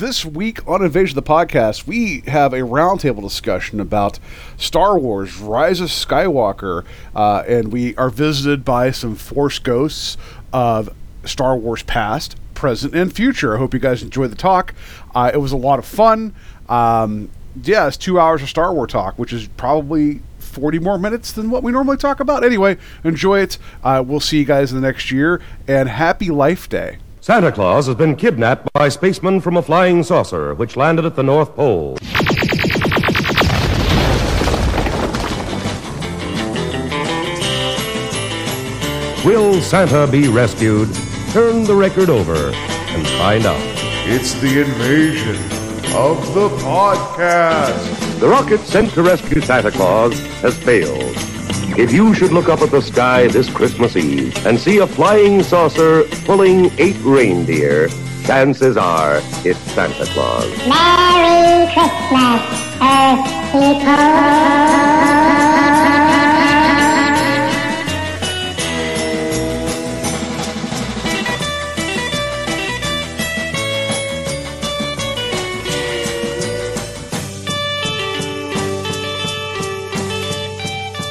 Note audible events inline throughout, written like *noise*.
this week on Invasion of the Podcast, we have a roundtable discussion about Star Wars Rise of Skywalker, uh, and we are visited by some Force ghosts of Star Wars past, present, and future. I hope you guys enjoyed the talk. Uh, it was a lot of fun. Um, yeah, it's two hours of Star Wars talk, which is probably 40 more minutes than what we normally talk about. Anyway, enjoy it. Uh, we'll see you guys in the next year, and happy Life Day. Santa Claus has been kidnapped by spacemen from a flying saucer which landed at the North Pole. Will Santa be rescued? Turn the record over and find out. It's the invasion of the podcast. The rocket sent to rescue Santa Claus has failed. If you should look up at the sky this Christmas Eve and see a flying saucer pulling eight reindeer, chances are it's Santa Claus. Merry Christmas, Earth people.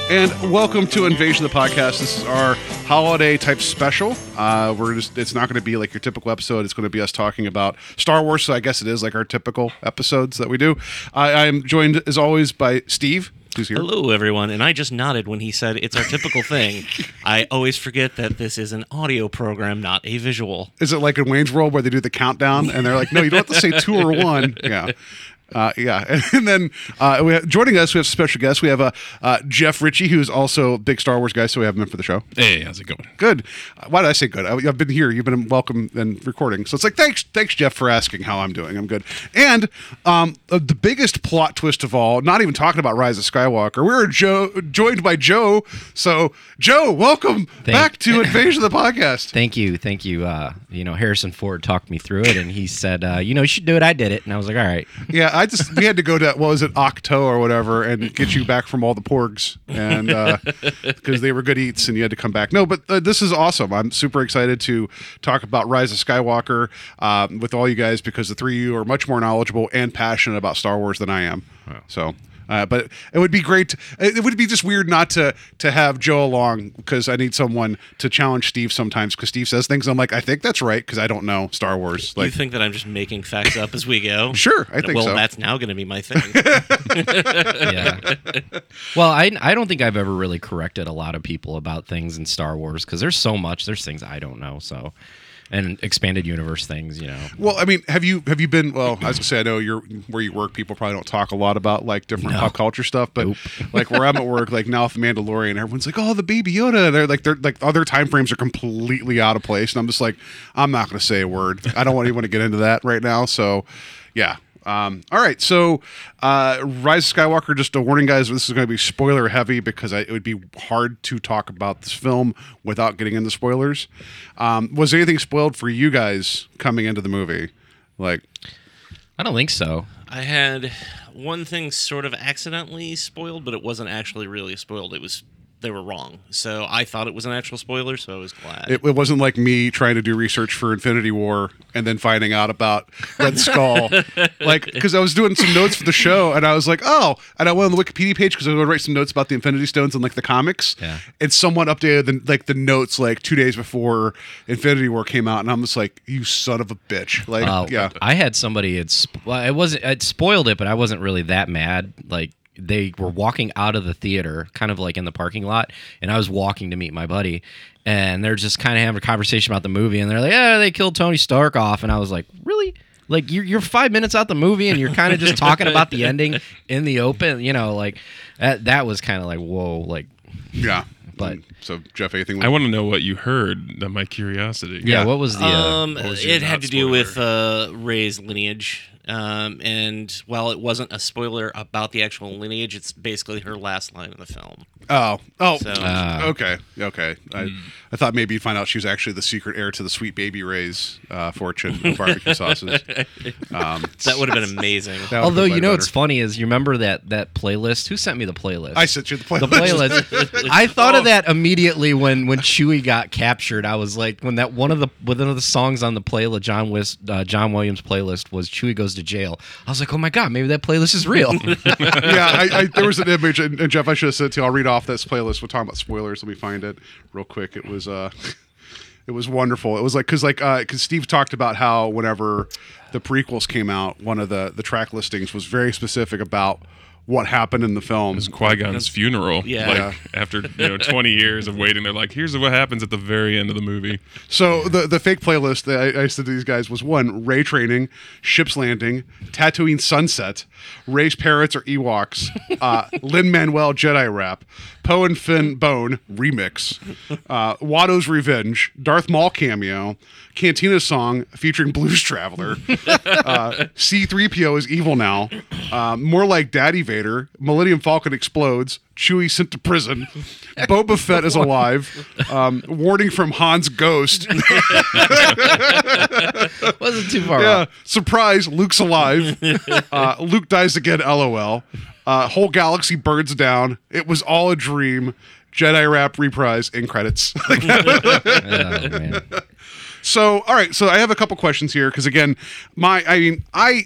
And welcome to Invasion of the Podcast. This is our holiday type special. Uh, we're just it's not going to be like your typical episode. It's going to be us talking about Star Wars. So I guess it is like our typical episodes that we do. I, I'm joined as always by Steve, who's here. Hello, everyone. And I just nodded when he said it's our typical thing. *laughs* I always forget that this is an audio program, not a visual. Is it like in Wayne's World where they do the countdown and they're like, no, you don't have to say two or one. *laughs* Yeah. Uh, yeah, *laughs* and then uh, we have, joining us, we have a special guest. We have uh, uh, Jeff Ritchie, who's also a big Star Wars guy, so we have him in for the show. Hey, how's it going? Good. Uh, Why did I say good? I, I've been here. You've been welcome and recording. So it's like thanks, thanks, Jeff, for asking how I'm doing. I'm good. And um, uh, the biggest plot twist of all, not even talking about Rise of Skywalker. We're Joe, joined by Joe. So Joe, welcome back to *laughs* Invasion of the Podcast. Thank you, thank you. Uh, you know, Harrison Ford talked me through it, and he said, uh, "You know, you should do it." I did it, and I was like, "All right." Yeah, I just we had to go to what was it Ahch-To or whatever and get you back from all the porgs and *laughs* because they were good eats and you had to come back. No, but uh, this is awesome. I'm super excited to talk about Rise of Skywalker um, with all you guys because the three of you are much more knowledgeable and passionate about Star Wars than I am. So. Uh, but it would be great. It would be just weird not to to have Joe along because I need someone to challenge Steve sometimes because Steve says things. I'm like, I think that's right because I don't know Star Wars. you think that I'm just making facts up as we go? *laughs* Sure, I think well, so. that's now going to be my thing. *laughs* yeah. Well, I I don't think I've ever really corrected a lot of people about things in Star Wars because there's so much. There's things I don't know. So, and expanded universe things, you know. Well, I mean, have you have you been? Well, as I was gonna say I know you're where you work. People probably don't talk a lot about like different No. pop culture stuff, but *laughs* like where I'm at work, like now with the Mandalorian, everyone's like, "Oh, the Baby Yoda." And they're like, they're like other time frames are completely out of place, and I'm just like, I'm not gonna say a word. I don't want anyone to get into that right now. So, yeah. Um, all right, so uh, Rise of Skywalker. Just a warning, guys. This is going to be spoiler heavy because I, it would be hard to talk about this film without getting into spoilers. Um, was anything spoiled for you guys coming into the movie? Like, I don't think so. I had one thing sort of accidentally spoiled, but it wasn't actually really spoiled. It was they were wrong. So I thought it was an actual spoiler, so I was glad. it, it wasn't like me trying to do research for Infinity War and then finding out about Red Skull. *laughs* like, because I was doing some notes for the show and I was like, oh, and I went on the Wikipedia page because I was going to write some notes about the Infinity Stones and like the comics. Yeah. And someone updated the, like the notes like two days before Infinity War came out. And I'm just like, you son of a bitch. Like, Uh, yeah. I had somebody. It's well, it wasn't. It spoiled it, but I wasn't really that mad. Like they were walking out of the theater, kind of like in the parking lot, and I was walking to meet my buddy, and they're just kind of having a conversation about the movie, and they're like, "Yeah, they killed Tony Stark off," and I was like, "Really?" Like you're you're five minutes out the movie and you're kind of just talking about the ending in the open, you know, like that. That was kind of like whoa, like Yeah. But- so, Jeff, anything? I want to know what you heard. That my curiosity. yeah. What was the? Uh, um, what was it had not to do with uh, Rey's lineage Um, and while it wasn't a spoiler about the actual lineage, it's basically her last line in the film. Oh, oh, So- Ah. okay, okay. I, I thought maybe you'd find out she was actually the secret heir to the Sweet Baby Ray's uh, fortune of barbecue sauces. *laughs* Um, That would have been amazing. Although been you know better. what's funny is you remember that that playlist. Who sent me the playlist? I sent you the playlist. the playlist. *laughs* I thought of that immediately when when Chewie got captured. I was like, when that one of the one of the songs on the playlist, John Wis, uh, John Williams playlist was Chewie goes to jail. I was like, oh my god, maybe that playlist is real. *laughs* yeah, I, I, there was an image, and, and Jeff, I should have said it to you. I'll read off this playlist. We're talking about spoilers. Let me find it real quick. It was, uh, *laughs* it was wonderful. It was like because like because Steve talked about how whenever the prequels came out, one of the the track listings was very specific about what happened in the film. It was Qui Gon's funeral. Yeah. Like Yeah. after you know 20 years of waiting, they're like, "Here's what happens at the very end of the movie." So the the fake playlist that I, I said to these guys was one Rey training, ship's landing, Tatooine sunset, Rey's parrots or Ewoks, uh, *laughs* Lin Manuel Jedi rap, Poe and Finn Bone remix, uh, Watto's revenge, Darth Maul cameo, Cantina song featuring Blues Traveler, uh, C3PO is evil now, uh, more like Daddy Vader, Millennium Falcon explodes, Chewie sent to prison, Boba Fett is alive, um, warning from Han's ghost. *laughs* Wasn't too far yeah, off. surprise, Luke's alive. *laughs* Uh, Luke dies again, lol. Uh, whole galaxy burns down. It was all a dream. Jedi rap reprise in credits. *laughs* *laughs* Oh, man. So, all right. So I have a couple questions here because again, my I mean, I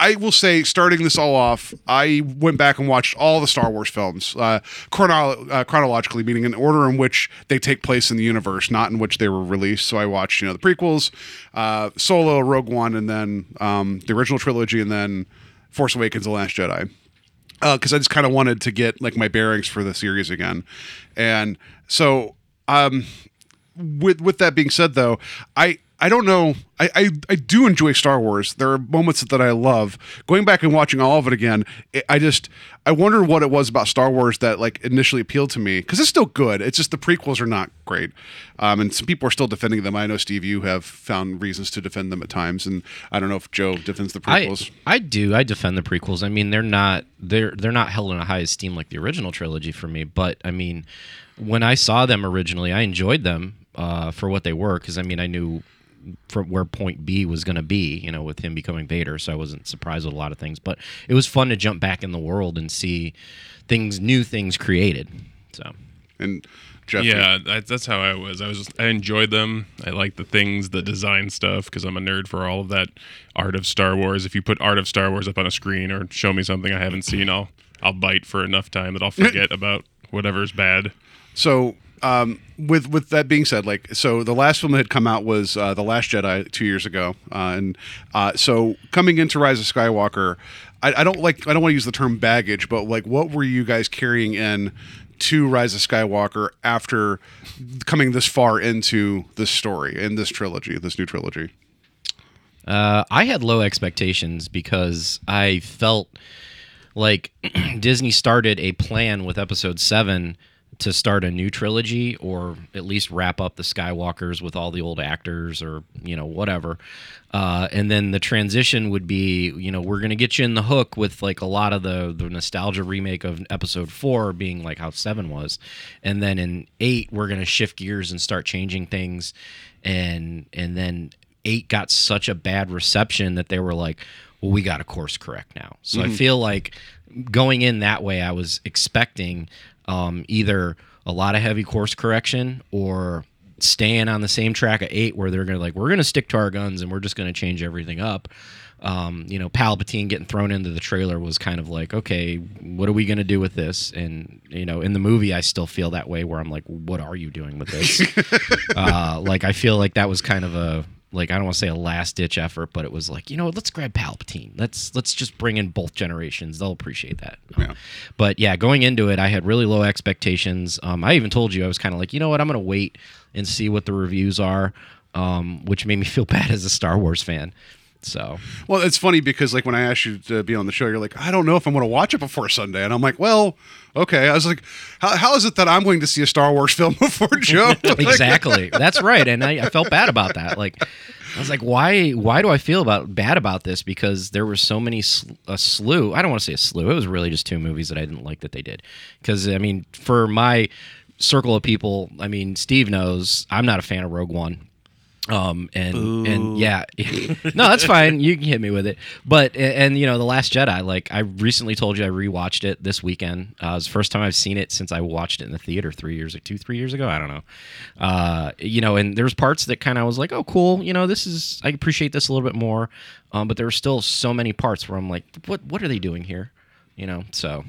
I will say starting this all off, I went back and watched all the Star Wars films uh, chronolo- uh, chronologically, meaning in order in which they take place in the universe, not in which they were released. So I watched, you know, the prequels, uh, Solo, Rogue One, and then um, the original trilogy, and then Force Awakens, The Last Jedi because I just kind of wanted to get like my bearings for the series again, and so um, with with that being said, though, I I don't know. I, I I do enjoy Star Wars. There are moments that I love. Going back and watching all of it again, it, I just I wonder what it was about Star Wars that like initially appealed to me because it's still good. It's just the prequels are not great, um, and some people are still defending them. I know Steve, you have found reasons to defend them at times, and I don't know if Joe defends the I, prequels. I do. I defend the prequels. I mean, they're not they're they're not held in a high esteem like the original trilogy for me. But I mean, when I saw them originally, I enjoyed them uh, for what they were because I mean, I knew from where point B was going to be, you know, with him becoming Vader. So I wasn't surprised with a lot of things. But it was fun to jump back in the world and see things, new things created. So and Jeff, Yeah, that, that's how I was. I was just, I enjoyed them. I like the things, the design stuff, because I'm a nerd for all of that art of Star Wars. If you put art of Star Wars up on a screen or show me something I haven't seen, I'll I'll bite for enough time that I'll forget *laughs* about whatever's bad. So, um, with with that being said, like, so the last film that had come out was uh, the Last Jedi two years ago, uh, and uh, so coming into Rise of Skywalker, I, I don't like I don't want to use the term baggage, but like, what were you guys carrying in to Rise of Skywalker after coming this far into this story in this trilogy, this new trilogy? Uh, I had low expectations because I felt like *clears throat* Disney started a plan with Episode Seven to start a new trilogy, or at least wrap up the Skywalkers with all the old actors, or you know whatever. Uh, and then the transition would be, you know, we're gonna get you in the hook with like a lot of the the nostalgia remake of Episode Four being like how Seven was, and then in Eight we're gonna shift gears and start changing things, and and then eight got such a bad reception that they were like, well, we got to course correct now. So I feel like going in that way, I was expecting um, either a lot of heavy course correction or staying on the same track of eight where they're going to like, we're going to stick to our guns and we're just going to change everything up. Um, you know, Palpatine getting thrown into the trailer was kind of like, okay, what are we going to do with this? And, you know, in the movie, I still feel that way where I'm like, what are you doing with this? *laughs* uh, like I feel like that was kind of a like I don't want to say a last ditch effort, but it was like you know let's grab Palpatine. Let's let's just bring in both generations. They'll appreciate that. Um, Yeah. But yeah, going into it, I had really low expectations. Um, I even told you I was kind of like you know what I'm gonna wait and see what the reviews are, um, which made me *laughs* feel bad as a Star Wars fan. So Well, it's funny because like when I asked you to be on the show, you're like, I don't know if I'm going to watch it before Sunday, and I'm like, well, okay. I was like, how, how is it that I'm going to see a Star Wars film *laughs* before Joe? *laughs* Exactly, *laughs* that's right, and I, I felt bad about that. Like. I was like, why? Why do I feel about bad about this? Because there were so many sl- a slew. I don't want to say a slew. It was really just two movies that I didn't like that they did. Because I mean, for my circle of people, I mean, Steve knows I'm not a fan of Rogue One. Um and and yeah, *laughs* no, that's fine. You can hit me with it. But and, and, you know, the Last Jedi. Like I recently told you, I rewatched it this weekend. Uh, it's the first time I've seen it since I watched it in the theater three years, two, three years ago. I don't know. Uh, you know, and there's parts that kind of was like, oh, cool. You know, this is I appreciate this a little bit more. Um, but there were still so many parts where I'm like, what what are they doing here? You know, so All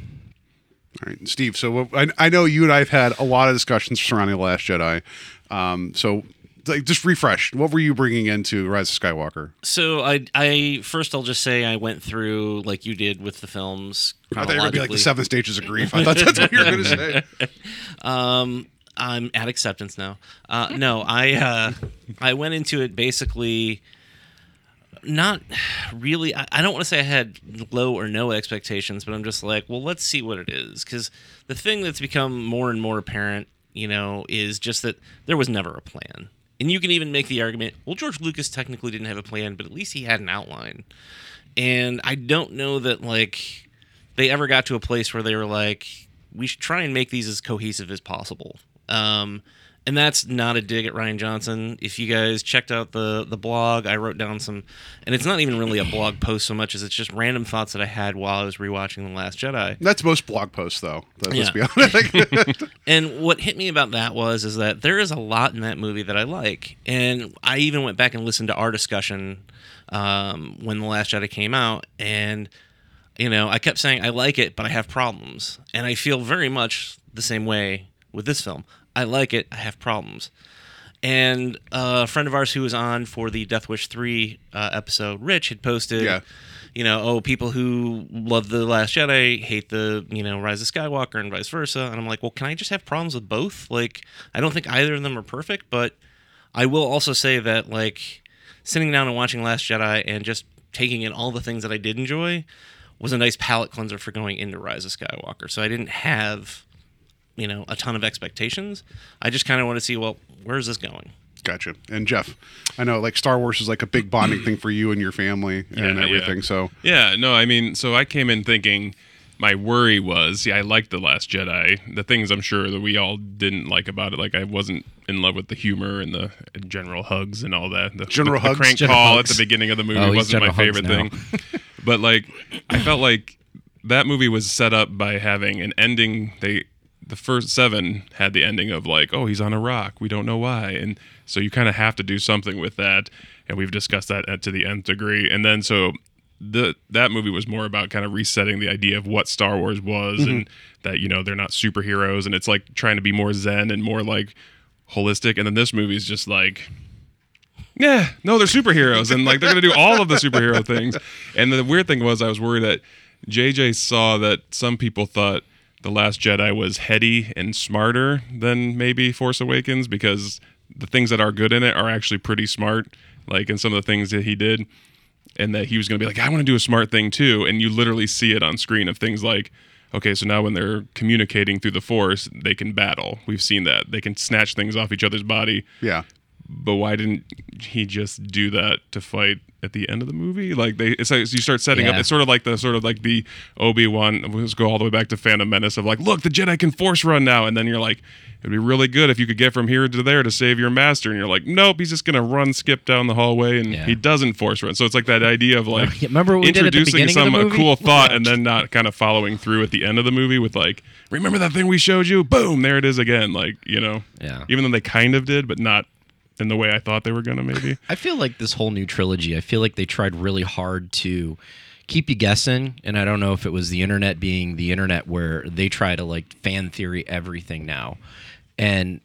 right, Steve. So what- I, I know you and I have had a lot of discussions surrounding the Last Jedi. Um, so like, just refresh. What were you bringing into Rise of Skywalker? So I, I first I'll just say I went through like you did with the films. I thought you were going to be like the seven stages of grief. I thought that's what you were going to say. *laughs* Um, I'm at acceptance now. Uh, no, I uh, I went into it basically not really. I, I don't want to say I had low or no expectations, but I'm just like, well, let's see what it is. Because the thing that's become more and more apparent, you know, is just that there was never a plan. And you can even make the argument, well, George Lucas technically didn't have a plan, but at least he had an outline. And I don't know that like they ever got to a place where they were like, we should try and make these as cohesive as possible. Um, and that's not a dig at Rian Johnson. If you guys checked out the the blog, I wrote down some, and it's not even really a blog post so much as it's just random thoughts that I had while I was rewatching The Last Jedi. That's most blog posts, though. Let's Yeah. be honest. *laughs* *laughs* And what hit me about that was is that there is a lot in that movie that I like, and I even went back and listened to our discussion um, when the Last Jedi came out, and you know I kept saying I like it, but I have problems, and I feel very much the same way with this film. I like it, I have problems. And a friend of ours who was on for the Death Wish 3 uh, episode, Rich, had posted, Yeah. you know, oh, people who love The Last Jedi hate the, you know, Rise of Skywalker and vice versa. And I'm like, well, can I just have problems with both? Like, I don't think either of them are perfect, but I will also say that, like, sitting down and watching Last Jedi and just taking in all the things that I did enjoy was a nice palate cleanser for going into Rise of Skywalker. So I didn't have, you know, a ton of expectations. I just kind of want to see, well, where's this going? gotcha. And Jeff, I know like Star Wars is like a big bonding thing for you and your family and Yeah, everything. yeah. So Yeah, no, I mean, so I came in thinking my worry was, yeah, I liked The Last Jedi. The things I'm sure that we all didn't like about it, like I wasn't in love with the humor and the general Hux and all that. The, General the, Hux? The crank General call Hux. at the beginning of the movie Oh, wasn't my favorite now. thing. *laughs* but like, I felt like that movie was set up by having an ending. They the first seven had the ending of like, oh, he's on a rock. We don't know why, and so you kind of have to do something with that. And we've discussed that to the nth degree. And then so the that movie was more about kind of resetting the idea of what Star Wars was, mm-hmm. and that you know they're not superheroes, and it's like trying to be more zen and more like holistic. And then this movie is just like yeah, no, they're superheroes, and like they're gonna do all of the superhero things. And the weird thing was, I was worried that JJ saw that some people thought the Last Jedi was heady and smarter than maybe Force Awakens because the things that are good in it are actually pretty smart, like in some of the things that he did, and that he was gonna be like, I want to do a smart thing too, and you literally see it on screen of things like. Okay, so now when they're communicating through the force, they can battle. We've seen that. They can snatch things off each other's body yeah, but why didn't he just do that to fight at the end of the movie? Like they, it's like you start setting up. It's sort of like the sort of like the Obi Wan. Let's go all the way back to Phantom Menace of like, look, the Jedi can force run now, and then you're like, it'd be really good if you could get from here to there to save your master, and you're like, nope, he's just gonna run, skip down the hallway, and Yeah. he doesn't force run. So it's like that idea of like *laughs* remember what we did at the introducing of some a cool *laughs* thought and then not kind of following through at the end of the movie with like, remember that thing we showed you? Boom, there it is again. Like you know, Yeah. even though they kind of did, but not in the way I thought they were gonna. Maybe. I feel like this whole new trilogy, I feel like they tried really hard to keep you guessing. And I don't know if it was the internet being the internet where they try to like fan theory everything now. And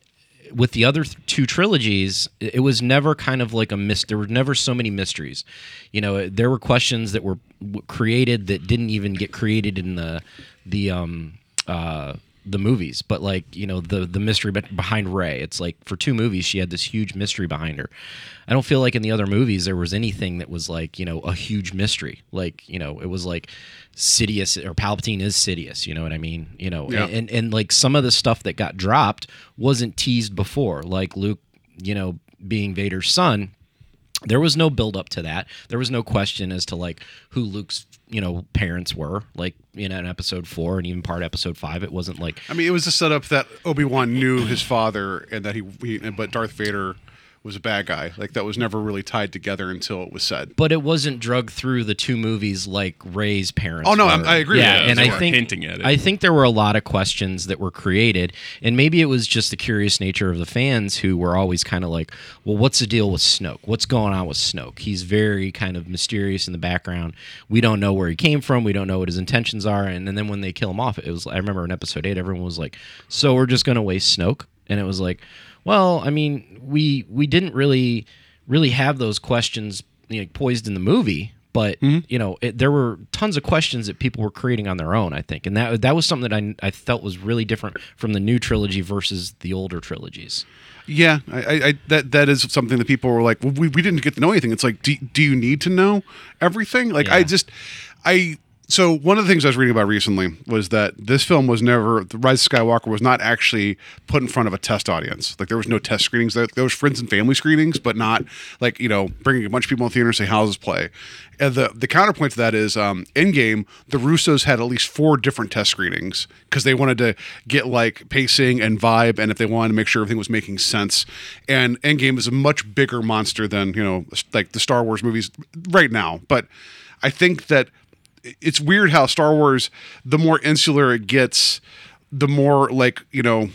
with the other th- two trilogies, it it was never kind of like a mist. There were never so many mysteries. You know, there were questions that were w- created that didn't even get created in the the um uh the movies, but like you know the the mystery behind Rey. It's like for two movies she had this huge mystery behind her. I don't feel like in the other movies there was anything that was like you know a huge mystery. Like you know it was like Sidious or Palpatine is Sidious. You know what I mean? You know, Yeah. and and like some of the stuff that got dropped wasn't teased before, like Luke, you know, being Vader's son There was no build up to that. There was no question as to like who Luke's you know parents were. Like in episode four and even part episode five, it wasn't like I mean, it was a setup that Obi Wan knew his father, and that he, he, but Darth Vader was a bad guy. Like that was never really tied together until it was said. but it wasn't drugged through the two movies like Rey's parents. Oh, no, were. I agree. Yeah, Yeah, and I think hinting at it. I think there were a lot of questions that were created, and maybe it was just the curious nature of the fans who were always kind of like, "Well, what's the deal with Snoke? What's going on with Snoke? He's very kind of mysterious in the background. We don't know where he came from. We don't know what his intentions are." And, and then when they kill him off, it was I remember in episode eight, everyone was like, "So we're just going to waste Snoke?" And it was like, well, I mean, we we didn't really really have those questions you know, poised in the movie, but mm-hmm. you know, it, there were tons of questions that people were creating on their own. I think, and that that was something that I I felt was really different from the new trilogy versus the older trilogies. Yeah, I, I, that that is something that people were like, well, we, we didn't get to know anything. It's like, do, do you need to know everything? Like, I just, I. So one of the things I was reading about recently was that this film was never the Rise of Skywalker was not actually put in front of a test audience. Like there was no test screenings. There, there was friends and family screenings, but not like you know bringing a bunch of people in the theater and say how does this play. And the the counterpoint to that is um, Endgame. The Russos had at least four different test screenings because they wanted to get like pacing and vibe, and if they wanted to make sure everything was making sense. And Endgame is a much bigger monster than you know like the Star Wars movies right now. But I think that it's weird how Star Wars, the more insular it gets, the more like you know,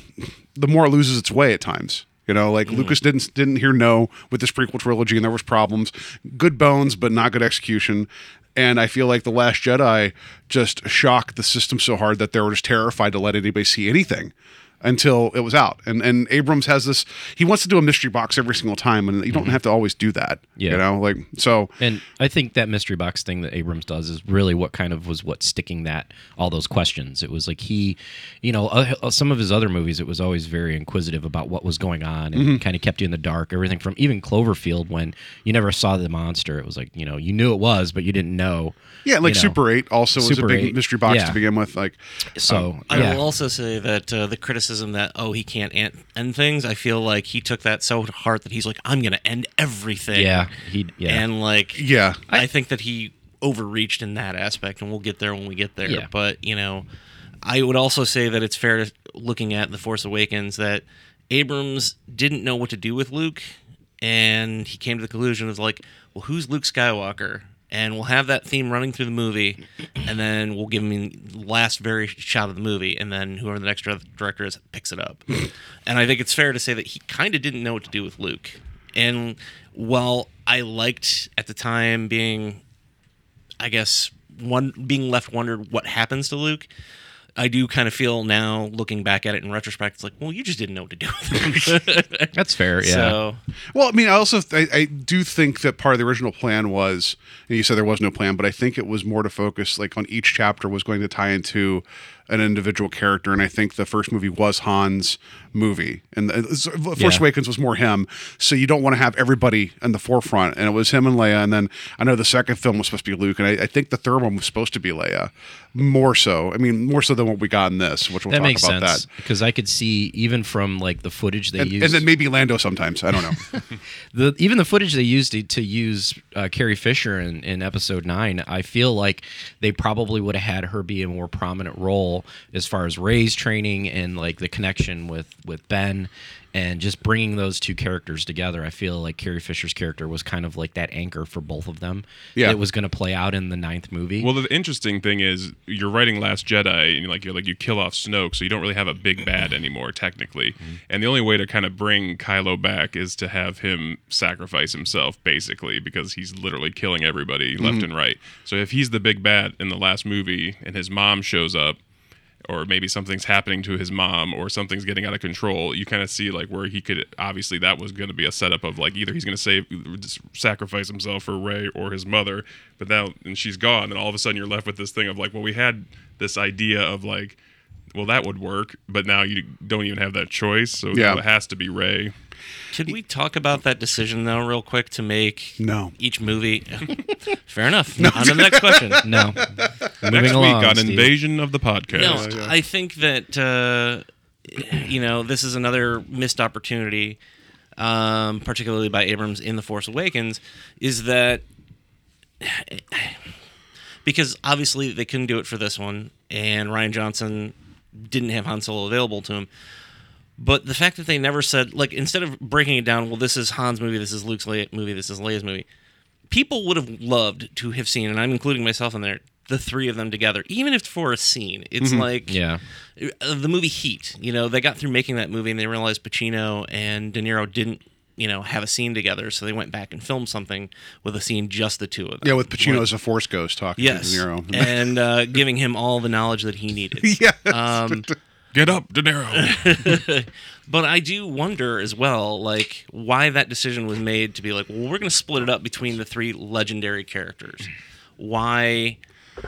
the more it loses its way at times. You know, like mm. Lucas didn't didn't hear no with this prequel trilogy, and there was problems. Good bones, but not good execution. And I feel like the Last Jedi just shocked the system so hard that they were just terrified to let anybody see anything until it was out. And and Abrams has this. He wants to do a mystery box every single time, and you don't have to always do that. Yeah. You know, like so. And I think that mystery box thing that Abrams does is really what kind of was what sticking that all those questions. It was like he, you know, uh, uh, some of his other movies, it was always very inquisitive about what was going on and Mm-hmm. kind of kept you in the dark. Everything from even Cloverfield when you never saw the monster, it was like you know you knew it was, but you didn't know. Yeah, like you know. Super Eight also was a big 8, mystery box yeah. to begin with. Like, So I yeah. will also say that uh, the criticism that oh he can't an- end things, I feel like he took that so to heart that he's like I'm gonna end everything. yeah, he yeah. and like yeah, I, think that he overreached in that aspect, and we'll get there when we get there. Yeah. But you know, I would also say that it's fair to looking at the Force Awakens that Abrams didn't know what to do with Luke, and he came to the conclusion of like, well, who's Luke Skywalker? And we'll have that theme running through the movie, and then we'll give him the last very shot of the movie, and then whoever the next director is picks it up. *laughs* and I think it's fair to say that he kind of didn't know what to do with Luke. And while I liked at the time being I guess one being left wondered what happens to Luke. I do kind of feel now looking back at it in retrospect, it's like, well, you just didn't know what to do with him. *laughs* That's fair. Yeah. So Well, I mean, I also I, I do think that part of the original plan was, and you said there was no plan, but I think it was more to focus like on each chapter was going to tie into an individual character, and I think the first movie was Han's movie, and the, Force Yeah. Awakens was more him. So you don't want to have everybody in the forefront, and it was him and Leia, and then I know the second film was supposed to be Luke, and I, I think the third one was supposed to be Leia, more so. I mean, more so than what we got in this, which we'll that talk makes about sense that. because I could see even from like the footage they And, used, and then maybe Lando sometimes. I don't know. *laughs* the even the footage they used to, to use uh, Carrie Fisher in, in episode nine, I feel like they probably would have had her be a more prominent role as far as Rey's training and like the connection with with Ben and just bringing those two characters together. I feel like Carrie Fisher's character was kind of like that anchor for both of them. Yeah. it was going to play out in the ninth movie. Well, the interesting thing is you're writing Last Jedi, and you're like you're like you kill off Snoke, so you don't really have a big bad anymore, technically. Mm-hmm. And the only way to kind of bring Kylo back is to have him sacrifice himself, basically, because he's literally killing everybody left mm-hmm. and right. So if he's the big bad in the last movie, and his mom shows up, or maybe something's happening to his mom or something's getting out of control you kind of see like where he could obviously that was going to be a setup of like either he's going to save sacrifice himself for rey or his mother but now and she's gone and all of a sudden you're left with this thing of like well we had this idea of like well that would work but now you don't even have that choice so Yeah. it has to be rey could we talk about that decision though, real quick, to make No. each movie? *laughs* Fair enough. on to the next question. *laughs* no, moving next along. week on Steve. invasion of the podcast No, I think that uh, you know this is another missed opportunity. um, particularly by Abrams in The Force Awakens, is that because obviously they couldn't do it for this one, and Rian Johnson didn't have Han Solo available to him. But the fact that they never said, like, instead of breaking it down, well, this is Han's movie, this is Luke's movie, this is Leia's movie, people would have loved to have seen, and I'm including myself in there, the three of them together, even if for a scene. It's like Yeah. uh, the movie Heat. You know, they got through making that movie and they realized Pacino and De Niro didn't, you know, have a scene together, so they went back and filmed something with a scene just the two of them. Yeah, with Pacino as a Force ghost talking Yes, to De Niro. and uh, giving him all the knowledge that he *laughs* needed. yeah. Um, *laughs* Get up, De Niro. *laughs* but I do wonder as well, like why that decision was made to be like, well, we're going to split it up between the three legendary characters. Why,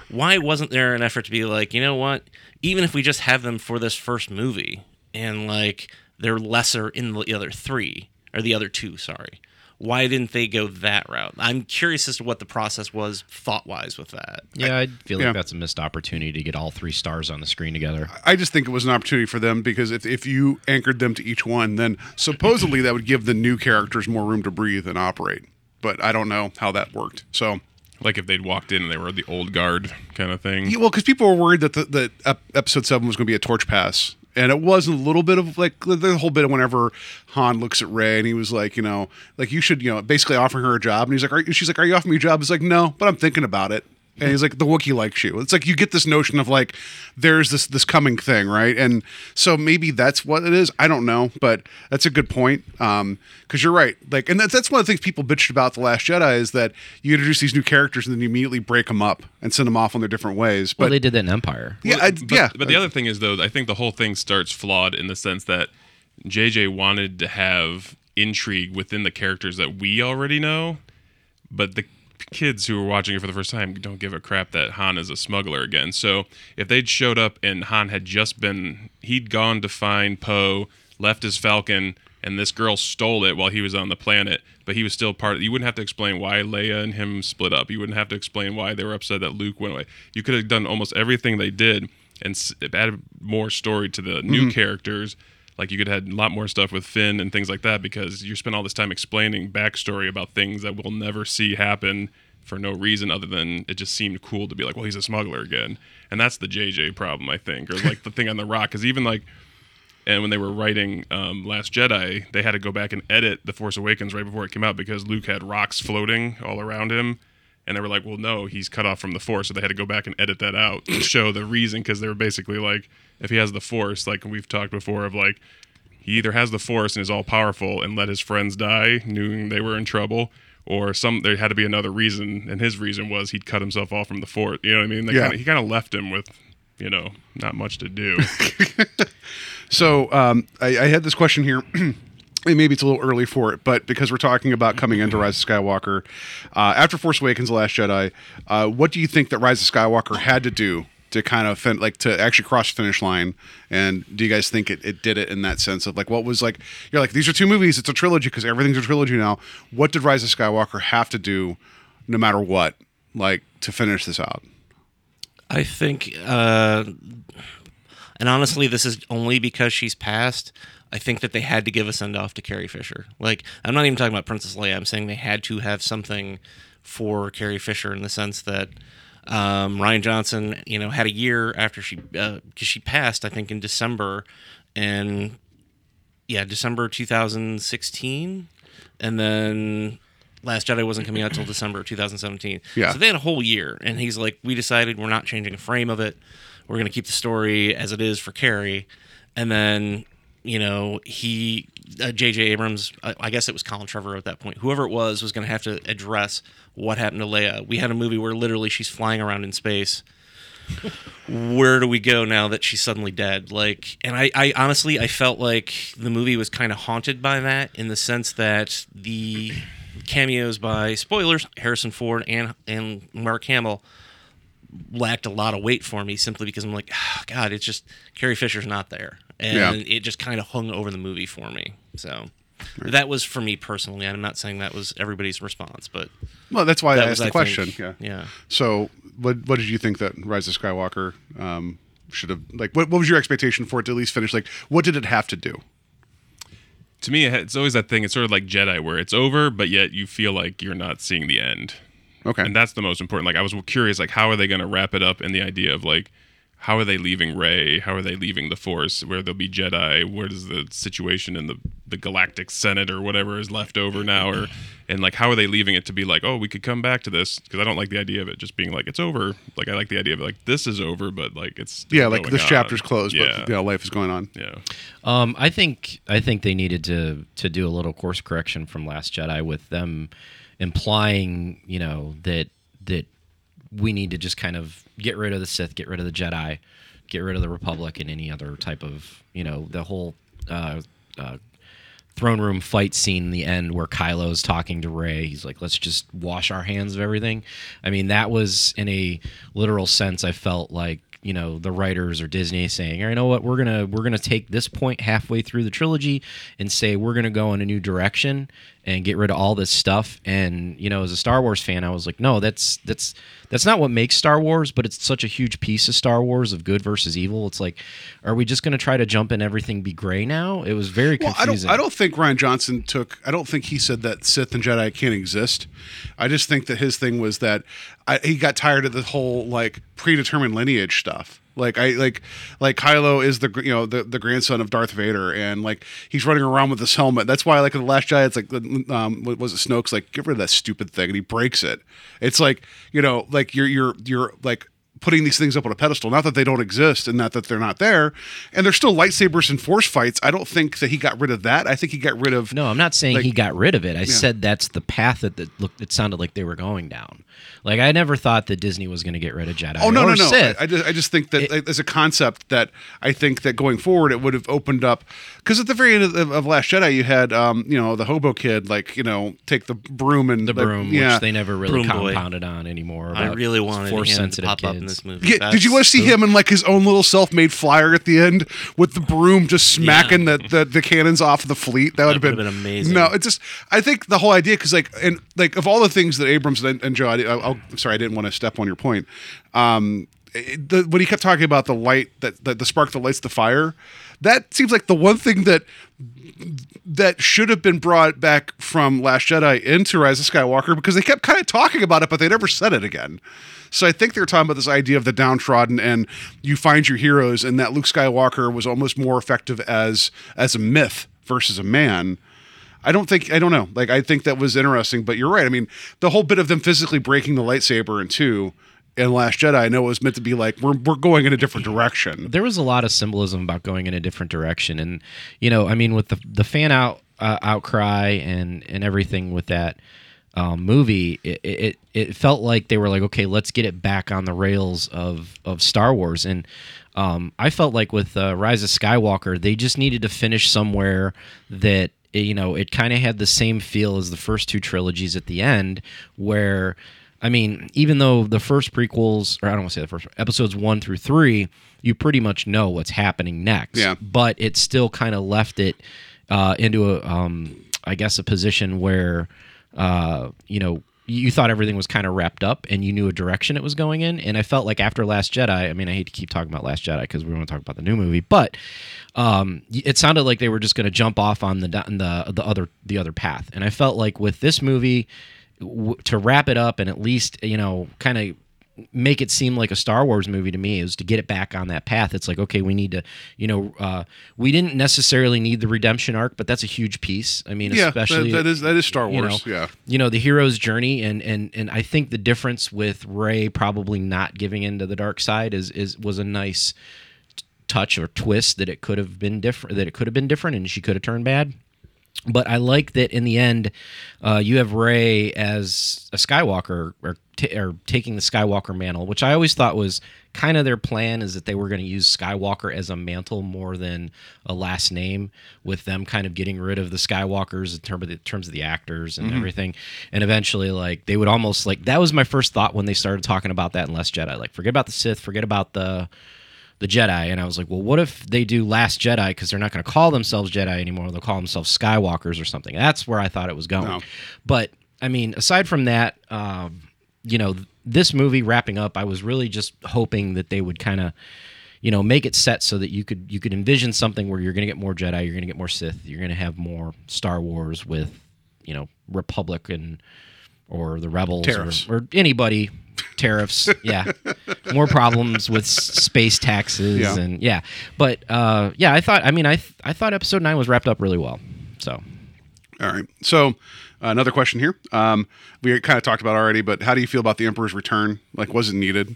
why wasn't there an effort to be like, you know what? Even if we just have them for this first movie, and like they're lesser in the other three or the other two, sorry. Why didn't they go that route? I'm curious as to what the process was thought wise with that. Yeah, I feel like yeah. that's a missed opportunity to get all three stars on the screen together. I just think it was an opportunity for them because if, if you anchored them to each one, then supposedly that would give the new characters more room to breathe and operate. But I don't know how that worked. So, like if they'd walked in and they were the old guard kind of thing. yeah, well, because people were worried that the, the ep- episode seven was going to be a torch pass. And it was a little bit of like the whole bit of whenever Han looks at Rey and he was like, you know, like you should, you know, basically offering her a job. And he's like, are, she's like, are you offering me a job? He's like, no, but I'm thinking about it. And he's like, the Wookiee likes you. It's like you get this notion of like, there's this this coming thing, right? And so maybe that's what it is. I don't know, but that's a good point. Um, because you're right. Like, and that's that's one of the things people bitched about the Last Jedi is that you introduce these new characters and then you immediately break them up and send them off on their different ways. But Well, they did that in Empire. yeah, I, but, yeah, But the other thing is, though, I think the whole thing starts flawed in the sense that JJ wanted to have intrigue within the characters that we already know, but the kids who were watching it for the first time don't give a crap that Han is a smuggler again. So if they'd showed up and Han had just been, he'd gone to find Poe, left his Falcon, and this girl stole it while he was on the planet, but he was still part of You wouldn't have to explain why Leia and him split up. You wouldn't have to explain why they were upset that Luke went away. You could have done almost everything they did and added more story to the new mm-hmm. characters. Like you could have had a lot more stuff with Finn and things like that because you spent all this time explaining backstory about things that we'll never see happen for no reason other than it just seemed cool to be like, well, he's a smuggler again, and that's the JJ problem, I think, or like the thing on the rock, because even like and when they were writing um, Last Jedi, they had to go back and edit The Force Awakens right before it came out because Luke had rocks floating all around him. And they were like, well, no, he's cut off from the Force. So they had to go back and edit that out to show the reason because they were basically like, if he has the Force, like we've talked before, of like, he either has the Force and is all powerful and let his friends die, knowing they were in trouble, or some there had to be another reason. And his reason was he'd cut himself off from the Force. You know what I mean? They Yeah. kinda, he kind of left him with, you know, not much to do. *laughs* So um, I, I had this question here. *clears throat* and maybe it's a little early for it, but because we're talking about coming into Rise of Skywalker, uh, after Force Awakens: The Last Jedi, uh, what do you think that Rise of Skywalker had to do to kind of fin- like to actually cross the finish line? And do you guys think it, it did it in that sense of like what was like you're like these are two movies, it's a trilogy because everything's a trilogy now. What did Rise of Skywalker have to do, no matter what, like to finish this out? I think, uh, and honestly, this is only because she's passed. I think that they had to give a send off to Carrie Fisher. Like, I'm not even talking about Princess Leia. I'm saying they had to have something for Carrie Fisher in the sense that um, Rian Johnson, you know, had a year after she because she passed. I think in December, and yeah, December 2016, and then Last Jedi wasn't coming out till December 2017. Yeah. So they had a whole year, and he's like, "We decided we're not changing a frame of it. We're going to keep the story as it is for Carrie." And then, you know, he, uh, J.J. Abrams, I, I guess it was Colin Trevorrow at that point. Whoever it was was going to have to address what happened to Leia. We had a movie where literally she's flying around in space *laughs* where do we go now that she's suddenly dead like and I, I honestly i felt like the movie was kind of haunted by that in the sense that the cameos by spoilers harrison ford and and mark hamill lacked a lot of weight for me simply because i'm like oh, *sighs* god it's just carrie fisher's not there and Yeah. it just kind of hung over the movie for me so that was for me personally i'm not saying that was everybody's response but Well, that's why that I was asked the I question. think, yeah. yeah So, what what did you think that Rise of Skywalker um, should have like? What, what was your expectation for it to at least finish? Like, what did it have to do? to me, it's always that thing. It's sort of like Jedi, where it's over, but yet you feel like you're not seeing the end. Okay. and that's the most important. Like I was curious, like how are they going to wrap it up in the idea of like how are they leaving Rey? How are they leaving the Force? Where there'll be Jedi? What is the situation in the the Galactic Senate or whatever is left over now? Or and like how are they leaving it to be like, oh, we could come back to this because I don't like the idea of it just being like it's over. Like I like the idea of like this is over, but like it's still yeah, like this on. chapter's closed, Yeah, but you know, life is going on. yeah. Um, I think I think they needed to to do a little course correction from Last Jedi with them implying, you know, that that we need to just kind of get rid of the Sith, get rid of the Jedi, get rid of the Republic, and any other type of, you know, the whole uh, uh, throne room fight scene in the end where Kylo's talking to Rey. He's like, "Let's just wash our hands of everything." I mean, that was in a literal sense. I felt like you know the writers or Disney saying, "You know what? We're gonna we're gonna take this point halfway through the trilogy and say we're gonna go in a new direction and get rid of all this stuff." And you know, as a Star Wars fan, I was like, "No, that's that's that's not what makes Star Wars, but it's such a huge piece of Star Wars of good versus evil. It's like, are we just gonna try to jump in everything be gray now? It was very Well, I confusing. don't. I don't think Rian Johnson took. I don't think he said that Sith and Jedi can't exist. I just think that his thing was that I, he got tired of the whole like predetermined lineage stuff. Like I like like Kylo is the you know the, the grandson of Darth Vader and like he's running around with this helmet. That's why like in the Last Jedi it's like um what was it Snoke's like get rid of that stupid thing and he breaks it. It's like you know like you're you're you're like putting these things up on a pedestal. Not that they don't exist and not that they're not there. And there's still lightsabers and force fights. I don't think that he got rid of that. I think he got rid of No, I'm not saying Like- he got rid of it. I said that's the path that, that looked. It sounded like they were going down. Like I never thought that Disney was going to get rid of Jedi. Oh no or no no! Sith. I, I just I just think that like, as a concept that I think that going forward it would have opened up because at the very end of, of Last Jedi you had um you know the hobo kid like you know take the broom and the like, broom, yeah. which they never really Broom boy. compounded on anymore. I about really wanted him force to sensitive pop kids. up in this movie. Yeah, did you want to see him in like his own little self-made flyer at the end with the broom just smacking the, the the cannons off the fleet? That would have would've been, been amazing. No, it just I think the whole idea because like and like of all the things that Abrams and, and Joe, I, I'll, I'm sorry I didn't want to step on your point. Um, it- the, when he kept talking about the light that, that the spark that lights the fire, that seems like the one thing that that should have been brought back from Last Jedi into Rise of Skywalker because they kept kind of talking about it, but they never said it again. So I think they're talking about this idea of the downtrodden and you find your heroes, and that Luke Skywalker was almost more effective as as a myth versus a man. I don't think I don't know. Like I think that was interesting, but you're right. I mean, the whole bit of them physically breaking the lightsaber in two in Last Jedi, I know it was meant to be like we're we're going in a different direction. there was a lot of symbolism about going in a different direction, and you know, I mean, with the the fan out uh, outcry and and everything with that um, movie, it, it it felt like they were like, okay, let's get it back on the rails of of Star Wars, and um, I felt like with uh, Rise of Skywalker, they just needed to finish somewhere that you know it kind of had the same feel as the first two trilogies at the end, where I mean, even though the first prequels, or I don't want to say the first episodes one through three, you pretty much know what's happening next. Yeah. But it still kind of left it uh, into a, um, I guess, a position where, uh, you know, you thought everything was kind of wrapped up and you knew a direction it was going in. And I felt like after Last Jedi, I mean, I hate to keep talking about Last Jedi because we want to talk about the new movie, but um, it sounded like they were just going to jump off on the the the other the other path. And I felt like with this movie, to wrap it up and at least you know kind of make it seem like a Star Wars movie to me is to get it back on that path. It's like okay, we need to you know uh, we didn't necessarily need the redemption arc, but that's a huge piece. I mean, Yeah, especially that, that is that is Star you Wars. know, yeah. you know the hero's journey and and and I think the difference with Rey probably not giving into the dark side is is was a nice touch or twist that it could have been different that it could have been different and she could have turned bad but I like that in the end, uh, you have Rey as a Skywalker or, t- or taking the Skywalker mantle, which I always thought was kind of their plan is that they were going to use Skywalker as a mantle more than a last name, with them kind of getting rid of the Skywalkers in terms of the, terms of the actors and everything, and eventually like they would almost like that was my first thought when they started talking about that in Last Jedi, like forget about the Sith, forget about the the Jedi, and I was like, well, what if they do Last Jedi because they're not going to call themselves Jedi anymore? They'll call themselves Skywalkers or something. That's where I thought it was going. No. But I mean, aside from that, um, you know, this movie wrapping up, I was really just hoping that they would kind of, you know make it set so that you could you could envision something where you're going to get more Jedi, you're going to get more Sith, you're going to have more Star Wars with you know Republic and or the Rebels or, or anybody tariffs yeah more problems with space taxes Yeah. and yeah but uh yeah i thought i mean i th- i thought episode 9 was wrapped up really well so All right. So uh, another question here. Um, we kind of talked about already, but how do you feel about the Emperor's return? Like, was it needed?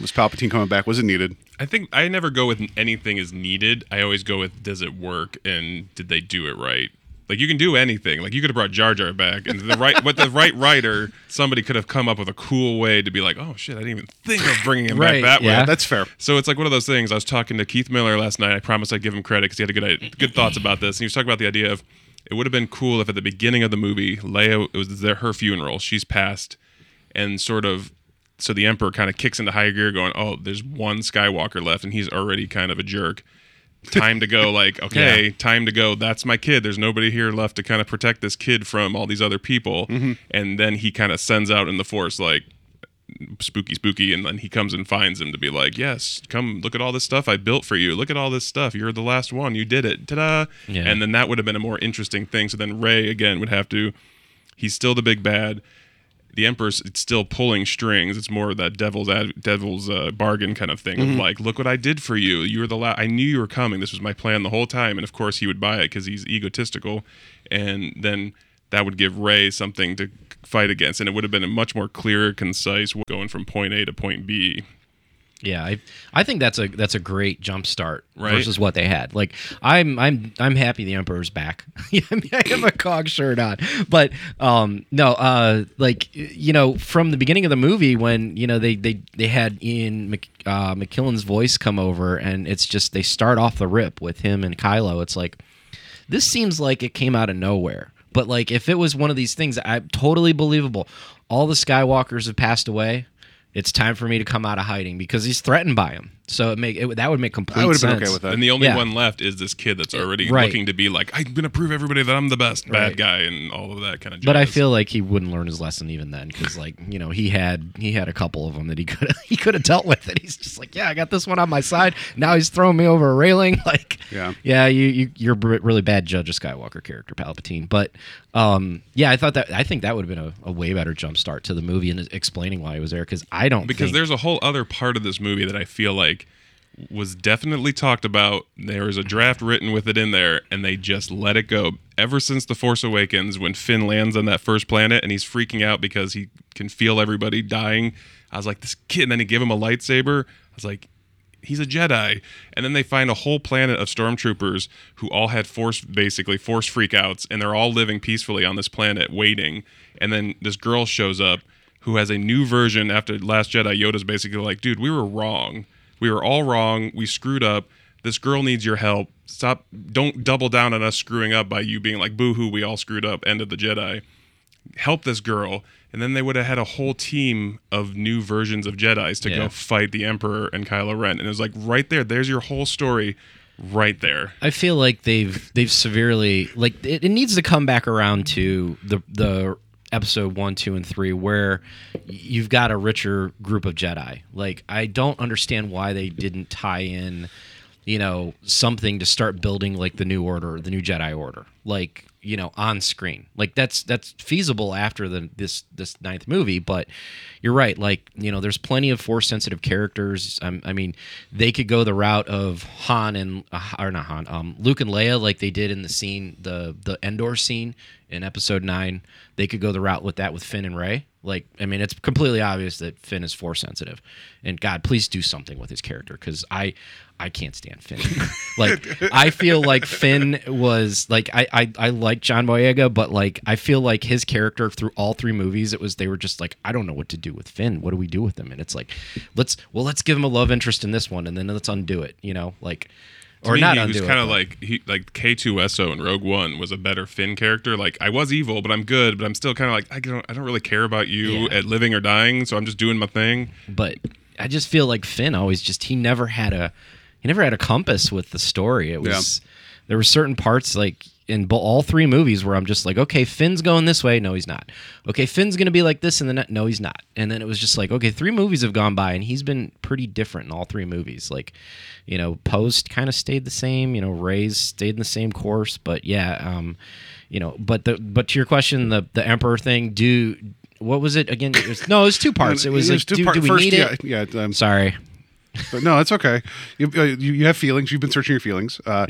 Was Palpatine coming back? Was it needed? I think I never go with anything is needed. I always go with does it work and did they do it right? Like you can do anything. Like you could have brought Jar Jar back, and the right, with the right writer, somebody could have come up with a cool way to be like, oh shit, I didn't even think of bringing him Right, back that yeah. way. That's fair. So it's like one of those things. I was talking to Keith Miller last night. I promised I'd give him credit because he had a good good thoughts about this. And he was talking about the idea of it would have been cool if at the beginning of the movie, Leia it was their, her funeral. She's passed, and sort of so the Emperor kind of kicks into high gear, going, "Oh, there's one Skywalker left, and he's already kind of a jerk." Time to go. Like, *laughs* okay, time to go. That's my kid. There's nobody here left to kind of protect this kid from all these other people. Mm-hmm. And then he kind of sends out in the Force, like, spooky spooky and then he comes and finds him to be like yes come look at all this stuff i built for you look at all this stuff you're the last one you did it ta-da Yeah. and then that would have been a more interesting thing so then rey again would have to he's still the big bad the emperor's it's still pulling strings. It's more of that devil's ad, devil's uh, bargain kind of thing of like look what i did for you. You were the last i knew you were coming. This was my plan the whole time. And of course he would buy it because he's egotistical. And then that would give rey something to fight against. And it would have been a much more clear concise going from point a to point b Yeah, I I think that's a that's a great jump start Right. versus what they had. Like I'm I'm I'm happy the Emperor's back. *laughs* I mean, I have a cog shirt on, but um no, uh like you know from the beginning of the movie when you know they they they had Ian Mc, uh, McKillen's voice come over and it's just they start off the rip with him and Kylo. It's like this seems like it came out of nowhere. But like if it was one of these things, I totally believable. All the Skywalkers have passed away. It's time for me to come out of hiding because he's threatened by him. So it make it, that would make complete I would have been okay with that. and the only Yeah. one left is this kid that's already Right. looking to be like i'm gonna prove everybody that i'm the best Right. bad guy and all of that kind of But I feel like he wouldn't learn his lesson even then, because like you know he had he had a couple of them that he *laughs* could he could have dealt with and He's just like, yeah, I got this one on my side. Now he's throwing me over a railing. *laughs* Like, Yeah. yeah, you, you you're a really bad judge of Skywalker character Palpatine. But um, yeah, I thought that I think that would have been a, a way better jump start to the movie and explaining why he was there. Because I don't because think, there's a whole other part of this movie that I feel like was definitely talked about. There was a draft written with it in there, and they just let it go. Ever since The Force Awakens, when Finn lands on that first planet and he's freaking out because he can feel everybody dying, I was like, this kid. And then he gave him a lightsaber. I was like, he's a Jedi. And then they find a whole planet of stormtroopers who all had force, basically force freakouts, and they're all living peacefully on this planet, waiting. And then this girl shows up who has a new version after Last Jedi. Yoda's basically like, dude, we were wrong. We were all wrong. We screwed up. This girl needs your help. Stop. Don't double down on us screwing up by you being like, boo hoo, we all screwed up. End of the Jedi help this girl and then they would have had a whole team of new versions of jedis to Yeah. go fight the emperor and kylo ren and it was like right there there's your whole story right there I feel like they've they've severely like it, it needs to come back around to the the episode one, two, and three where you've got a richer group of Jedi. Like I don't understand why they didn't tie in, you know, something to start building like the new order, the new Jedi order, like you know, on screen. Like that's that's feasible after the this this ninth movie, but you're right. Like you know, there's plenty of force sensitive characters. Um, I mean, they could go the route of Han and uh, or not Han, um, Luke and Leia, like they did in the scene, the the Endor scene in Episode Nine. They could go the route with that with Finn and Rey. Like, I mean, it's completely obvious that Finn is force sensitive, and God, please do something with his character because I, I can't stand Finn. *laughs* like, I feel like Finn was like I, I, I like John Boyega, but like I feel like his character through all three movies, it was they were just like I don't know what to do with Finn. What do we do with him? And it's like, let's well, let's give him a love interest in this one, and then let's undo it. You know, like. To Or me, not he undo was kind of like he like K2SO in Rogue One was a better Finn character. Like I was evil, but I'm good. But I'm still kind of like I don't I don't really care about you Yeah. at living or dying. So I'm just doing my thing. but I just feel like Finn always just he never had a he never had a compass with the story. It was there were certain parts like in all three movies where I'm just like, okay, Finn's going this way. No, he's not. Okay, Finn's going to be like this, and then no, he's not. And then it was just like, okay, three movies have gone by, and he's been pretty different in all three movies. Like, you know, Post kind of stayed the same. You know, Rey's stayed in the same course, but yeah, um, you know, but the but to your question, the the Emperor thing, do what was it again? It was, no, it was two parts. *laughs* It was like, do, part- do we first, need yeah, it? Yeah, um, Sorry. But no, it's okay. You, uh, you, you have feelings. You've been searching your feelings, uh,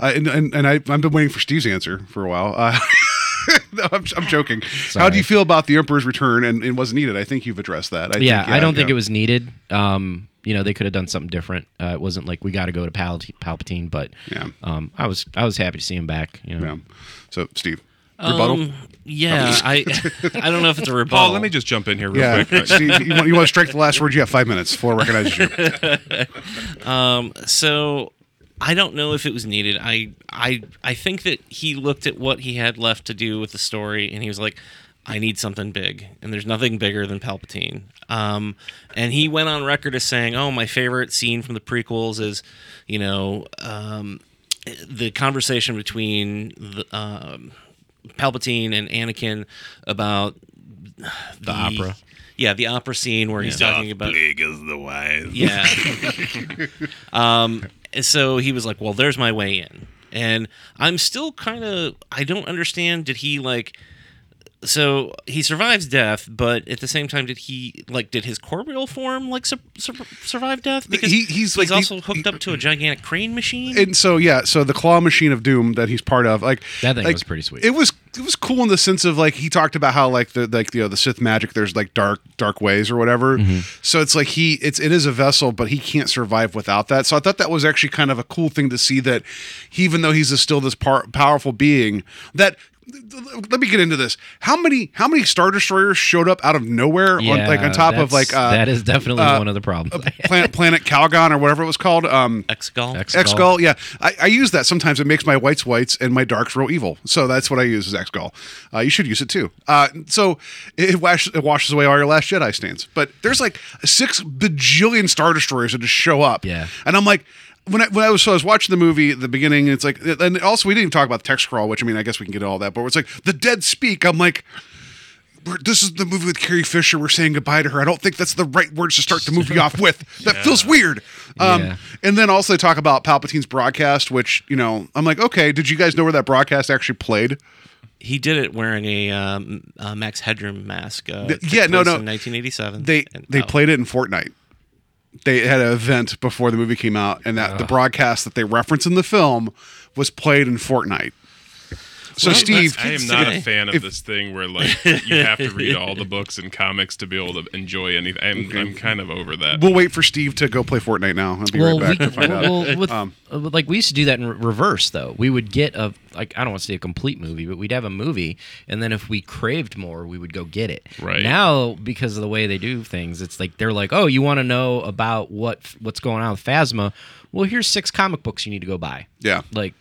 uh, and and, and I, I've been waiting for Steve's answer for a while. Uh, *laughs* no, I'm, I'm joking. How do you feel about the Emperor's return and it wasn't needed? I think you've addressed that. I yeah, think, I don't think it was needed. Um, you know, they could have done something different. Uh, it wasn't like we got to go to Pal- Palpatine, but Yeah. um, I was I was happy to see him back. You know, Yeah. So, Steve, rebuttal. Um, yeah, *laughs* I I don't know if it's a rebuttal. Paul, let me just jump in here real yeah, quick. *laughs* Steve, you want, you want to strike the last word? You have five minutes. Floor recognizes you. *laughs* So I don't know if it was needed. I I I think that he looked at what he had left to do with the story, and he was like, "I need something big," and there's nothing bigger than Palpatine. Um, and he went on record as saying, "Oh, my favorite scene from the prequels is, you know, um, the conversation between the, um, Palpatine and Anakin about the, opera. Yeah, the opera scene where he's talking about as the wise. yeah. *laughs* um, and so he was like, "Well, there's my way in," and I'm still kind of I don't understand. Did he like? So he survives death, but at the same time, did he like? Did his corporeal form like sur- sur- survive death? Because He- he's, like, also he- hooked up to a gigantic crane machine. and so yeah, so the claw machine of doom that he's part of, like That thing like, was pretty sweet. It was it was cool in the sense of like he talked about how like the like you know the Sith magic there's like dark dark ways or whatever. Mm-hmm. So it's like he it's it is a vessel, but he can't survive without that. So I thought that was actually kind of a cool thing to see that he, even though he's a, still this par- powerful being that. Let me get into this. How many how many star destroyers showed up out of nowhere on like on top of that's- like uh, that is definitely uh, one of the problems. planet planet Calgon or whatever it was called. Um, Exegol. Ex- X Gull, yeah, I, I use that sometimes. It makes my whites whites and my darks real evil. So that's what I use is X Gull. Uh, you should use it too. Uh, so it, it, wash, it washes away all your Last Jedi stains. But there's like six bajillion star destroyers that just show up. Yeah. and I'm like. When I, when I was so I was watching the movie at the beginning, it's like, and also we didn't even talk about the text scroll, which I mean, I guess we can get all that, but it's like the dead speak. I'm like, we're, this is the movie with Carrie Fisher. We're saying goodbye to her. I don't think that's the right words to start the movie off with. *laughs* That feels weird. Um, Yeah. And then also they talk about Palpatine's broadcast, which you know, I'm like, okay, did you guys know where that broadcast actually played? He did it wearing a um, uh, Max Headroom mask. Uh, yeah, no, no. In 1987. They And- they oh. played it in Fortnite. They had an event before the movie came out, and that the broadcast that they reference in the film was played in Fortnite. So Well, Steve, I am not today. a fan of this thing where like you have to read all the books and comics to be able to enjoy anything. I'm, I'm kind of over that. we'll wait for Steve to go play Fortnite now. I'll be well, right back we, to find out. well, with, Um, uh, like we used to do that in reverse though. We would get a like I don't want to say a complete movie, but we'd have a movie, and then if we craved more, we would go get it. Right. now, because of the way they do things, it's like they're like, oh, you want to know about what what's going on with Phasma? Well, here's six comic books you need to go buy. yeah. Like,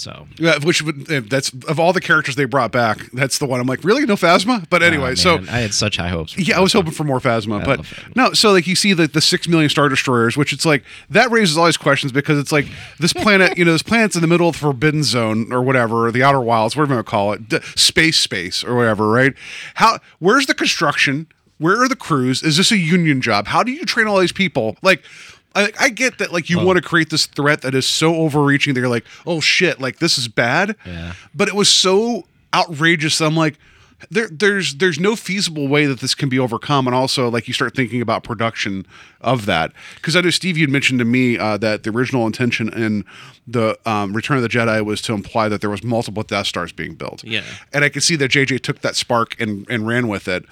so Yeah, which would uh, that's of all the characters they brought back, that's the one I'm like, really no Phasma? But anyway, oh, so I had such high hopes. yeah, I was hoping for more Phasma, but love Phasma. no. So like you see the the six million star destroyers, which it's like that raises all these questions because it's like this planet, you know, this planet's in the middle of the Forbidden Zone or whatever, or the Outer Wilds, whatever you want to call it, d- space, space or whatever, right? How? Where's the construction? Where are the crews? Is this a union job? How do you train all these people? Like. I, I get that, like you want to create this threat that is so overreaching that you're like, oh shit, like this is bad. Yeah. But it was so outrageous. I'm like, there, there's there's no feasible way that this can be overcome, and also like you start thinking about production of that because I know Steve you had mentioned to me uh, that the original intention in the um, Return of the Jedi was to imply that there was multiple Death Stars being built. Yeah. and I could see that JJ took that spark and and ran with it.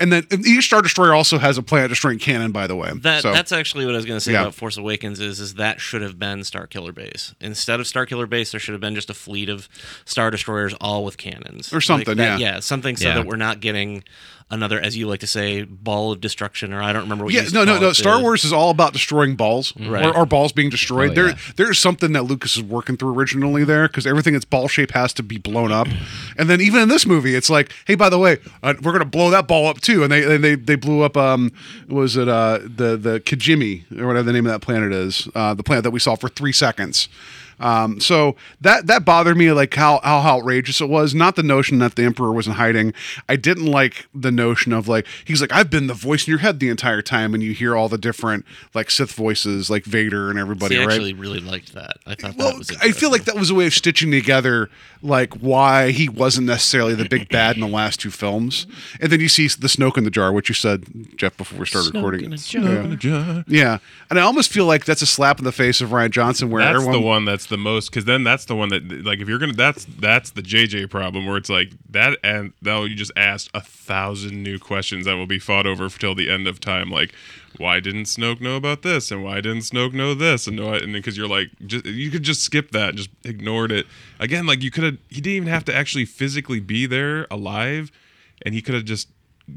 And then and each Star Destroyer also has a planet destroying cannon, by the way. That So- that's actually what I was going to say Yeah. about Force Awakens is is that should have been Star Killer Base instead of Star Killer Base. There should have been just a fleet of Star Destroyers, all with cannons Or something, that- yeah. yeah, something so Yeah. that we're not getting another, as you like to say, ball of destruction, or I don't remember what. you Yeah, used no, no, no. Star the- Wars is all about destroying balls Right. or, or balls being destroyed. Oh, there, yeah. there's something that Lucas is working through originally there because everything that's ball shape has to be blown up. And then even in this movie, it's like, hey, by the way, uh, we're gonna blow that ball up too. And they and they they blew up. Um, was it uh the the Kijimi or whatever the name of that planet is? Uh, the planet that we saw for three seconds. Um, so that that bothered me, like how how outrageous it was. Not the notion that the Emperor was in hiding. I didn't like the notion of like he's like I've been the voice in your head the entire time, and you hear all the different like Sith voices, like Vader and everybody, See, I right? actually really liked that. I thought Well, that was. I feel like that was a way of stitching together like why he wasn't necessarily the big bad in the last two films, and then you see the Snoke in the jar, which you said, Jeff, before we started recording. Yeah. yeah, and I almost feel like that's a slap in the face of Rian Johnson, where That's everyone. the one that's the most because then that's the one that like if you're gonna that's that's the JJ problem where it's like that and though you just asked a thousand new questions that will be fought over till the end of time like why didn't Snoke know about this? And why didn't Snoke know this? And it and because you're like just you could just skip that just ignored it. Again like you could have he didn't even have to actually physically be there alive and he could have just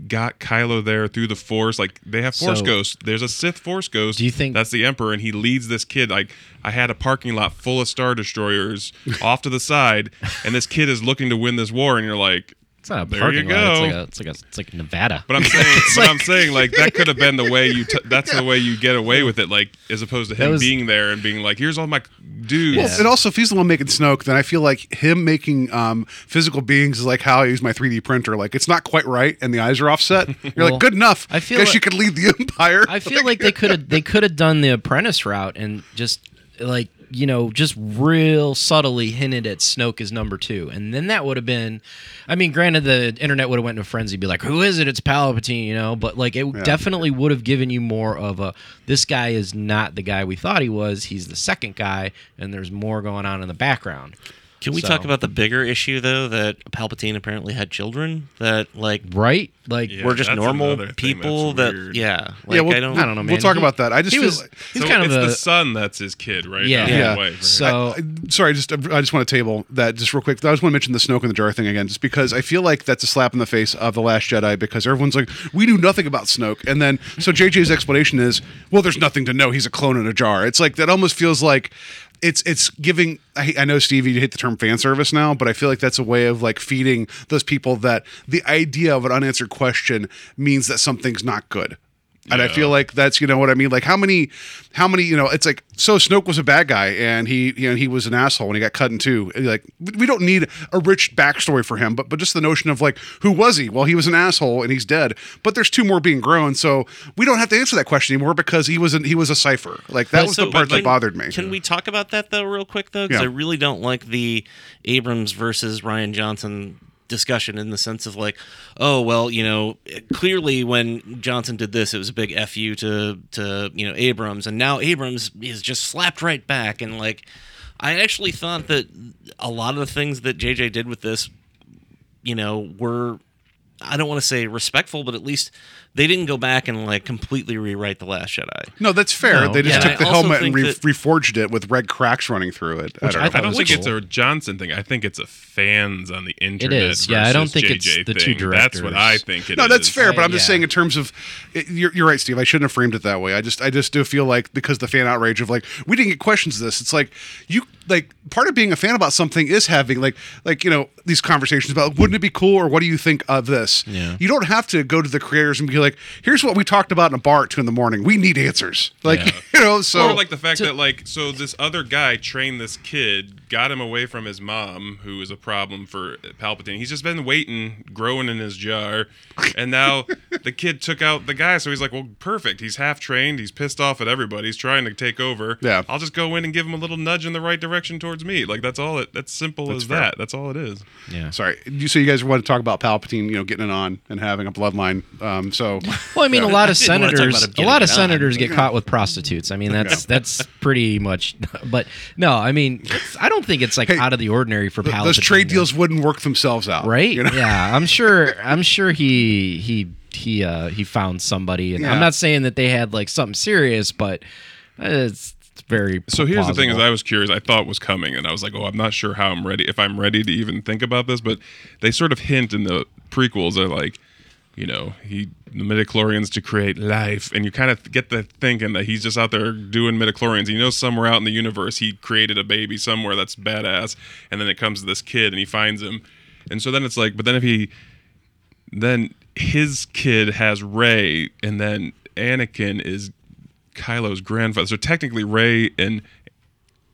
got Kylo there through the Force. Like they have Force So- Ghost. There's a Sith Force Ghost. Do you think- that's the Emperor, and he leads this kid? Like I had a parking lot full of Star Destroyers *laughs* off to the side, and this kid is looking to win this war, and you're like, It's not a There parking you lot. It's go. like a, it's like a, it's like Nevada. but I'm *laughs* saying, but I'm saying, like that could have been the way you. T- *laughs* that's the way you get away with it, like as opposed to him was- being there and being like, "Here's all my dudes." Well, and also, if he's the one making Snoke, then I feel like him making um, physical beings is like how I use my 3D printer. Like it's not quite right, and the eyes are offset. *laughs* You're Well, like, good enough. I feel guess like- you could lead the Empire. I feel like they could have they could have done the apprentice route and just like you know just real subtly hinted at Snoke as number two, and then that would have been. I mean, granted, the internet would have went into a frenzy, be like, "Who is it? It's Palpatine," you know. But like, it definitely would have given you more of a. This guy is not the guy we thought he was. He's the second guy, and there's more going on in the background. Can we So- talk about the bigger issue though that Palpatine apparently had children that like Right? Like, Yeah, were just normal people that yeah like yeah, we'll, I don't I don't know, man. We'll talk He- about that. I just he feel was like- he's so kind of it's a the son that's his kid, right? Yeah. That's Yeah. the wife, right? so. I- sorry, just uh, I just want to table that just real quick. I just want to mention the Snoke in the jar thing again, just because I feel like that's a slap in the face of the Last Jedi because everyone's like, we knew nothing about Snoke, and then so JJ's explanation is, well, there's nothing to know. He's a clone in a jar. It's like that almost feels like. It's it's giving. I, I know Steve, you hate the term fan service now, but I feel like that's a way of like feeding those people that the idea of an unanswered question means that something's not good. And I feel like that's you know what I mean. Like how many, how many you know? It's like so Snoke was a bad guy and he you know he was an asshole and he got cut in two. And, Like we don't need a rich backstory for him, but but just the notion of like who was he? Well, he was an asshole and he's dead. But there's two more being grown, so we don't have to answer that question anymore because he was an, he was a cipher. Like that Well, was so- the part but that can- bothered me. Can we talk about that though, real quick though? Because Yeah. I really don't like the Abrams versus Rian Johnson discussion in the sense of like, oh well, you know, clearly when Johnson did this, it was a big fu to to you know Abrams, and now Abrams is just slapped right back, and like, I actually thought that a lot of the things that JJ did with this, you know, were. I don't want to say respectful, but at least they didn't go back and like completely rewrite the Last Jedi. no, that's fair. No. they just Yeah, took the helmet and re- that- reforged it with red cracks running through it. I don't I I don't think cool. it's a Johnson thing. I think it's a fans on the internet. is. Yeah, I don't versus think it's JJ the two thing. That's what. I think it is. no, that's fair, but I- I'm just yeah. saying in terms of it, you're, you're right, Steve. I shouldn't have framed it that way. I just I just do feel like because the fan outrage of like we didn't get questions of this. It's like you like part of being a fan about something is having like like you know these conversations about wouldn't it be cool or what do you think of this? Yeah. You don't have to go to the creators and be like, here's what we talked about in a bar at two in the morning. We need answers. Like Yeah. *laughs* you know, so or like the fact that like so this other guy trained this kid, got him away from his mom, who is a problem for Palpatine. He's just been waiting, growing in his jar, and now the kid took out the guy. So he's like, well, perfect. He's half trained. He's pissed off at everybody. He's trying to take over. Yeah. I'll just go in and give him a little nudge in the right direction towards me. Like that's all. It. That's simple as fair. that. That's all it is. yeah. Sorry, so you guys want to talk about Palpatine, you know, getting it on and having a bloodline. Um, so *laughs* Well, I mean, a lot of *laughs* I didn't wanna talk senators, a lot of it on. senators get caught with prostitutes. I mean, that's that's pretty much. *laughs* But no, I mean, I don't think it's like Hey, out of the ordinary for Palpatine. those trade deals wouldn't work themselves out, right? You know? Yeah, I'm sure. I'm sure he he he uh he found somebody, and Yeah. I'm not saying that they had like something serious, but it's, it's very. So here's the thing: is. I was curious. I thought was coming, and I was like, "Oh, I'm not sure how I'm ready. If I'm ready to even think about this." But they sort of hint in the prequels. They're like, you know, he the midichlorians to create life, and you kind of get the thinking that he's just out there doing midichlorians. You know, somewhere out in the universe, he created a baby somewhere that's badass, and then it comes to this kid, and he finds him, and so then it's like, but then if he, then his kid has Rey, and then Anakin is Kylo's grandfather. So technically, Rey and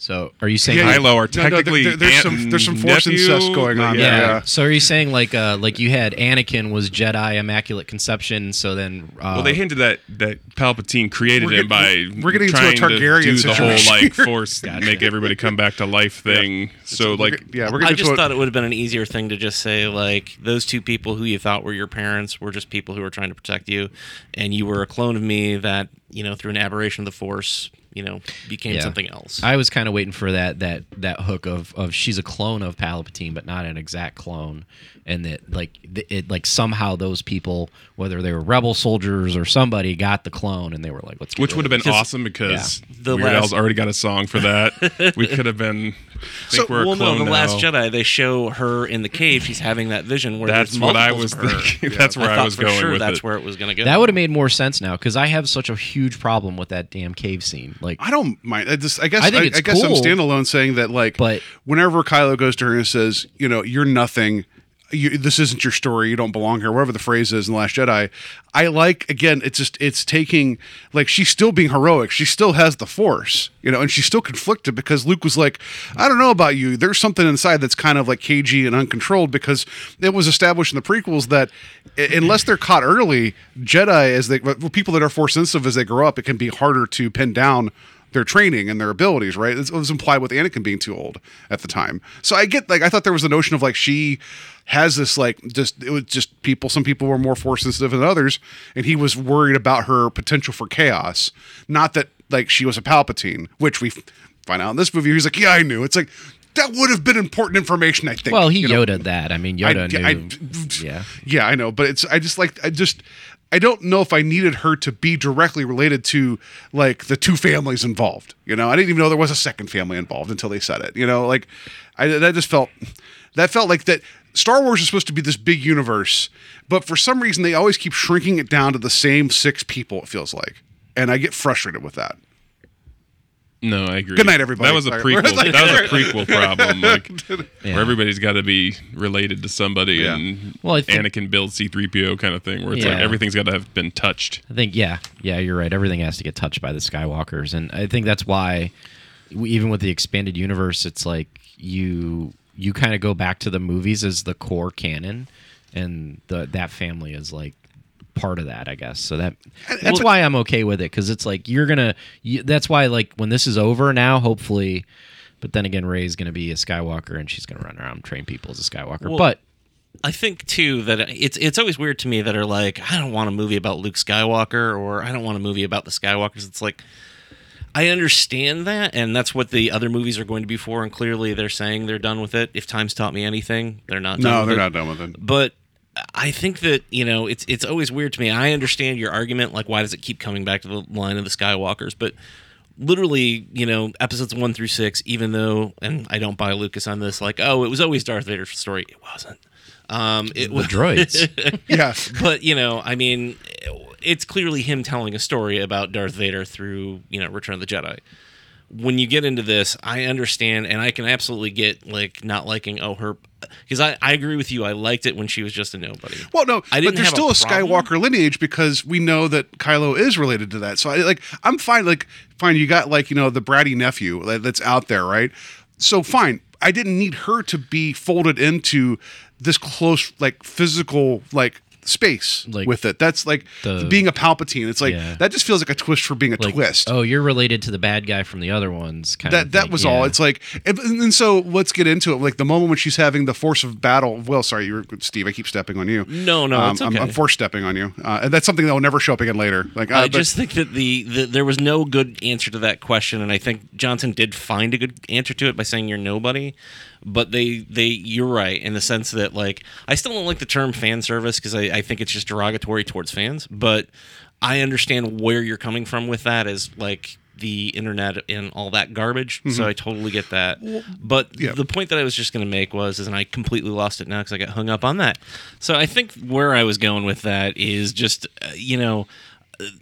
So are you saying? Yeah, like- Kylo are No, no, there- technically there's aunt some- there's some force nephew, incest going on but there, yeah. yeah. So are you saying like uh like you had Anakin was Jedi Immaculate Conception, so then uh, Well, they hinted that that Palpatine created We're him by we're getting into a trying Targaryen to do the whole situation like here. force *laughs* make everybody come back to life thing. So We're like yeah, we're I gonna just do thought it would have been an easier thing to just say like those two people who you thought were your parents were just people who were trying to protect you, and you were a clone of me that you know through an aberration of the Force, you know, became Yeah. something else. I was kind of waiting for that that that hook of of she's a clone of Palpatine, but not an exact clone, and that like it like somehow those people, whether they were rebel soldiers or somebody, got the clone, and they were like, let's. get which would have been awesome because The Weird Al's already got a song for that. we could have been. I think we're a well, no, the now. Last Jedi, they show her in the cave. She's having that vision where That's there's what I was of thinking. *laughs* That's where I I, was for going sure with that's it. where it was going to go. That would have made more sense now because I have such a huge problem with that damn cave scene. Like, I don't mind. I just, I guess, I I, think I, it's guess I'm standalone saying that, like, But- whenever Kylo goes to her and says, you know, you're nothing. You, this isn't your story. You don't belong here. Whatever the phrase is in the Last Jedi, I like. Again, it's just it's taking like she's still being heroic. She still has the Force, you know, and she's still conflicted because Luke was like, I don't know about you. There's something inside that's kind of like cagey and uncontrolled because it was established in the prequels that unless they're caught early, Jedi as they well, people that are Force sensitive as they grow up, it can be harder to pin down their training and their abilities, right? It was implied with Anakin being too old at the time. So I get like I thought there was a notion of like she has this like just it was just people some people were more force sensitive than others and he was worried about her potential for chaos. Not that like she was a Palpatine, which we find out in this movie he's like, "Yeah, I knew." It's like that would have been important information, I think. well, he you know? Yoda that. I mean, Yoda I- knew. yeah. Yeah, I know, but it's I just like I just I don't know if I needed her to be directly related to like the two families involved. You know, I didn't even know there was a second family involved until they said it. You know, like I that just felt that felt like that Star Wars is supposed to be this big universe, but for some reason they always keep shrinking it down to the same six people it feels like. And I get frustrated with that. No, I agree. Good night, everybody. That was a Sorry. prequel. *laughs* that was a *laughs* prequel problem. Like *laughs* Yeah. where everybody's got to be related to somebody, Yeah. and Well, I think- Anakin builds C-3PO kind of thing, where it's like everything's got to have been touched. I think yeah, yeah, you're right. Everything has to get touched by the Skywalkers, and I think that's why, even with the expanded universe, it's like you you kind of go back to the movies as the core canon, and the that family is like part of that, I guess. So that that's why I'm okay with it because it's like you're gonna. You, that's why like when this is over now, hopefully. But then again, Rey's gonna be a Skywalker, and she's gonna run around train people as a Skywalker. Well, but I think too that it's it's always weird to me that are like I don't want a movie about Luke Skywalker or I don't want a movie about the Skywalkers. It's like I understand that, and that's what the other movies are going to be for. And clearly, they're saying they're done with it. If time's taught me anything, they're not. Done No, with they're it. not done with it. But I think that you know it's it's always weird to me. I understand your argument, like why does it keep coming back to the line of the Skywalkers, but literally, you know, episodes one through six, even though, and I don't buy Lucas on this, like, oh, it was always Darth Vader's story. It wasn't. Um, it was droids. *laughs* Yeah. but you know, I mean, it's clearly him telling a story about Darth Vader through you know Return of the Jedi. When you get into this, I understand, and I can absolutely get like not liking oh her because I, I agree with you. I liked it when she was just a nobody. Well, no, I but didn't but there's still a a. Skywalker lineage because we know that Kylo is related to that. So, I, like, I'm fine. Like, fine, you got like you know the bratty nephew that- that's out there, right? So, fine. I didn't need her to be folded into this close, like physical, like space Like with it. That's like the- being a Palpatine. It's like Yeah. that just feels like a twist for being a like, twist. oh, you're related to the bad guy from the other ones. Kind that of that thing. was all. It's like, and, and so let's get into it. Like the moment when she's having the force of battle. Well, sorry, you're Steve. I keep stepping on you. No, no, um, it's I'm, okay. I'm force stepping on you, uh, and that's something that will never show up again later. Like uh, I but- just think that the, the there was no good answer to that question, and I think Johnson did find a good answer to it by saying you're nobody. But they they you're right in the sense that like I still don't like the term fan service because I, I think it's just derogatory towards fans. But I understand where you're coming from with that as like the internet and all that garbage. So I totally get that. but Mm-hmm. yeah. the point that I was just going to make was, is, and I completely lost it now because I got hung up on that. So I think where I was going with that is just, uh, you know,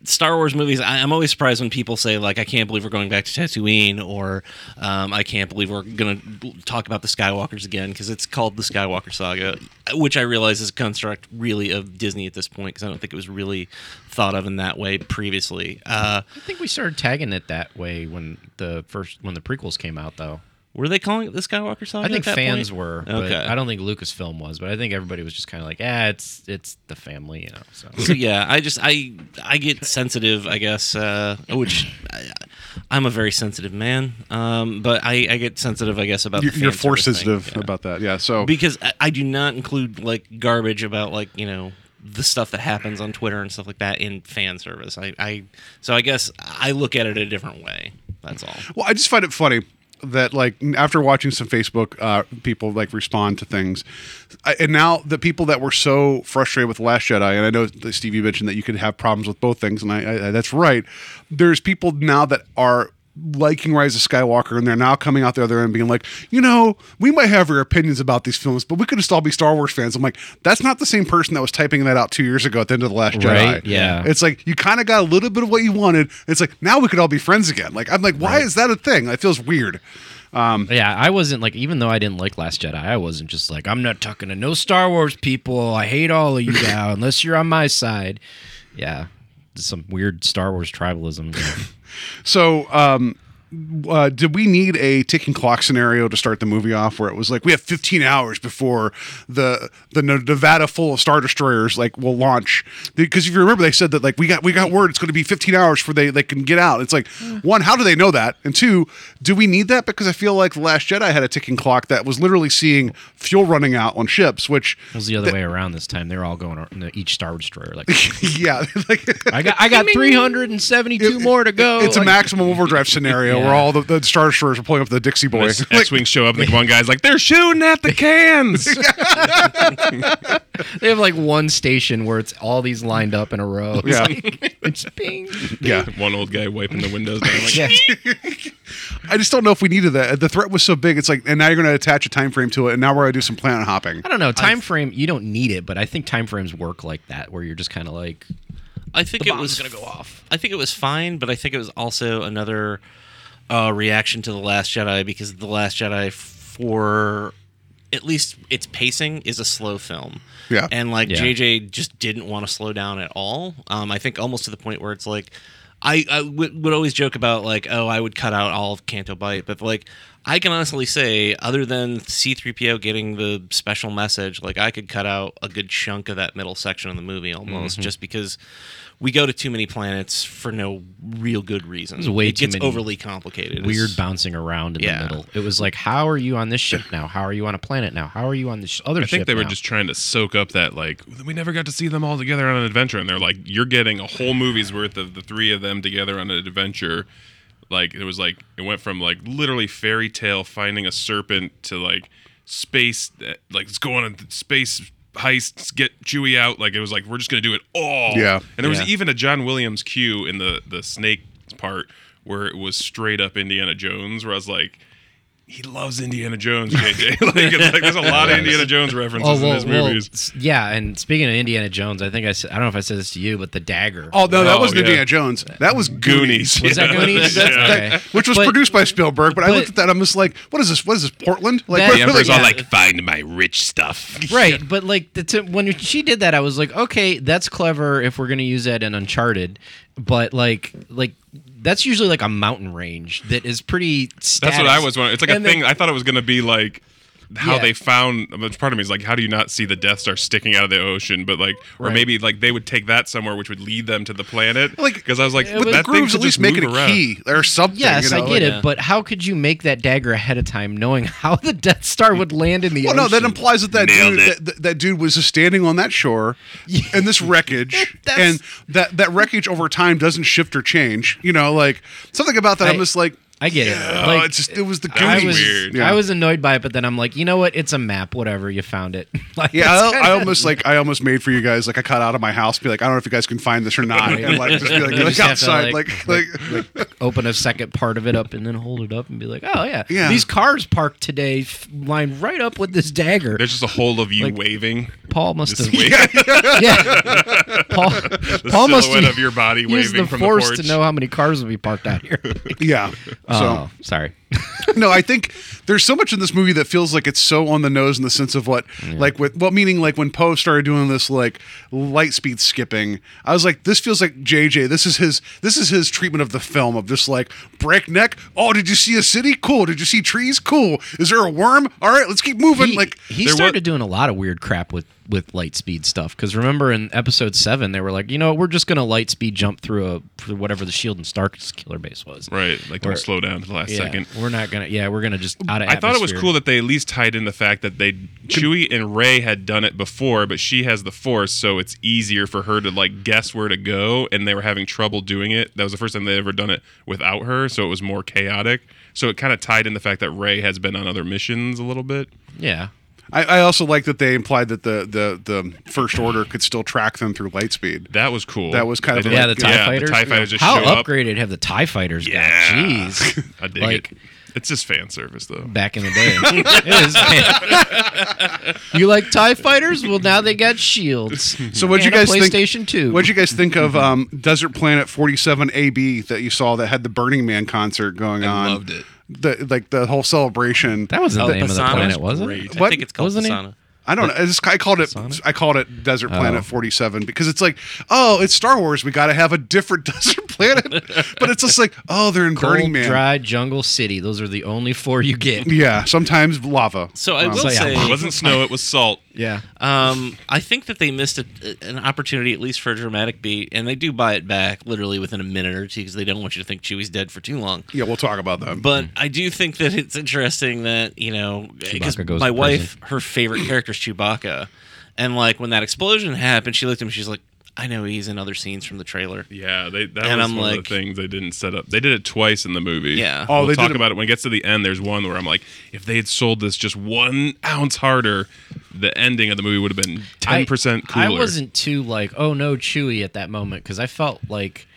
Star Wars movies, I, I'm always surprised when people say like, "I can't believe we're going back to Tatooine," or um, "I can't believe we're going to talk about the Skywalkers again," because it's called the Skywalker Saga, which I realize is a construct really of Disney at this point, because I don't think it was really thought of in that way previously. Uh, I think we started tagging it that way when the first when the prequels came out, though. Were they calling it the Skywalker Saga? I think at that fans point? were. Okay. But I don't think Lucasfilm was, but I think everybody was just kind of like, ah, it's it's the family, you know. So so yeah, I just I I get sensitive, I guess, uh, which I, I'm a very sensitive man, um, but I, I get sensitive, I guess, about You're, the you're force service thing, sensitive yeah. about that. Yeah. So because I, I do not include like garbage about like you know the stuff that happens on Twitter and stuff like that in fan service. I, I so I guess I look at it a different way. That's all. Well, I just find it funny that like after watching some Facebook uh, people like respond to things, I, and now the people that were so frustrated with Last Jedi, and I know Steve you mentioned that you could have problems with both things, and I, I that's right. There's people now that are liking Rise of Skywalker, and they're now coming out the other end being like, you know, we might have our opinions about these films, but we could just all be Star Wars fans. I'm like, that's not the same person that was typing that out two years ago at the end of the Last Jedi. Right, yeah. It's like you kind of got a little bit of what you wanted. It's like now we could all be friends again. Like I'm like, why is that a thing? It feels weird. Um, yeah, I wasn't like even though I didn't like Last Jedi, I wasn't just like I'm not talking to no Star Wars people. I hate all of you *laughs* now unless you're on my side. Yeah, some weird Star Wars tribalism. *laughs* So, um, uh, did we need a ticking clock scenario to start the movie off, where it was like we have 15 hours before the the Nevada full of star destroyers like will launch? Because if you remember, they said that like we got we got word it's going to be 15 hours for they they can get out. It's like one, how do they know that? And two, do we need that? Because I feel like the Last Jedi had a ticking clock that was literally seeing fuel running out on ships, which It was the other way around this time. They're all going on each Star Destroyer. Like *laughs* yeah, *laughs* like I got I got 372 more to go. It's a maximum *laughs* overdrive scenario where all the, the star destroyers are pulling up the Dixie boy. X- X-wings show up, and like *laughs* one guy's like, "They're shooting at the cans." *laughs* *laughs* They have like one station where it's all these lined up in a row. It's Yeah. like, it's ping. yeah, one old guy wiping the windows down. Like, Yeah. I just don't know if we needed that. The threat was so big. It's like, and now you're going to attach a time frame to it, and now we're going to do some planet hopping. I don't know. Time frame, you don't need it, but I think time frames work like that, where you're just kind of like, I think the it bomb's was gonna go off. I think it was fine, but I think it was also another uh, reaction to the Last Jedi because the Last Jedi, for at least its pacing, is a slow film. Yeah. and like Yeah. JJ just didn't want to slow down at all. Um, I think almost to the point where it's like. I, I would would always joke about like oh I would cut out all of Canto Bight but like I can honestly say other than C3PO getting the special message like I could cut out a good chunk of that middle section of the movie almost Mm-hmm. just because we go to too many planets for no real good reason. There's way it too gets many overly complicated. weird It's- bouncing around in Yeah. the middle. It was like, how are you on this ship now? How are you on a planet now? How are you on this sh- other I ship think they were now? just trying to soak up that like we never got to see them all together on an adventure, and they're like, you're getting a whole movie's worth of the three of them together on an adventure. Like it was like it went from like literally fairy tale finding a serpent to like space, uh, like let's go on a space heists, get Chewie out. Like it was like we're just gonna do it all. Yeah. and there was Yeah. even a John Williams cue in the the snake part where it was straight up Indiana Jones, where I was like. He loves Indiana Jones, JJ. *laughs* like, like there's a lot of Indiana Jones references oh, in his movies. s- yeah. And speaking of Indiana Jones, I think I, said, I don't know if I said this to you, but the dagger. Oh no, that Oh, wasn't yeah. Indiana Jones. That was Goonies. Goonies. was that *laughs* Goonies? Yeah. Okay. Which was But- produced by Spielberg, but, I looked at that. I'm just like, what is this? What is this? Portland? Like, That- what- The Emperor's like- all like, find my rich stuff. *laughs* Right, but like the t- when she did that, I was like, okay, that's clever if we're gonna use that in Uncharted, but like like that's usually like a mountain range that is pretty. That's what I was wondering. It's like a then- thing. I thought it was going to be like how Yeah. they found. But part of me is like, how do you not see the Death Star sticking out of the ocean? But like, or Right. maybe like they would take that somewhere, which would lead them to the planet. Like- because I was like, Yeah, but but the that thing grooves at least just make it a around. key or something. Yes, you know? I get like- it, but how could you make that dagger ahead of time, knowing *laughs* how the Death Star would land in the Well, ocean? no, that implies that that Nailed dude, that, that, that dude was just standing on that shore *laughs* and this wreckage, and that that wreckage over time doesn't shift or change. You know, like something about that. I, am just like, I get it. oh, Like, it's just it was the I Goonies. was weird. Yeah. I was annoyed by it, but then I'm like, you know what? It's a map. Whatever, you found it. *laughs* like, Yeah, I, I almost like I almost made for you guys like I cut out of my house, be like I don't know if you guys can find this or not, *laughs* and like just be like, You like just have to, outside, like- like like, open a second part of it up and then hold it up and be like, oh yeah, Yeah. these cars parked today f- line right up with this dagger. There's just a whole of you Like- waving. Paul must have. wave. yeah, *laughs* Paul. The Paul must silhouette have of your body used waving the from force the porch. to know how many cars would be parked out here. Yeah. Oh, sorry. *laughs* no, I think there's so much in this movie that feels like it's so on the nose in the sense of what, like, with well, meaning like when Poe started doing this like light speed skipping, I was like, this feels like JJ. This is his. This is his treatment of the film of just like breakneck. Oh, did you see a city? Cool. Did you see trees? Cool. Is there a worm? All right, let's keep moving. he, like, he started wa- doing a lot of weird crap with with light speed stuff because remember in episode seven they were like you know we're just gonna light speed jump through a through whatever the shield and Starkiller Base was Right, like don't slow down to the last yeah second. We're not gonna yeah we're gonna just out of I thought it was cool that they at least tied in the fact that they Chewie and Rey had done it before, but she has the Force, so it's easier for her to like guess where to go, and they were having trouble doing it. That was the first time they ever done it without her, so it was more chaotic. So it kind of tied in the fact that Rey has been on other missions a little bit. yeah I, I also like that they implied that the the the First Order could still track them through light speed. That was cool. That was kind They of did- yeah the tie yeah, fighters The Tie fighters just how show up. upgraded have the tie fighters Yeah, got jeez *laughs* I dig like it. It's just fan service though. back in the day *laughs* it is you like tie fighters well now they got shields So what'd you And a guys think? PlayStation 2 What'd you guys think of um, Desert Planet 47 AB that you saw that had the Burning Man concert going on? I loved it. The like the whole celebration. that wasn't Oh, the name of the planet wasn't it Great. What? I think it's called was the name? Pasaana. I don't know. I, just, I called it. I called it Desert Planet Oh. 47 because it's like, oh, it's Star Wars. We got to have a different *laughs* desert planet. but it's just like, oh, they're in Burning Man. dry jungle city. Those are the only four you get. Yeah, sometimes lava. So I Um, will so, yeah. say, It wasn't snow; it was salt. Yeah. Um, I think that they missed a, an opportunity, at least for a dramatic beat, and they do buy it back literally within a minute or two because they don't want you to think Chewie's dead for too long. Yeah, we'll talk about that. But I do think that it's interesting that you know because my to wife, her favorite character is Chewbacca, and like when that explosion happened, she looked at me, she's like, "I know he's in other scenes from the trailer." Yeah, they, that And was I'm one like- of the things they didn't set up. They did it twice in the movie. Yeah. Oh, we'll they talk about it when it gets to the end. There's one where I'm like, if they had sold this just one ounce harder, the ending of the movie would have been ten percent cooler. I wasn't too like, oh no, Chewie at that moment because I felt like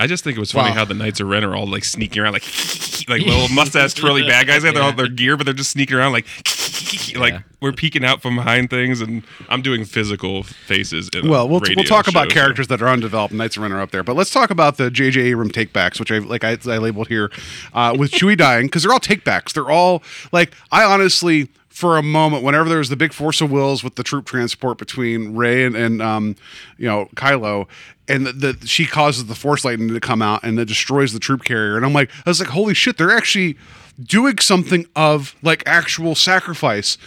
I just think it was funny Wow. how the Knights of Ren are all like sneaking around like *laughs* like little *laughs* mustache twirly bad guys. They have all their gear, but they're just sneaking around like *laughs* like Yeah. we're peeking out from behind things, and I'm doing physical faces. In a Well, we'll, radio we'll talk about show, so- characters that are undeveloped. Knights of Ren are up there, but let's talk about the J.J. Abrams takebacks, which I like I, I labeled here uh, with Chewie dying because they're all takebacks. They're all like I honestly. For a moment, whenever there was the big force of wills with the troop transport between Rey and, and um, you know Kylo, and the, the she causes the force lightning to come out and that destroys the troop carrier, and I'm like, I was like, holy shit, they're actually doing something of like actual sacrifice.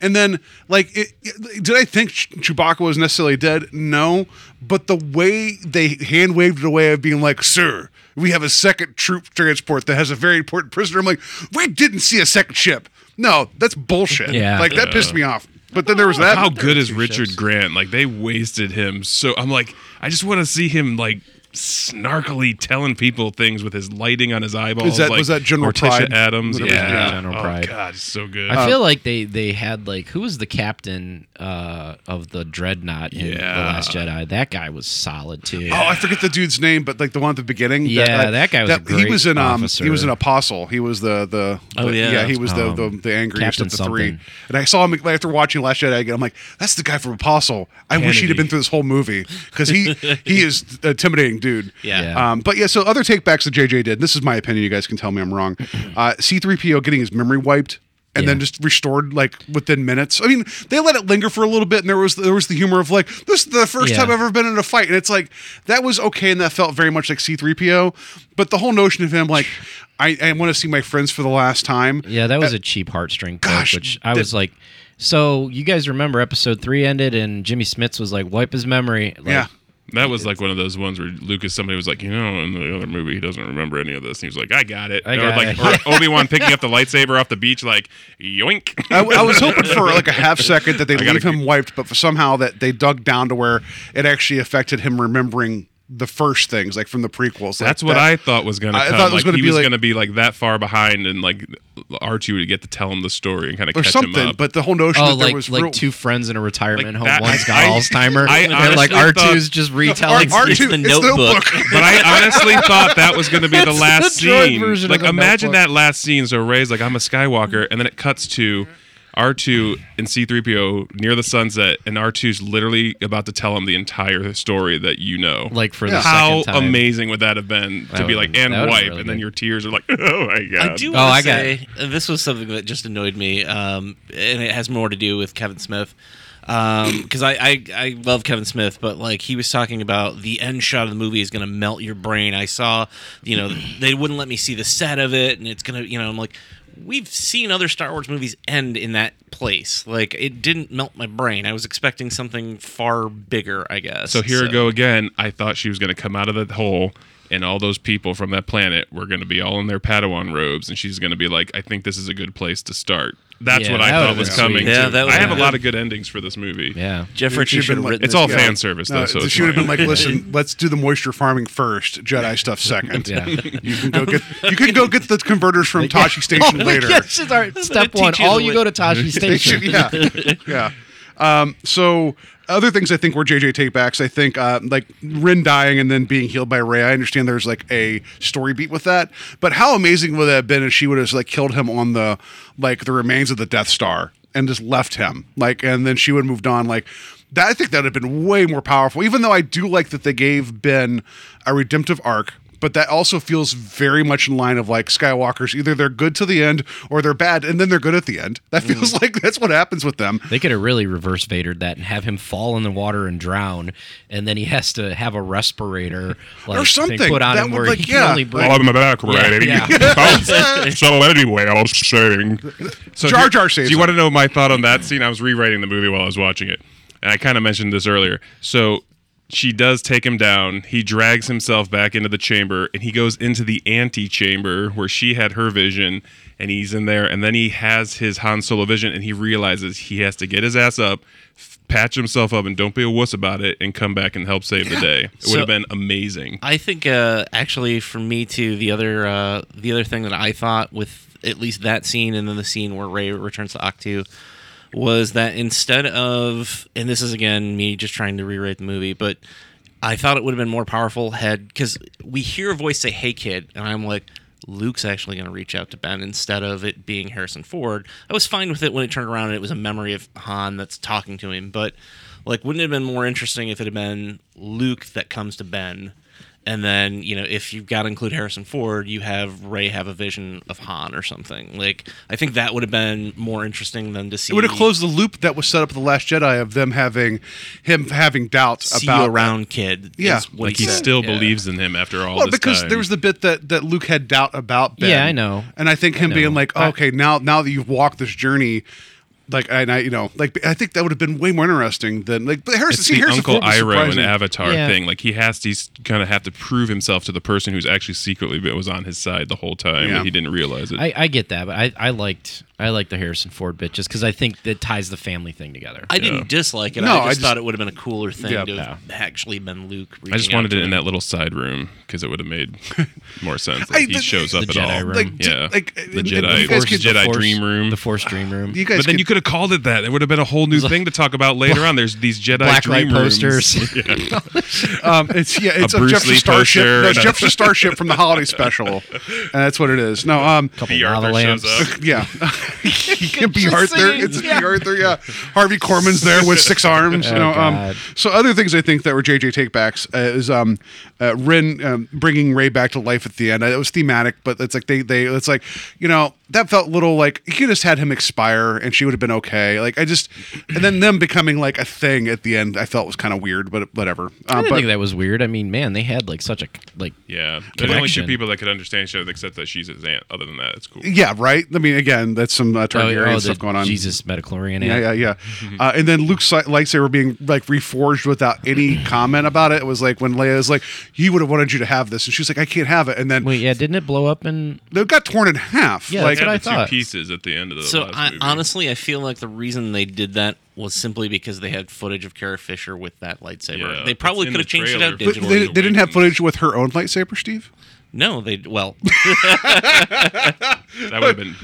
And then, like, it, it- did I think Ch- Chewbacca was necessarily dead? No, but the way they hand waved it away of being like, "Sir, we have a second troop transport that has a very important prisoner." I'm like, we didn't see a second ship. No, that's bullshit. Yeah. like that pissed me off. But then there was that. How good is Richard. Grant? Like they wasted him. So I'm like, I just want to see him like snarkily telling people things with his lighting on his eyeballs. Is that- like was that General Morticia Pryde? Adams? Yeah, yeah, General oh, Pryde. God, it's so good. I feel like they they had like who was the captain uh, of the dreadnought in the Yeah. Last Jedi? That guy was solid too. Oh, I forget the dude's name, but like the one at the beginning. Yeah, that guy was a he was in um officer. he was an apostle. He was the the Oh, the- yeah. he was the, Um, the the angriest Captain of the three. And I saw him after watching Last Jedi again. I'm like, that's the guy from Apostle. I wish he'd have been through this whole movie because he he is an *laughs* intimidating dude. Yeah. Yeah. Um, but yeah, so other takebacks that JJ did. This is my opinion. You guys can tell me I'm wrong. *clears throat* Uh, C3PO getting his memory wiped. And then just restored like within minutes. I mean, they let it linger for a little bit, and there was there was the humor of like this is the first Yeah. time I've ever been in a fight, and it's like that was okay, and that felt very much like C3PO. But the whole notion of him like *sighs* I, I want to see my friends for the last time. Yeah, that was a cheap heartstring joke, gosh, which I that- was like, so you guys remember episode three ended and Jimmy Smits was like, wipe his memory. Like, Yeah. That was like one of those ones where Lucas, somebody was like, you know, in the other movie, he doesn't remember any of this. And he was like, I got it. I or got like, it. or *laughs* Obi Wan picking up the lightsaber off the beach, like, yoink. I, I was hoping for like a *laughs* half second that they I gotta leave him wiped, but for somehow that they dug down to where it actually affected him remembering the first things, like from the prequels. Like That's what that- I thought was going to I thought it was like, gonna he be was like- going to be like that far behind, and like R2 would get to tell him the story and kind of or catch him something. up. But the whole notion Oh, that there like was like real, two friends in a retirement Like home. that- One's got *laughs* I- Alzheimer, I and like R2's thought- just *laughs* retelling. R2 *laughs* It's the it's Notebook. But I honestly thought that was going to be the last the scene. Like, imagine Notebook. that last scene. So Rey's like, "I'm a Skywalker," and then it cuts to mm-hmm. R2 and C3PO near the sunset, and R2's literally about to tell him the entire story that you know. Like for the How second time. amazing would that have been to That be like been- and wipe, really and then been- your tears are like, *laughs* oh my god. I do Oh, want I to got say uh, this was something that just annoyed me, um, and it has more to do with Kevin Smith. Because I, I I love Kevin Smith, but like he was talking about the end shot of the movie is going to melt your brain. I saw, you know, they wouldn't let me see the set of it, and it's gonna, you know, I'm like, we've seen other Star Wars movies end in that place. Like it didn't melt my brain. I was expecting something far bigger, I guess. So here we go again. I thought she was going to come out of the hole, and all those people from that planet were going to be all in their Padawan robes, and she's going to be like, "I think this is a good place to start." That's Yeah, what I that thought was coming. sweet. Yeah, too. that I would've have a lot of good endings for this movie. Yeah. Jeff It should've been like- written. It's all Yeah. fan service though, No, so it's she would have been like, "Listen, *laughs* let's do the moisture farming first, Jedi stuff second. *laughs* Yeah. You can go get you can go get the converters from Tosche Station Oh, later. yes, our- *laughs* step one. All you way- go to Tosche Station. yeah, yeah. Um, so other things I think were JJ takebacks. I think uh, like Ren dying and then being healed by Rey. I understand there's like a story beat with that, but how amazing would that have been if she would have like killed him on the like the remains of the Death Star and just left him like, and then she would have moved on like. That, I think that would have been way more powerful. Even though I do like that they gave Ben a redemptive arc, but that also feels very much in line of like Skywalker's. Either they're good to the end or they're bad, and then they're good at the end. That mm. feels *laughs* like that's what happens with them. They could have really reverse Vadered that and have him fall in the water and drown, and then he has to have a respirator *laughs* like, Or something. put on That him would, where like, he yeah. can only breathe. All in the back, right? yeah. Oh, *laughs* so anyway, I was saying. So Jar here- Jar saves Do you want to know my thought on that scene? I was rewriting the movie while I was watching it, and I kind of mentioned this earlier. So she does take him down. He drags himself back into the chamber, and he goes into the ante-chamber where she had her vision, and he's in there. And then he has his Han Solo vision, and he realizes he has to get his ass up. f- Patch himself up and don't be a wuss about it, and come back and help save the day. It would have been amazing. I think uh, actually for me too, the other uh, the other thing that I thought with at least that scene and then the scene where Rey returns to Ahch-To was that instead of and this is again me just trying to rewrite the movie, but I thought it would have been more powerful had because we hear a voice say "Hey kid," and I'm like. Luke's actually going to reach out to Ben instead of it being Harrison Ford. I was fine with it when it turned around and it was a memory of Han that's talking to him, but like, wouldn't it have been more interesting if it had been Luke that comes to Ben, and then you know, if you've got to include Harrison Ford, you have Rey have a vision of Han or something. Like, I think that would have been more interesting than to see. It would have closed the loop that was set up in the Last Jedi of them having him having doubts See about you around, kid. Yeah. what Like he said. still Yeah. believes in him after all Well, this because time. there was the bit that that Luke had doubt about Ben. Yeah, I know. And I think him know. being like, I- okay, now now that you've walked this journey, like and I, you know, like I think that would have been way more interesting than like. But Harrison, it's see, the Harrison Uncle Ford Iroh and. Avatar Yeah. thing. Like he has to kind of have to prove himself to the person who's actually secretly was on his side the whole time, Yeah. but he didn't realize it. I, I get that, but I, I liked I like the Harrison Ford bit just because I think that ties the family thing together. I didn't dislike it. No, I I just, just- thought it would have been a cooler thing Yeah. to Yeah. have actually been Luke. I just reaching out wanted to it in him. that little side room because it would have made *laughs* more sense. I- Like he the- shows up the at Jedi all. room. Like, j- yeah, like, the and- and Jedi, you guys Force could- Jedi the Force- dream room. the Force Dream Room, You guys, but then could- you could have called it that. It would have been a whole new thing to talk about later on. There's these Jedi blacklight dream rooms. posters. *laughs* *laughs* Um, it's yeah, it's a, Bruce Jefferson Lee Starship. poster No, and it's a- Jefferson Starship from the holiday special, and that's what it is. No, um, couple B. lava Arthur shows lamps. up. yeah, *laughs* he can be just Arthur. singing, It's yeah. Bea Arthur. Yeah, Harvey Korman's there with six *laughs* arms. you Oh, know, um, so other things I think that were JJ takebacks uh, is um, uh, Ren um, bringing Rey back to life at the end. Uh, It was thematic, but it's like they they it's like you know that felt a little like you could just had him expire and she would have been okay. Like I just and then them becoming like a thing at the end, I felt was kind of weird, but whatever. I Uh, didn't but think that was weird. I mean, man, they had like such a like. Yeah, they're the only two people that could understand each other except that she's his aunt. Other than that, it's cool. yeah, right. I mean, again, that's some uh, Oh, Targaryen oh, the stuff going on. Jesus Midi-chlorian. Yeah, yeah, yeah. Mm-hmm. Uh, and then Luke's li- lightsaber being like reforged without any *clears throat* comment about it. It was like when Leia was like, "He would have wanted you to have this," and she's like, "I can't have it." And then Wait, yeah, didn't it blow up and it got torn in half. Yeah, like that's what I Had thought. two pieces at the end of the So last I, movie. honestly, I feel like the reason they did that was simply because they had footage of Carrie Fisher with that lightsaber. Yeah, they probably could have changed it out But But digitally. they, they didn't have footage with her own lightsaber, Steve. no, they well. *laughs* that would have been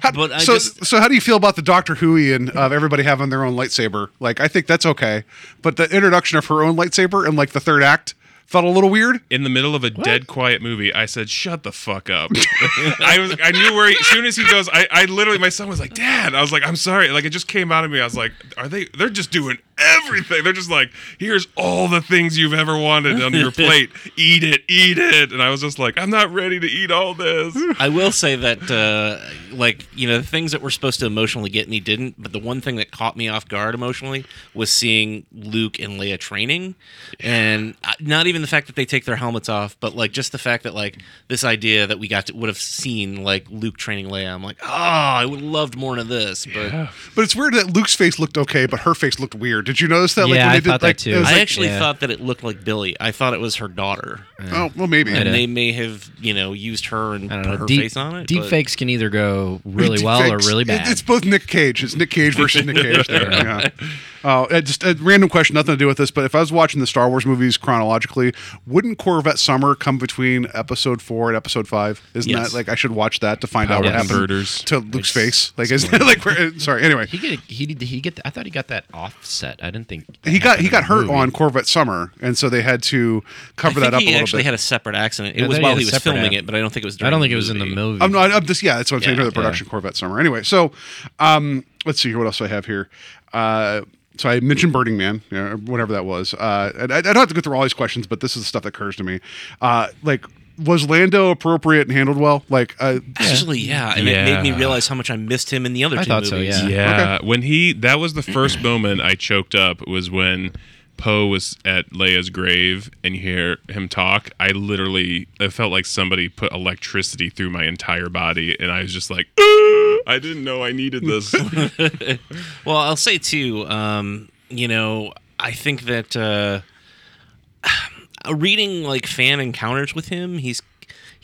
How- But I so, just- so how do you feel about the Doctor Whoian of everybody having their own lightsaber? Like, I think that's okay, but the introduction of her own lightsaber in like the third act felt a little weird. in the middle of a dead quiet movie, I said, "Shut the fuck up." *laughs* I was, I knew where. He, as soon as he goes, I, I literally, my son was like, "Dad," I was like, "I'm sorry," like it just came out of me. I was like, "Are they? They're just doing everything. They're just like, here's all the things you've ever wanted on your *laughs* plate. Eat it, eat it." And I was just like, "I'm not ready to eat all this." I will say that, uh, like, you know, the things that were supposed to emotionally get me didn't. But the one thing that caught me off guard emotionally was seeing Luke and Leia training, and uh, not even the fact that they take their helmets off, but like just the fact that like this idea that we got to would have seen like Luke training Leia. I'm like, oh, I would have loved more of this, but. But it's weird that Luke's face looked okay, but her face looked weird. Did you notice that? Yeah, when I they did, thought that like, too. I like- actually yeah. thought that it looked like Billy. I thought it was her daughter, oh well, maybe. and they may have, you know, used her and I put don't know. her Deep, face on it. deep but- fakes can either go *laughs* really Deep well or fakes. really It- bad. It's both Nick Cage. It's Nick Cage versus Nick Cage. There. *laughs* Yeah. Oh, uh, just a random question, nothing to do with this. But if I was watching the Star Wars movies chronologically, wouldn't Corvette Summer come between Episode Four and Episode Five? Isn't Yes. that like I should watch that to find out Power what happened converters. to Luke's face? Like, isn't it like? *laughs* we're- Sorry. Anyway, he get he did he get I thought he got that offset. I didn't think he got he happened got the hurt movie. on Corvette Summer, and so they had to cover I that think up he a little actually bit. had a separate accident. It Yeah, was while he was filming ac- it, but I don't think it was. During I don't think the it was in the movie. movie. I'm not. I'm just yeah. That's what I'm saying. Yeah, For the production Corvette Summer. Anyway, so um, let's see here. What else do I have here? Uh, so I mentioned Burning Man, you know, whatever that was. Uh, and I, I don't have to go through all these questions, but this is the stuff that occurs to me. Uh, like, was Lando appropriate and handled well? Like, uh, Actually, yeah, and it made me realize how much I missed him in the other I two thought so, movies. yeah. Yeah, when he that was the first moment I choked up was when Poe was at Leia's grave and you hear him talk. I literally it felt like somebody put electricity through my entire body and I was just like I didn't know I needed this. *laughs* Well, I'll say too. Um, you know, I think that uh, *sighs* reading like fan encounters with him, he's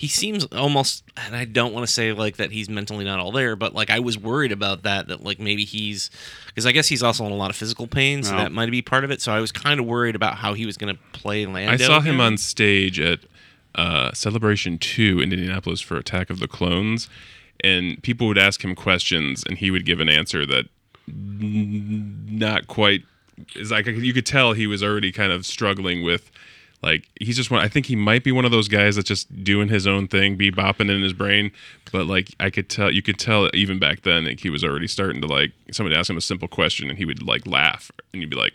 he seems almost, and I don't want to say like that he's mentally not all there, but like I was worried about that. That like maybe he's because I guess he's also in a lot of physical pain, so Oh. that might be part of it. So I was kind of worried about how he was going to play Lando. I saw him on stage at uh, Celebration 2 in Indianapolis for Attack of the Clones, and people would ask him questions, and he would give an answer that not quite is like you could tell he was already kind of struggling with. Like he's just one. I think he might be one of those guys that's just doing his own thing, be bopping in his brain. But like I could tell, you could tell even back then, like he was already starting to like somebody asked him a simple question, and he would like laugh, and you'd be like,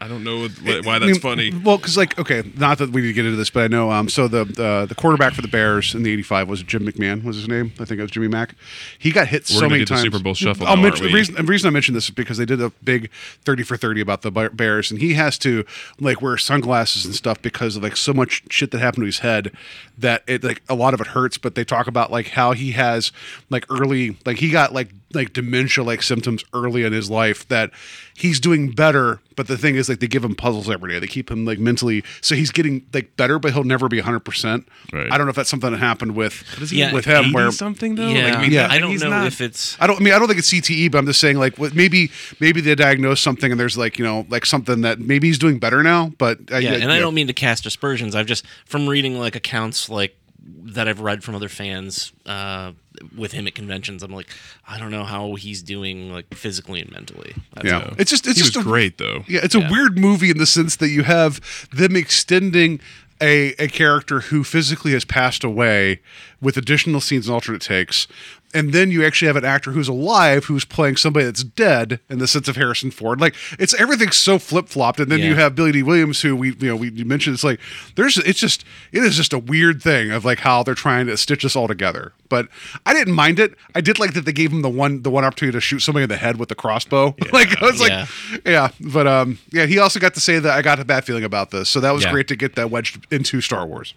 I don't know wh- why I that's mean, funny. Well, because like, okay, not that we need to get into this, but I know. Um, so the the, the quarterback for the Bears in the '85 was Jim McMahon. Was his name? I think it was Jimmy Mack. He got hit We're so many do the times. Super Bowl shuffle I'll mention, the reason the reason I mentioned this is because they did a big 30 for 30 about the Bears, and he has to like wear sunglasses and stuff because of like so much shit that happened to his head that it like a lot of it hurts. But they talk about like how he has like early like he got like like dementia like symptoms early in his life that he's doing better but the thing is like they give him puzzles every day they keep him like mentally so he's getting like better but he'll never be 100% Right. i don't know if that's something that happened with Yeah, with him where something though. Yeah, Like, I mean, Yeah. I don't he's know not- if it's I don't I mean I don't think it's CTE, but I'm just saying like what maybe maybe they diagnose something and there's like you know like something that maybe he's doing better now, but uh, yeah, and I don't mean to cast aspersions. I've just from reading like accounts like that I've read from other fans uh, with him at conventions. I'm like, I don't know how he's doing like physically and mentally. That's yeah. all. It's just it's he just was a, great though. Yeah, it's a Yeah. weird movie in the sense that you have them extending a, a character who physically has passed away with additional scenes and alternate takes. And then you actually have an actor who's alive who's playing somebody that's dead in the sense of Harrison Ford. Like it's everything's so flip flopped. And then you have Billy Dee Williams, who we you know we you mentioned. It's like there's it's just it is just a weird thing of like how they're trying to stitch this all together. But I didn't mind it. I did like that they gave him the one the one opportunity to shoot somebody in the head with the crossbow. *laughs* like I was like Yeah. yeah, but um, yeah, he also got to say that I got a bad feeling about this, so that was Yeah. great to get that wedged into Star Wars.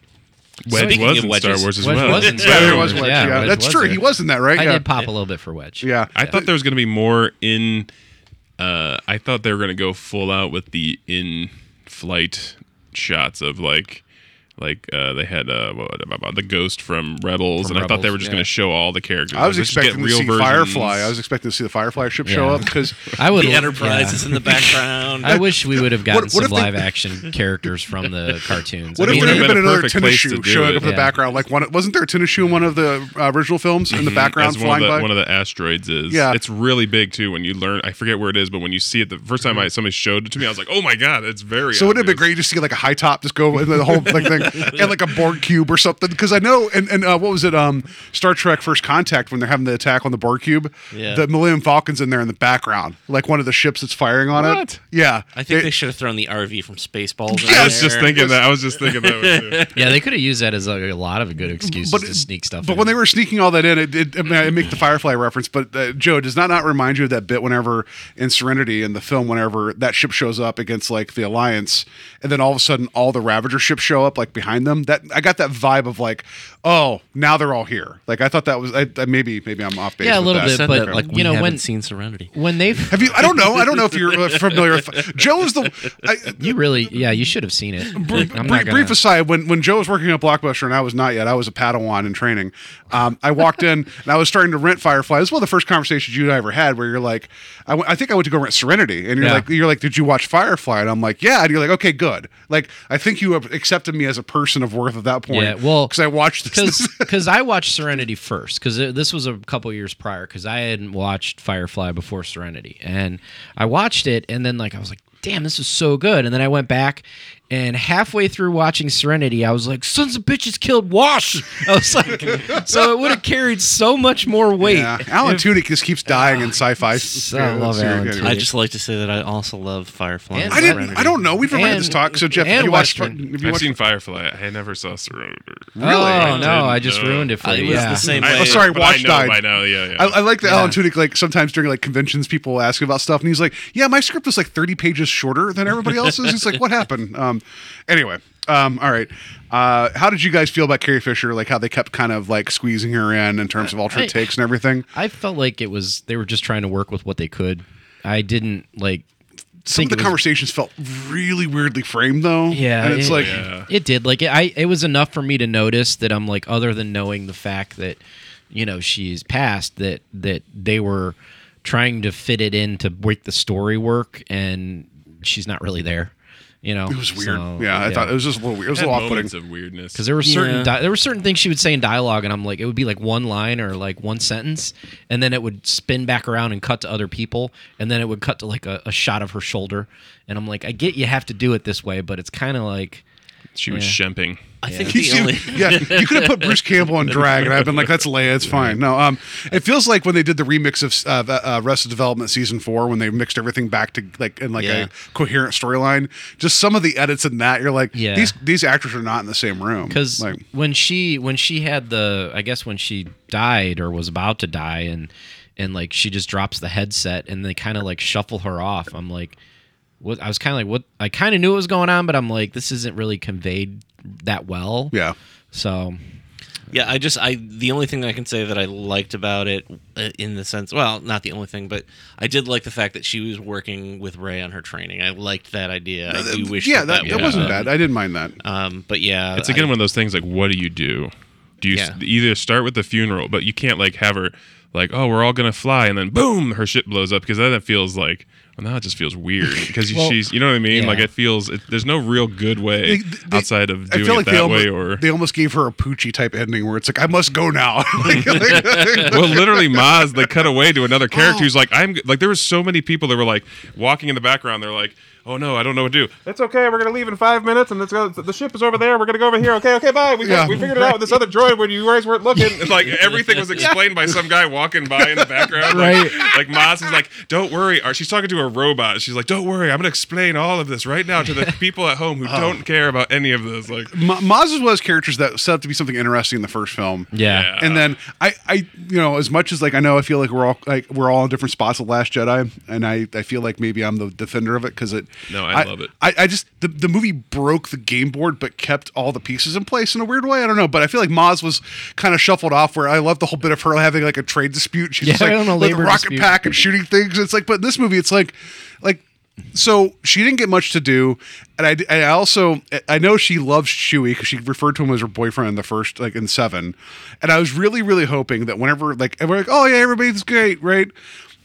Wedge Speaking was of in wedges- Star Wars as Wedge well. was in Yeah, Star there Wars. Wedge. Yeah, Wedge that's was true. there. He was in that, right? I yeah. did pop a little bit for Wedge. Yeah, I thought there was going to be more in. Uh, I thought they were going to go full out with the in-flight shots of like like uh, they had uh, what about the ghost from Rebels, From and I thought they were just yeah. going to show all the characters. I was Like, let's just get expecting to see versions. Firefly. I was expecting to see the Firefly ship show up because *laughs* I would The Enterprise yeah. is in the background. *laughs* I wish we would have gotten What- what some if they- live action *laughs* characters from the cartoons. What I if there would've had been been a another perfect tennis place to shoe do showing it. up in the background? Like one, wasn't there a tennis shoe in one of the uh, original films in the background As one flying of the, by? one of the asteroids is. Yeah. it's really big too. When you learn, I forget where it is, but when you see it the first time I somebody showed it to me, I was like, "Oh my god, it's very." so wouldn't it be obvious. great to see like a high top just go in the whole like thing *laughs* and like a Borg cube or something? Because I know, and, and uh, what was it? Um, Star Trek First Contact when they're having the attack on the Borg cube. Yeah. the Millennium Falcon's in there in the background, like one of the ships that's firing on it. Yeah, I think It- they should have thrown the RV from Spaceballs. Yeah, I was just thinking that. I was just thinking that. Was, *laughs* yeah, they could have used that as like, a lot of good excuses to sneak stuff. But in. when they were sneaking all that in, it, it, I, mean, I make the Firefly reference. But uh, Joe, does that not remind you of that bit whenever in Serenity in the film, whenever that ship shows up against like the Alliance, and then all of a sudden all the Ravager ships show up like behind them? That I got that vibe of like, oh, now they're all here. Like I thought that was I, I, maybe maybe I'm off base. Yeah, a little that. bit, Said but, that, like you we know, haven't when- seen Serenity. when they've *laughs* Have you? I don't know. I don't know if you're uh, familiar. with Joe is the. I, you really yeah you should have seen it. I'm brief, not gonna, brief aside, when when Joe was working at Blockbuster and I was not yet, I was a Padawan in training. Um, I walked in and I was starting to rent Firefly. This was one of the first conversations you and I ever had, where you're like, I, w- I think I went to go rent Serenity, and you're Yeah. like, you're like, did you watch Firefly? And I'm like, yeah. And you're like, okay, good. Like, I think you have accepted me as a person of worth at that point. Yeah, well, because I watched this. because *laughs* I watched Serenity first because this was a couple years prior because I hadn't watched Firefly before Serenity and I watched it and then like I was like damn this is so good and then I went back and halfway through watching Serenity I was like sons of bitches killed Wash *laughs* I was like so it would have carried so much more weight yeah, Alan Tudyk just keeps dying in sci-fi. so I love Alan. Tudyk. I just like to say that I also love Firefly. And and I didn't. I don't know. We've never had this talk. So Jeff, have you watched? Have you I've watched seen Firefly. I never saw Serenity. oh I no I just know. ruined it for I you was yeah the same I- way. Oh, sorry, but Wash I know died. by now. Yeah, yeah. I, I like that Yeah. Alan Tudyk. Like sometimes during like conventions, people ask about stuff, and he's like, "Yeah, my script was like thirty pages shorter than everybody else's." He's like, "What happened?" Um, anyway, um, all right. Uh, how did you guys feel about Carrie Fisher? Like how they kept kind of like squeezing her in in terms of alternate takes and everything. I felt like it was they were just trying to work with what they could I didn't like Some of the was- conversations felt really weirdly framed, though. Yeah, and it's it- like, Yeah. It did. Like it, I, it was enough for me to notice that I'm like, other than knowing the fact that, you know, she's passed, that that they were trying to fit it in to make the story work, and she's not really there. You know, it was weird. So, yeah, I thought it was just a little weird. It was a Had little off-putting. moments of weirdness. because there were certain Yeah. di- there were certain things she would say in dialogue, and I'm like, it would be like one line or like one sentence, and then it would spin back around and cut to other people, and then it would cut to like a, a shot of her shoulder, and I'm like, I get you have to do it this way, but it's kind of like. She was Yeah. shemping. I think He's- the only. yeah, you could have put *laughs* Bruce Campbell on drag, and I've been like, "That's Leia, it's fine." No, um, it feels like when they did the remix of uh, uh, Arrested Development season four, when they mixed everything back to like in like Yeah. a coherent storyline. Just some of the edits in that, you're like, Yeah. these these actors are not in the same room because like, when she when she had the i guess when she died or was about to die and and like she just drops the headset and they kind of like shuffle her off i'm like what i was kind of like what i kind of knew what was going on but i'm like this isn't really conveyed that well yeah, so Yeah, I just I the only thing I can say that I liked about it uh, in the sense, well, not the only thing, but I did like the fact that she was working with Rey on her training. I liked that idea. I do wish. yeah, that, that, that, that wasn't bad. I didn't mind that. Um, but yeah, It's again I- one of those things like, what do you do? Do you s Yeah. either start with the funeral, but you can't like have her like, oh, we're all gonna fly, and then boom, her ship blows up because then it feels like, well, now it just feels weird *laughs* because Well, she's, you know what I mean? yeah. Like it feels, it, there's no real good way They- they- outside of doing feel it that way, or they almost gave her a Poochie type ending where it's like, I must go now. *laughs* Like- like- *laughs* well, literally, Maz, they cut away to another character Oh. who's like, I'm like, there were so many people that were like walking in the background. They're like, oh no, I don't know what to do. It's okay. We're gonna leave in five minutes, and let's go. The ship is over there. We're gonna go over here. Okay, okay, bye. We, Yeah. we figured it out with this other droid when you guys weren't looking. And, like everything was *laughs* explained by some guy walking by in the background. Like, like Maz is like, don't worry. Or she's talking to a robot. She's like, don't worry. I'm gonna explain all of this right now to the *laughs* people at home who Oh. don't care about any of this. Like, Ma- Maz is one of those characters that set up to be something interesting in the first film. yeah, Yeah. and then I, I, you know, as much as like I know, I feel like we're all like we're all in different spots of Last Jedi, and I, I feel like maybe I'm the defender of it because it. No, I love it. I, I just the, the movie broke the game board, but kept all the pieces in place in a weird way. I don't know, but I feel like Maz was kind of shuffled off. Where I love the whole bit of her having like a trade dispute. She's Yeah, just like I don't know, with a labor rocket dispute. pack and shooting things. It's like, but in this movie, it's like, like so she didn't get much to do, and I, I also I know she loves Chewie because she referred to him as her boyfriend in the first like in seven, and I was really really hoping that whenever like and we're like oh yeah everybody's great right,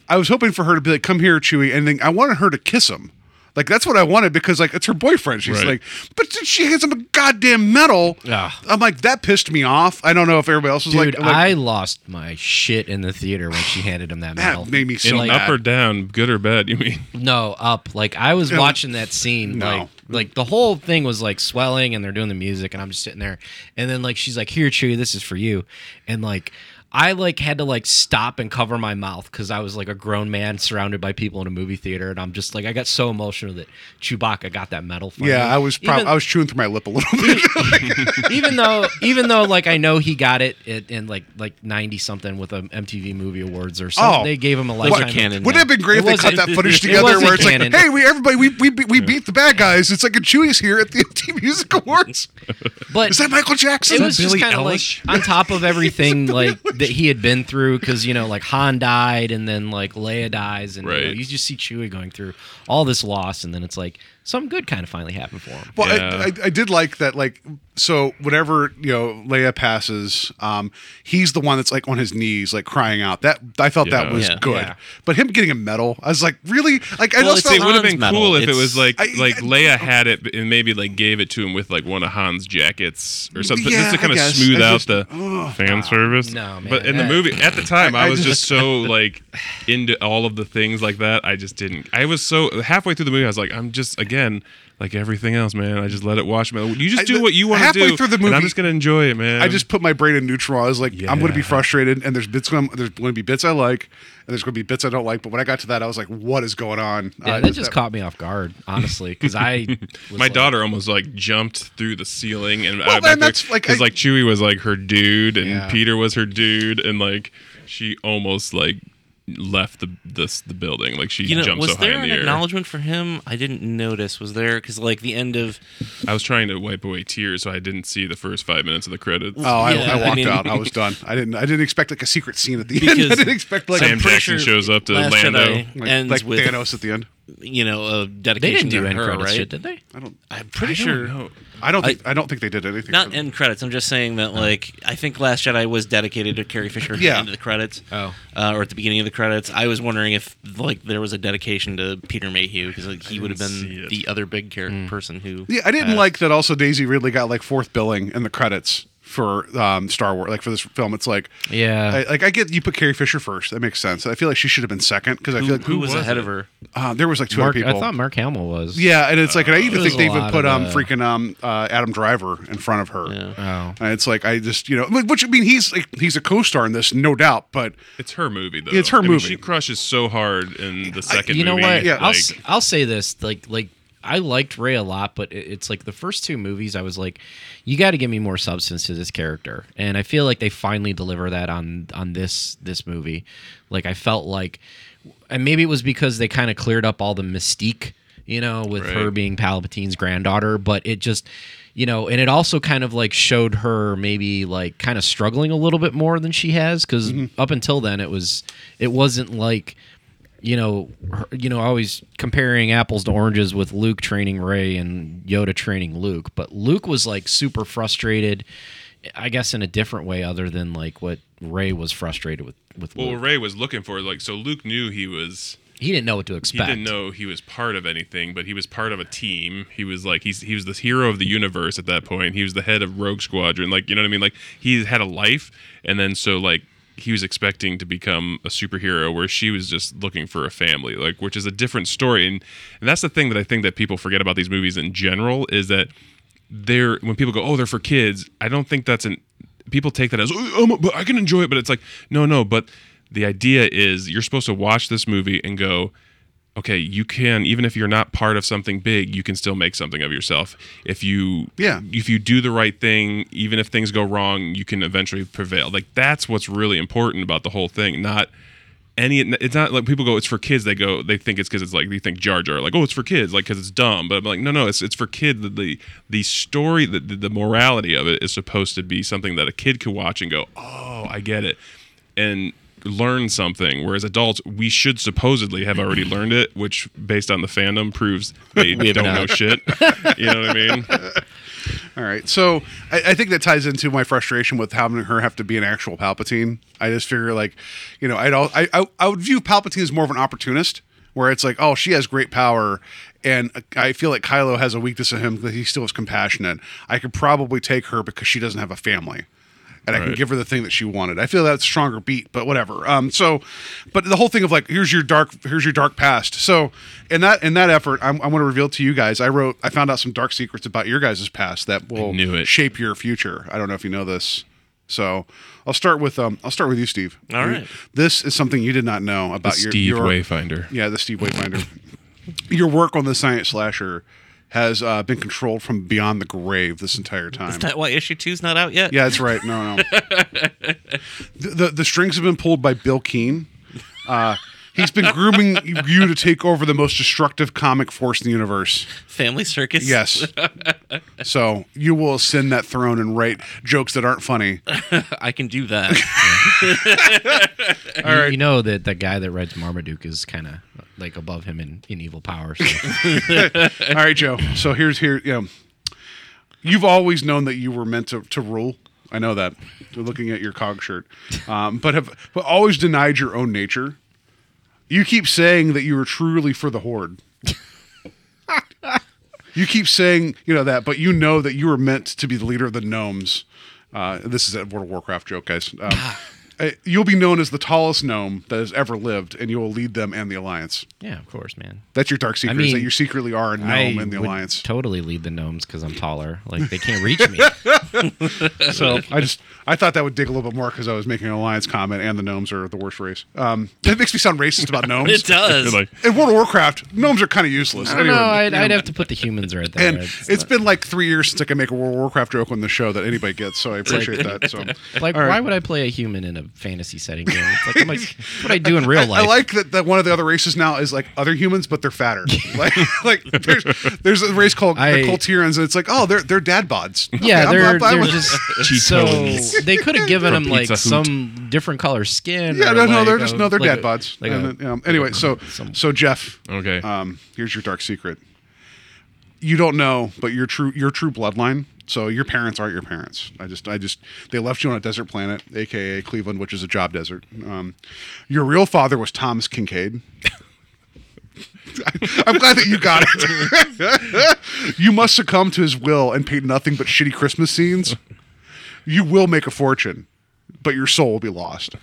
I was hoping for her to be like come here Chewie, and then I wanted her to kiss him. Like that's what I wanted because like it's her boyfriend. She's Right. like, but she hands him a goddamn medal. Ah. I'm like that pissed me off. I don't know if everybody else was Dude, like, like I lost my shit in the theater when she handed him that medal. that made me so In like, up or down, good or bad? You mean? No, up. Like I was No. watching that scene. No. Like like the whole thing was like swelling and they're doing the music and I'm just sitting there. And then like she's like, Here, Chewie, this is for you. And like I like had to like stop and cover my mouth because I was like a grown man surrounded by people in a movie theater, and I'm just like I got so emotional that Chewbacca got that medal. For yeah, me. I was prob- Even- I was chewing through my lip a little bit. *laughs* even though even though like I know he got it in, in like like ninety something with a MTV Movie Awards or something. Oh. they gave him a Those are lifetime. canon. Wouldn't it have been great It if they cut that footage *laughs* together wasn't where it's canon. like, hey, we everybody we we, we beat the bad guys. It's like a Chewie's here at the MTV Music *laughs* Awards. But Is that Michael Jackson? it was just kind of like on top of everything like that he had been through because you know like Han died and then like Leia dies and you, know, you just see Chewie going through all this loss and then it's like something good kind of finally happened for him. Well, Yeah. I, I, I did like that. Like, so whatever you know Leia passes, um, he's the one that's like on his knees, like crying out. That I felt that was Yeah. good. Yeah. But him getting a medal, I was like, really? Like, I Well, just felt it would have been medal. cool if it was like I- like I- Leia had it and maybe like gave it to him with like one of Han's jackets or something, Yeah, just to kind of smooth I out the ugh. fan service. No, man, but in the movie at the time, I- I, I was just- just so like into all of the things like that. I just didn't. I was so halfway through the movie, I was like, I'm just again. Like everything else, man, I just let it wash me. You just I- do what you want to do. halfway do, through the and movie, I'm just gonna enjoy it, man. I just put my brain in neutral. I was like, I'm going to be frustrated, and there's bits going. There's going to be bits I like, and there's going to be bits I don't like. But when I got to that, I was like, what is going on? Yeah, Uh, that just caught me off guard, honestly, because I *laughs* My like- daughter almost like jumped through the ceiling and Well, and that's, like, because I- like Chewie was like her dude and Yeah. Peter was her dude and like she almost like left the the, the building like she You know, jumped was so high there in an the air. acknowledgement for him? I didn't notice. Was there? Because like the end of I was trying to wipe away tears so I didn't see the first five minutes of the credits. Oh, I, Yeah, I I walked mean- out. I was *laughs* done. I didn't. I didn't expect like a secret scene at the end. *laughs* I didn't expect like Sam I'm Jackson sure shows up to Last Lando. Jedi like, ends like with Thanos at the end. you know a dedication They dedication didn't do to end her, credits right? shit, did they? I don't. I'm pretty I don't sure. know. I don't think. I, don't think they did anything. Not for- end credits. I'm just saying that, like, I think Last Jedi was dedicated to Carrie Fisher at Yeah. the end of the credits, Oh. uh, or at the beginning of the credits. I was wondering if, like, there was a dedication to Peter Mayhew because like, he would have see been it. the other big character Hmm. person who. Yeah, I didn't passed. like that. Also, Daisy Ridley got like fourth billing in the credits for um, Star Wars. Like for this film, it's like, Yeah. I, like I get you put Carrie Fisher first. That makes sense. I feel like she should have been second because I feel like who was, was ahead it? of her? uh, there was like two Mark, other people. I thought Mark Hamill was. yeah, and it's like, and I even think they even put um freaking um uh, Adam Driver in front of her. Yeah. Oh. And it's like I just you know, which I mean he's like, he's a co-star in this, no doubt, but It's her movie though. It's her I mean, movie. she crushes so hard in the second you know movie. what? Yeah. I'll like, s- I'll say this like like I liked Rey a lot, but it- it's like the first two movies I was like, you got to give me more substance to this character, and I feel like they finally deliver that on on this this movie. Like I felt like, and maybe it was because they kind of cleared up all the mystique, you know, with Right. her being Palpatine's granddaughter, but it just. You know, and it also kind of like showed her maybe like kind of struggling a little bit more than she has because mm-hmm. up until then it was it wasn't like you know, her, you know, always comparing apples to oranges with Luke training Rey and Yoda training Luke, but Luke was like super frustrated, I guess in a different way other than like what Rey was frustrated with with well, Luke. what Rey was looking for like so Luke knew he was he didn't know what to expect. he didn't know he was part of anything, but he was part of a team. He was like he's he was the hero of the universe at that point. He was the head of Rogue Squadron. Like you know what I mean? Like he had a life, and then so like he was expecting to become a superhero, where she was just looking for a family, like which is a different story. And and that's the thing that I think that people forget about these movies in general is that they're when people go, oh, they're for kids. I don't think that's an people take that as oh, I can enjoy it, but it's like no, no. But the idea is you're supposed to watch this movie and go, okay, you can even if you're not part of something big, you can still make something of yourself. If you Yeah. if you do the right thing, even if things go wrong, you can eventually prevail. Like that's what's really important about the whole thing, not any it's not like people go it's for kids they go they think it's because it's like they think jar jar like oh it's for kids like because it's dumb but i'm like no no it's it's for kids the the, the story the, the the morality of it is supposed to be something that a kid could watch and go oh i get it and learn something, whereas adults we should supposedly have already *clears throat* learned it, which based on the fandom proves *laughs* they have don't not. know shit. You know what I mean? *laughs* All right. So I, I think that ties into my frustration with having her have to be an actual Palpatine. I just figure like, you know, I'd all, I, I I would view Palpatine as more of an opportunist, where it's like, oh, she has great power, and I feel like Kylo has a weakness in him that he still is compassionate. I could probably take her because she doesn't have a family. And I can give her the thing that she wanted. I feel that's stronger beat, but whatever. Um, so, but the whole thing of like, here's your dark, here's your dark past. So, in that in that effort, I'm, I want to reveal to you guys. I wrote, I found out some dark secrets about your guys' past that will shape your future. I don't know if you know this. So I'll start with um I'll start with you, Steve. All You- right. This is something you did not know The about your Steve your, Wayfinder. Yeah, the Steve Wayfinder. your work on the science slasher has uh, been controlled from beyond the grave this entire time. Is that why issue two's not out yet? Yeah, that's right. No, no. *laughs* the, the the strings have been pulled by Bil Keane. Uh, he's been grooming you to take over the most destructive comic force in the universe. Family Circus. Yes. so you will ascend that throne and write jokes that aren't funny. *laughs* I can do that. *laughs* You, you know that the guy that writes Marmaduke is kind of like above him in, in evil power. So. *laughs* All right, Joe. So here's here. You know, you've always known that you were meant to, to rule. I know that. Looking at your cog shirt, um, but have but always denied your own nature. You keep saying that you were truly for the horde. you keep saying you know that, but you know that you were meant to be the leader of the gnomes. Uh, this is a World of Warcraft joke, guys. Um, uh, you'll be known as the tallest gnome that has ever lived, and you will lead them and the alliance. yeah, of course, man. That's your dark secret. is mean, that you secretly are a gnome I in the would alliance. totally lead the gnomes because I'm taller. Like they can't reach me. *laughs* So I just I thought that would dig a little bit more because I was making an alliance comment, and the gnomes are the worst race. Um, that makes me sound racist about *laughs* gnomes. it does. Like, In World of Warcraft, gnomes are kind of useless. I don't Anyway, know. I'd, I'd have to put the humans right there. And it's been like three years since I can make a World of Warcraft joke on the show that anybody gets, so I appreciate that. So *laughs* like, all right. why would I play a human in a fantasy setting game? It's like, I'm like *laughs* what I do in real life. I like that, that one of the other races now is like other humans, but they're fatter. *laughs* like, like there's there's a race called I- the Kul Tirans, and it's like, oh, they're they're dad bods. Yeah, Okay, they're I'm fine they're with- just *laughs* so they could have given them like Pizza Hut. some different color skin. Yeah, or, no, no, they're just no, they're like dad a- bods. like And a- then, um, anyway, so some- so Jeff, okay. um, here's your dark secret. You don't know, but your true your true bloodline. So your parents aren't your parents. I just I just they left you on a desert planet, aka Cleveland, which is a job desert. Um, your real father was Thomas Kinkade. *laughs* I'm glad that you got it. *laughs* you must succumb to his will and paint nothing but shitty Christmas scenes. You will make a fortune, but your soul will be lost.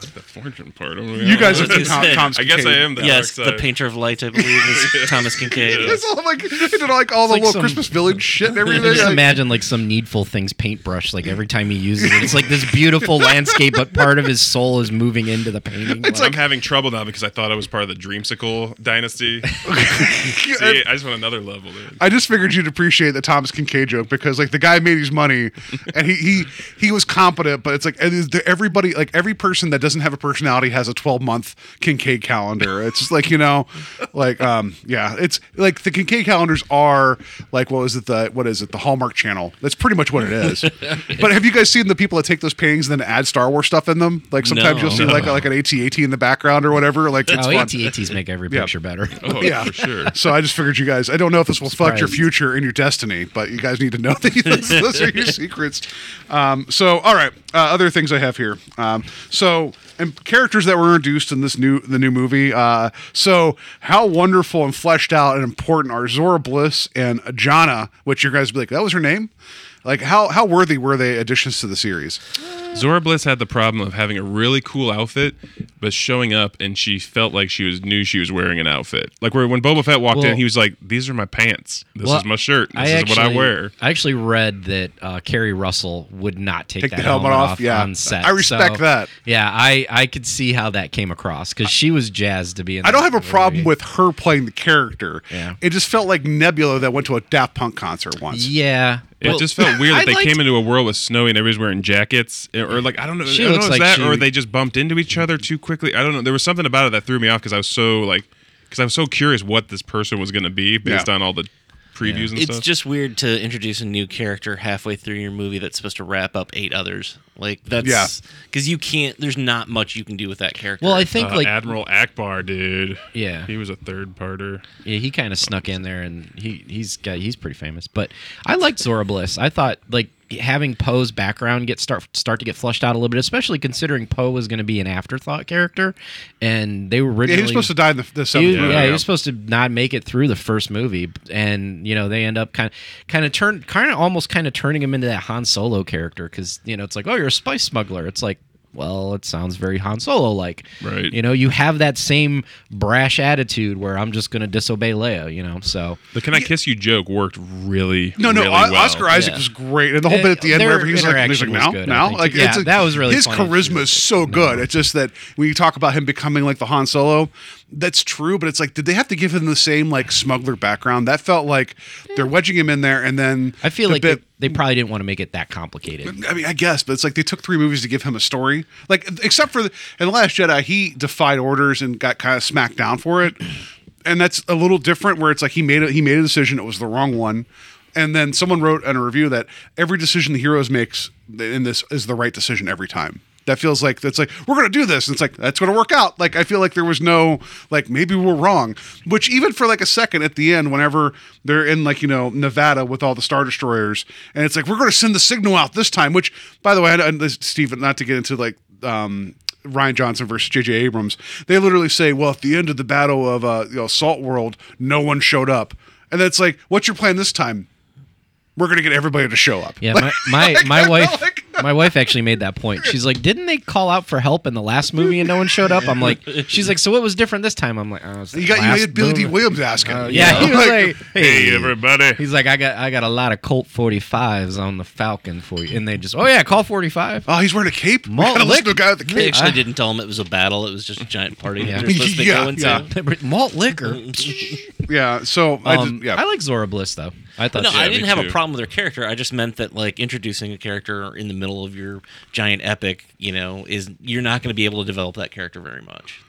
The fortune part. Oh, you guys are *laughs* I been was Tom, Tom's I guess I am the yes, dark the painter of light, I believe, is *laughs* Thomas Kinkade. It's all like they did like all the like little some- Christmas village shit and *laughs* everything. Just Like, imagine like some needful things paintbrush. Like every time he uses it, it's like this beautiful landscape, but part of his soul is moving into the painting. It's I'm having trouble now because I thought I was part of the Dreamsicle dynasty. See, I just went another level. Dude. I just figured you'd appreciate the Thomas Kinkade joke because like the guy made his money and he he he was competent, but it's like and is there- everybody like every person that doesn't have a personality has a 12 month Kinkade calendar. It's just like you know, like um yeah, it's like the Kinkade calendars are like what was it the what is it the Hallmark Channel? That's pretty much what it is. *laughs* but have you guys seen the people that take those paintings and then add Star Wars stuff in them? Like sometimes No. you'll see like like an AT-AT in the background or whatever. Like it's oh, fun. AT-ATs make every Yeah. picture better. Oh, Yeah. for sure. So I just figured you guys. I don't know if this will affect your future and your destiny, but you guys need to know *laughs* that those, those are your secrets. Um, so, all right, uh, other things I have here. Um, so, and characters that were introduced in this new the new movie. Uh, so, how wonderful and fleshed out and important are Zorii Bliss and Jannah, which you guys be like, that was her name. Like, how how worthy were they additions to the series? Zorii Bliss had the problem of having a really cool outfit, but showing up and she felt like she was knew she was wearing an outfit. Like where when Boba Fett walked Well- in, he was like, "These are my pants. This Well, is my shirt. This is what I wear." I actually read that uh, Keri Russell would not take, Take that the helmet off? Yeah. on set. I respect So, that. Yeah, I I could see how that came across because she was jazzed to be in. I don't that have a problem movie. with her playing the character. Yeah. It just felt like Nebula that went to a Daft Punk concert once. Yeah, It Well, just felt weird that they came into a world with snowy and everybody's wearing jackets, or like I don't know, She I don't looks know like that, she- or they just bumped into each other too quickly. I don't know. There was something about it that threw me off because I was so like, because I was so curious what this person was going to be based Yeah. on all the previews and It's stuff. just weird to introduce a new character halfway through your movie that's supposed to wrap up eight others. Like that's Yeah. because you can't. There's not much you can do with that character. Well, I think Uh, like Admiral Ackbar, dude. yeah, He was a third parter. Yeah, he kind of snuck in there, and he he's got he's pretty famous. But I liked Zorii Bliss. I thought like having Poe's background get start start to get flushed out a little bit, especially considering Poe was going to be an afterthought character, and they were Yeah, originally he was supposed to die in the, the he seventh was- movie. yeah, he was supposed to not make it through the first movie, and you know they end up kind of, kind of turn, kind of almost kind of turning him into that Han Solo character because you know it's like, oh, you're a spice smuggler. It's like, well, it sounds very Han Solo like, Right. You know, you have that same brash attitude where I'm just going to disobey Leia. You know, so The "Can I kiss you" joke worked really. No, no, really O- well. Oscar Isaac Yeah. was great, and the whole Uh, bit at the end, their wherever he's like, he's like was now, good, now, like Yeah, it's a- that was really his funny. charisma is so good. It's just that when you talk about him becoming like the Han Solo, that's true, but it's like, did they have to give him the same like smuggler background? That felt like they're wedging him in there, and then I feel the like bit, they, they probably didn't want to make it that complicated. I mean, I guess, but it's like they took three movies to give him a story. Like, except for the, in the Last Jedi, he defied orders and got kind of smacked down for it, and that's a little different. Where it's like he made it, he made a decision, it was the wrong one, and then someone wrote in a review that every decision the heroes makes in this is the right decision every time. That feels like that's like we're gonna do this. And it's like that's gonna work out. Like I feel like there was no like maybe we're wrong. Which even for like a second at the end, whenever they're in like you know Nevada with all the star destroyers, and it's like we're gonna send the signal out this time. Which by the way, I, not to get into like um, Rian Johnson versus J.J. Abrams, they literally say, well, at the end of the battle of uh, you know Salt World, no one showed up, and that's like, what's your plan this time? We're gonna get everybody to show up. Yeah, my my, my *laughs* wife like- *laughs* my wife actually made that point. She's like, "Didn't they call out for help in the last movie and no one showed up?" I'm like, "She's like, so what was different this time?" I'm like, "Oh, it's the You got you had Billy Dee Williams asking. Uh, yeah, You he was like, Hey, everybody. He's like, I got I got a lot of Colt 45s on the Falcon for you, and they just, oh yeah, call 45. Oh, he's wearing a cape. We Malt gotta to liquor. guy with a they actually I- didn't tell him it was a battle. It was just a giant party Yeah. that they're supposed to *laughs* Yeah, go into. yeah. Malt liquor. Yeah. So I Um, just yeah. I like Zorii Bliss though. I thought No, she- I didn't have too. a problem with her character. I just meant that like introducing a character in the middle of your giant epic, you know, is you're not going to be able to develop that character very much.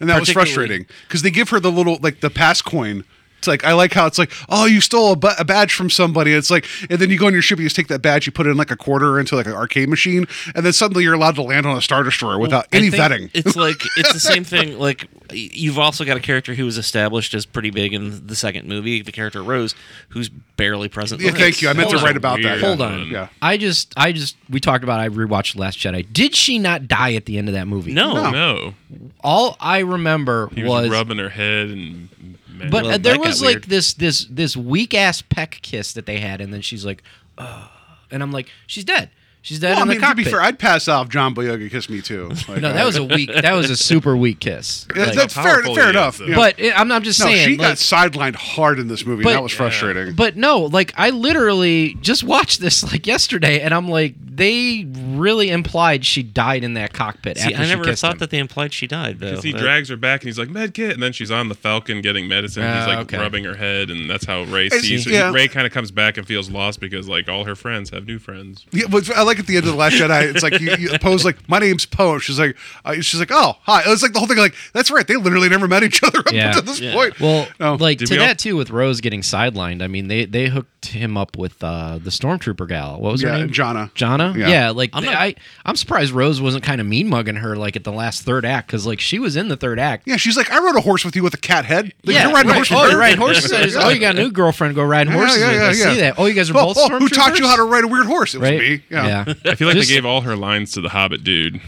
and that was frustrating because they give her the little like the pass coin. It's like I like how it's like, oh, you stole a, bu- a badge from somebody. It's like, and then you go on your ship, you just take that badge, you put it in like a quarter into like an arcade machine, and then suddenly you're allowed to land on a star destroyer without I any vetting. It's *laughs* like it's the same thing. Like you've also got a character who was established as pretty big in the second movie, the character Rose, who's barely present. yeah, thank you. I meant Hold to on. write about that. Hold yeah. on. Yeah. I just I just we talked about I rewatched Last Jedi. Did she not die at the end of that movie? No, No, All I remember he was, was rubbing her head and. Man, But Well, uh, there was like weird. this this this weak ass peck kiss that they had, and then she's like, Ugh. and I'm like, she's dead. She's dead Well, I mean, the to cockpit. be fair, I'd pass off John Boyega kissed me too. *laughs* Like, no, that I- was a weak. *laughs* That was a super weak kiss. Yeah, Like, that's fair. Fair enough. though. yeah. but it, I'm, I'm just no, saying. she like, got sidelined hard in this movie. But- that was frustrating. But no, like I literally just watched this like yesterday, and I'm like, they really implied she died in that cockpit. See, after I never kissed thought him. that they implied she died though. Because he That- drags her back and he's like med kit, and then she's on the Falcon getting medicine. he's Ah, like okay. rubbing her head, and that's how Rey sees her. yeah. Rey kind of comes back and feels lost because like all her friends have new friends. Yeah, but I like at the end of the Last Jedi. It's like you, you pose like, "My name's Poe." She's like, uh, "She's like, oh, hi." It's like the whole thing. Like, that's right. They literally never met each other up Yeah. to this Yeah. point. Well, No. like Did to we all- that too with Rose getting sidelined. I mean, they they hooked him up with uh, the stormtrooper gal. What was her name? Jannah. Jannah. Yeah. Yeah, like I'm not- I I'm surprised Rose wasn't kind of mean mugging her like at the last third act because like she was in the third act. Yeah, she's like, I rode a horse with you with a cat head. Like, Yeah, you're riding a right. horse with Oh, her. you're riding *laughs* horses. oh, you got a new girlfriend. Go riding horses. yeah, with. yeah, I yeah. see that. Oh, you guys are Oh, both. oh, who taught you how to ride a weird horse? It was Right. me. Yeah. I feel like Just- they gave all her lines to the Hobbit dude.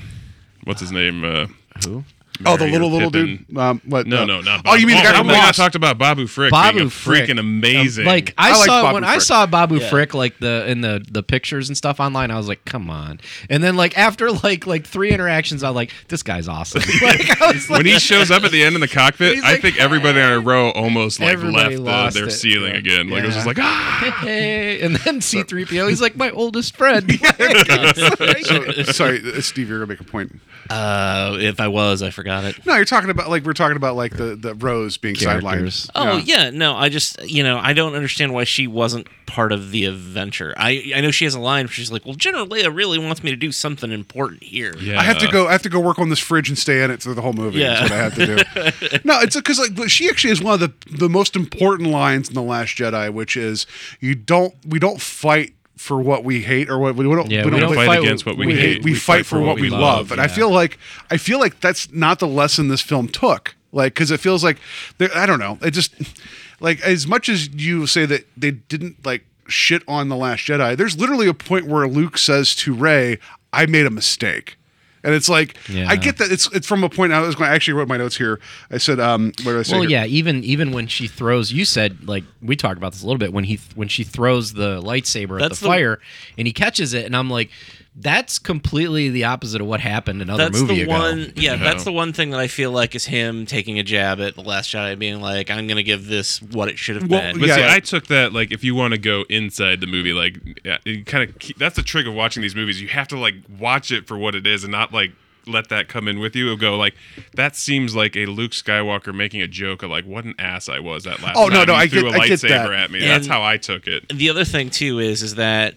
What's his name? Uh, Who? Oh, the little or little Pippin. dude. Um, what? No, no, not. Oh, you mean the guy oh, from we not Lost? talked about Babu Frick Babu being a Frick. freaking amazing. Like I, I saw Babu when I saw Babu Yeah. Frick like the in the the pictures and stuff online, I was like, come on. And then like after like like three interactions, I was like, this guy's awesome. *laughs* like, I was like, when he shows up at the end in the cockpit, I like, think everybody on a row almost like left the, their it. ceiling Yeah. again. Like it was just like ah. hey, and then C3PO, he's like my oldest friend. *laughs* *laughs* Sorry, uh, Steve, you're gonna make a point. Uh, if I was, I forgot it. No, you're talking about like we're talking about like the the Rose being Characters. sidelined. Oh yeah, no, I just you know I don't understand why she wasn't part of the adventure. I I know she has a line where she's like, "Well, General Leia really wants me to do something important here." Yeah. I have to go. I have to go work on this fridge and stay in it through the whole movie. Yeah. That's what I have to do. no, it's because like she actually is one of the the most important lines in the Last Jedi, which is you don't we don't fight for what we hate or what we don't Yeah, we we don't don't fight against what we hate. We, fight, for what we love, and I feel like I feel like that's not the lesson this film took. Like because it feels like I don't know. It just like as much as you say that they didn't like shit on the Last Jedi. There's literally a point where Luke says to Rey, "I made a mistake." And it's like Yeah. I get that it's it's from a point I was going I actually wrote my notes here. I said um what did I say? Well, here? yeah, even even when she throws, you said like we talked about this a little bit when he when she throws the lightsaber at the the- fire and he catches it, and I'm like, that's completely the opposite of what happened another That's movie the ago. one. Yeah, that's the one thing that I feel like is him taking a jab at the Last Jedi, being like, "I'm going to give this what it should have Well, been." But Yeah, see, yeah. I took that like if you want to go inside the movie, like yeah, kind of that's the trick of watching these movies. You have to like watch it for what it is and not like let that come in with you. It'll go like that seems like a Luke Skywalker making a joke of like what an ass I was that last. Oh, no, time no, he I threw get- a I get lightsaber at me. That's how I took it. the other thing too is is that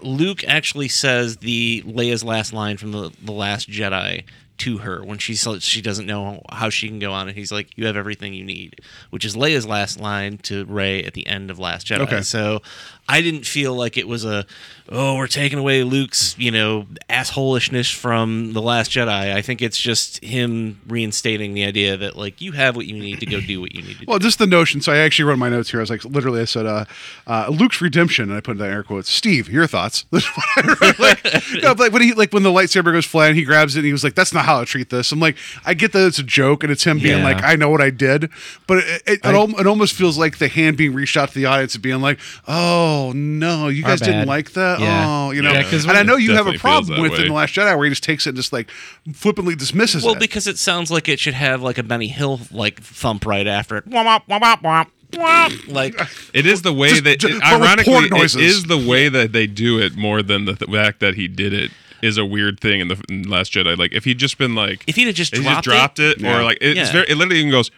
Luke actually says the Leia's last line from the, the Last Jedi to her when she she doesn't know how she can go on, and he's like, "You have everything you need," which is Leia's last line to Rey at the end of Last Jedi. Okay. So I didn't feel like it was a, oh, we're taking away Luke's you know assholishness from the Last Jedi. I think it's just him reinstating the idea that like you have what you need to go do what you need to do. Well, just the notion. So I actually wrote my notes here. I was like, literally, I said, uh, uh, "Luke's redemption," and I put that in air quotes. Steve, your thoughts? *laughs* This is what I wrote. like, *laughs* no, but like when he like when the lightsaber goes flying, he grabs it and he was like, "That's not how I treat this." I'm like, I get that it's a joke and it's him being Yeah. like, "I know what I did," but it it, it, al- it almost feels like the hand being reached out to the audience and being like, "Oh no, you guys didn't like that." Yeah. Oh, you know. Yeah, 'cause and I know you have a problem with way. in the Last Jedi where he just takes it and just like flippantly dismisses Well, it. Well, because it sounds like it should have like a Benny Hill like thump right after it. Womp, womp, womp, womp, womp. Like It is the way Just- that, just- it- ironically, porn it noises. is the way that they do it more than the th- fact that he did it is a weird thing in the in Last Jedi. Like if he'd just been like, if he'd have just dropped, just dropped it, Yeah. or like it's Yeah. very, it literally even goes.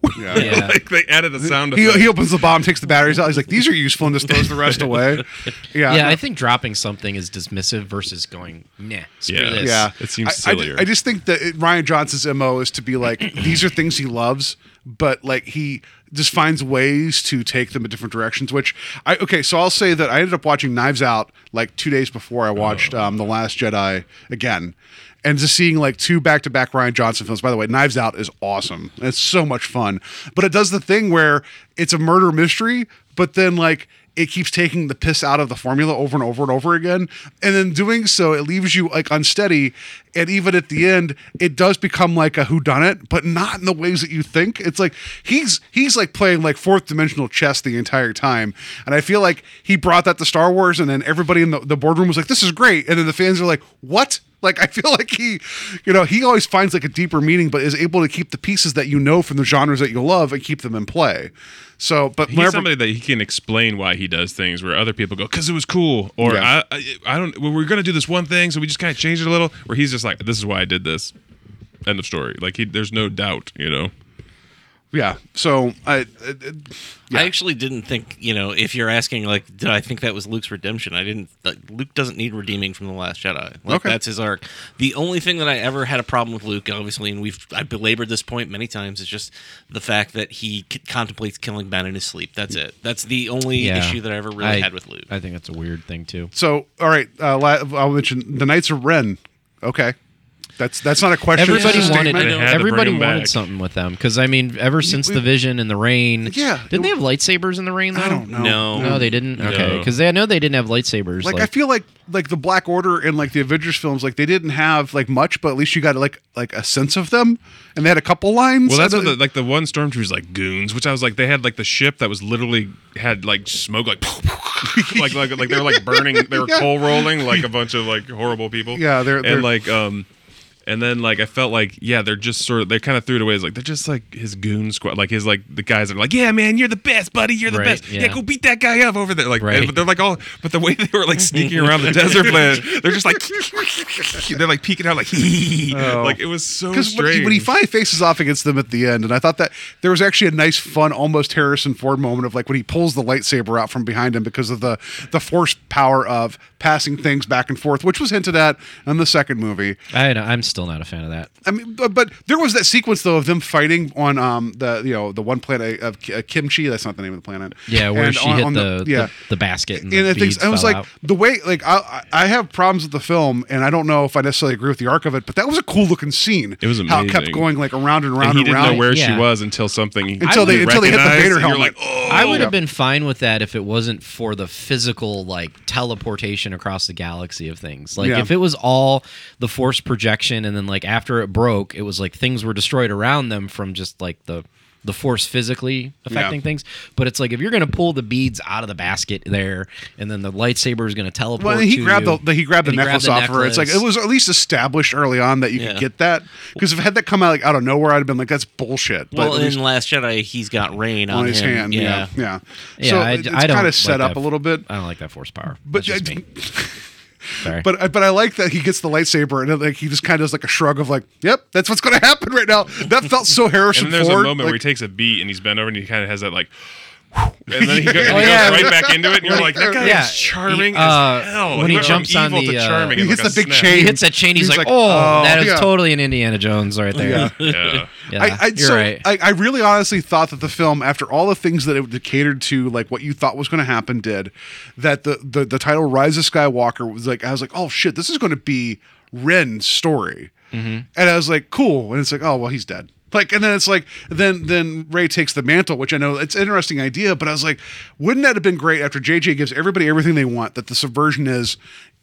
*laughs* yeah. Yeah. *laughs* like they added a sound He, effect. he opens the bomb, takes the batteries out. He's like, "These are useful," and just throws the rest away. *laughs* Yeah, Yeah, I think dropping something is dismissive versus going, nah, screw Yeah. this. yeah. It seems I- I, sillier. I just think that it, Rian Johnson's mo is to be like, *clears throat* these are things he loves, but like he just finds ways to take them in different directions. Which I okay, so I'll say that I ended up watching Knives Out like two days before I watched Oh. um, The Last Jedi again. And just seeing like two back to back Rian Johnson films. By the way, Knives Out is awesome. It's so much fun. But it does the thing where it's a murder mystery, but then like it keeps taking the piss out of the formula over and over and over again. And in doing so, it leaves you like unsteady. And even at the end, it does become like a whodunit, but not in the ways that you think. It's like he's he's like playing like fourth dimensional chess the entire time. And I feel like he brought that to Star Wars, and then everybody in the, the boardroom was like, This is great. And then the fans are like, What? Like I feel like he, you know, he always finds like a deeper meaning, but is able to keep the pieces that you know from the genres that you love and keep them in play. So, but He's whenever- somebody that he can explain why he does things where other people go because it was cool or Yeah. I, I I don't well, we're gonna do this one thing so we just kind of changed it a little where he's just like this is why I did this end of story like he there's no doubt you know yeah. So I, I, I actually didn't think, you know, if you're asking, like, did I think that was Luke's redemption? I didn't. Like, Luke doesn't need redeeming from the Last Jedi. Like, Okay. that's his arc. The only thing that I ever had a problem with Luke, obviously, and we've I belabored this point many times, is just the fact that he c- contemplates killing Ben in his sleep. That's it. That's the only Yeah. issue that I ever really I- had with Luke. I think that's a weird thing too. so all right. Uh, I'll mention the Knights of Ren. Okay, that's that's not a question. Everybody a wanted statement. They had to everybody wanted back. something with them because I mean, ever since the Vision and the Rain, Yeah. didn't they have lightsabers in the Rain? Though? I don't know. No. No, they didn't. Okay, No. because I know they didn't have lightsabers. Like, I feel like like the Black Order and like the Avengers films, like they didn't have like much, but at least you got like like a sense of them, and they had a couple lines. well that's what the, like the one stormtrooper's like goons which I was like they had like the ship that was literally had like smoke like *laughs* like like like they were like burning they were *laughs* Yeah. coal rolling like a bunch of like horrible people Yeah, they're- they're- and like um And then like I felt like yeah, they're just sort of they kind of threw it away as like they're just like his goon squad, like his like the guys that are like yeah man, you're the best, buddy, you're the Right, best. Yeah. yeah. go beat that guy up over there. Like Right. but they're like all, but the way they were like sneaking around the *laughs* desert planet, they're just like *laughs* they're like peeking out like *laughs* oh. like it was so Because when, strange. he- when he finally faces off against them at the end, and I thought that there was actually a nice, fun, almost Harrison Ford moment of like when he pulls the lightsaber out from behind him because of the the force power of passing things back and forth, which was hinted at in the second movie. I, know, I'm still not a fan of that. I mean, but, but there was that sequence though of them fighting on um the you know the one planet of Ki- uh, Kimchi. That's not the name of the planet. Yeah, where And she on- hit on the, yeah. the the basket and, and the I think I was like out. the way like I I have problems with the film, and I don't know if I necessarily agree with the arc of it, but that was a cool looking scene. It was amazing. how it kept going like around and around and he and, didn't around. know where she was until something Until they- until they hit the recognized, Vader and you're helmet. like, oh, I would yeah. have been fine with that if it wasn't for the physical like teleportation across the galaxy of things. Like Yeah. if it was all the force projection and then like after it broke, it was like things were destroyed around them from just like the the force physically affecting Yeah. things. But it's like if you're gonna pull the beads out of the basket there and then the lightsaber is gonna teleport. Well, he to grabbed you, the, the he grabbed the and he necklace off of her. It's like it was at least established early on that you Yeah. could get that because if had that come out like out of nowhere, I'd have been like, that's bullshit. But Well, at least in Last Jedi, he's got rain on, on his him. hand, yeah, yeah. Yeah, so I, it's kind of set up that- a little bit. I don't like that force power. But That's just I- me. *laughs* Sorry. But I- but I like that he gets the lightsaber and like he just kind of does like a shrug of like, "Yep, that's what's going *laughs* to happen right now." That felt so Harrison and there's Ford. a moment where he takes a beat and he's bent over and he kind of has that like, and then he, go, *laughs* and he Oh, goes right back into it, and you're like, that guy Yeah. is charming He, uh, as hell. when he went from jumps on the, uh, charming He hits like the a big snap. chain. he hits that chain. He's, He's like, like, "Oh, oh, that is yeah. totally an Indiana Jones right there." Yeah. *laughs* Yeah. Yeah, I, I, you're so right. I, I really honestly thought that the film, after all the things that it catered to, like what you thought was going to happen, did that the, the the title Rise of Skywalker was like I was like, oh shit, this is going to be Ren's story, Mm-hmm. and I was like, cool, and it's like, oh well, he's dead. Like, and then it's like, then then Rey takes the mantle, which I know it's an interesting idea, but I was like, wouldn't that have been great after JJ gives everybody everything they want? That the subversion is,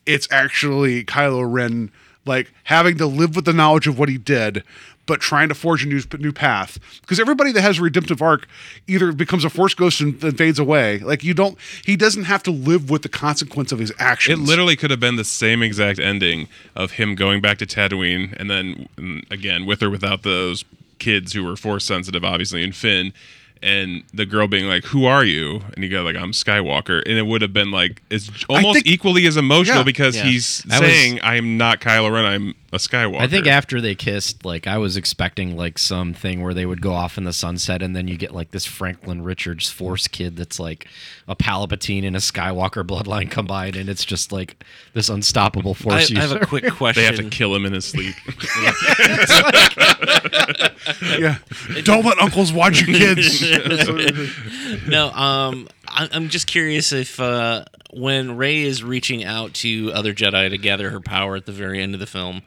it's actually Kylo Ren like having to live with the knowledge of what he did, but trying to forge a new new path. Because everybody that has a redemptive arc either becomes a force ghost and then fades away. Like you don't, he doesn't have to live with the consequence of his actions. It literally could have been the same exact ending of him going back to Tatooine, and then mm, again with or without those kids who were force sensitive, obviously, and Finn, and the girl being like, "Who are you?" and he go like, "I'm Skywalker," and it would have been like it's almost think- equally as emotional Yeah. because Yeah. he's That was- saying, "I'm not Kylo Ren. I'm a Skywalker." I think after they kissed, like I was expecting like something where they would go off in the sunset, and then you get like this Franklin Richards Force kid that's like a Palpatine and a Skywalker bloodline combined, and it's just like this unstoppable I, Force I have a quick question. *laughs* they have to kill him in his sleep. *laughs* yeah. Don't let *laughs* uncles watch your kids. no, um, I, I'm just curious if uh, when Rey is reaching out to other Jedi to gather her power at the very end of the film,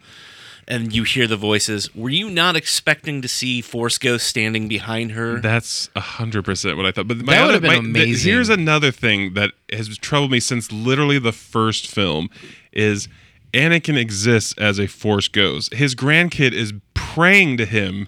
and you hear the voices, were you not expecting to see Force Ghost standing behind her? That's a hundred percent what I thought. But my That would've been my- th- amazing. here's another thing that has troubled me since literally the first film is Anakin exists as a Force ghost. His grandkid is praying to him.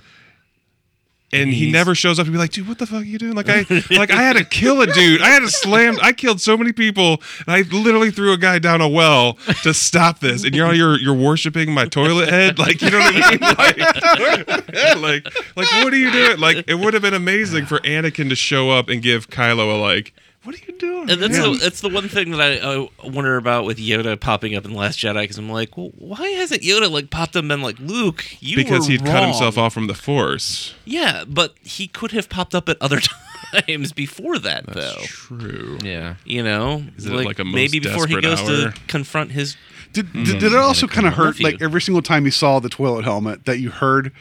And he never shows up to be like, dude, what the fuck are you doing? Like I, *laughs* like I had to kill a dude. I had to slam. I killed so many people, and I literally threw a guy down a well to stop this. And you're you're you're worshiping my toilet head, like you know what I mean? *laughs* Like, like, like, what are you doing? Like, it would have been amazing for Anakin to show up and give Kylo a like, what are you doing? And that's Yeah. the that's the one thing that I, I wonder about with Yoda popping up in the Last Jedi because I'm like, well, why hasn't Yoda like popped up and been like, Luke, you because were he'd cut himself off from the Force. Yeah, but he could have popped up at other *laughs* times before that, though. True. yeah. You know, Is it like a most maybe before he goes hour? to confront his. Did, did, hmm. did it also kind of hurt, Nephew. like every single time you saw the toilet helmet, that you heard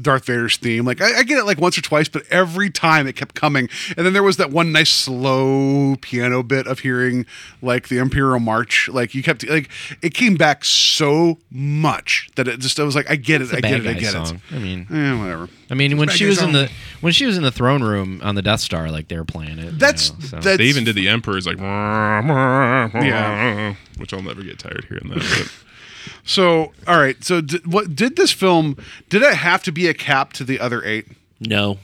Darth Vader's theme? Like I, I get it like once or twice, but every time it kept coming. And then there was that one nice slow piano bit of hearing like the Imperial March. Like you kept like it came back so much that it just I was like, I get it, It's a I bad get it, I get song. I mean, it. Eh, whatever. I mean, when she guy was in the when she was in the throne room on the Death Star, like they were playing it. you That's know, so. that's They even did the Emperor's like, yeah, Yeah. which I'll never get tired hearing that. But So, all right. So, did, what did this film? Did it have to be a cap to the other eight? No,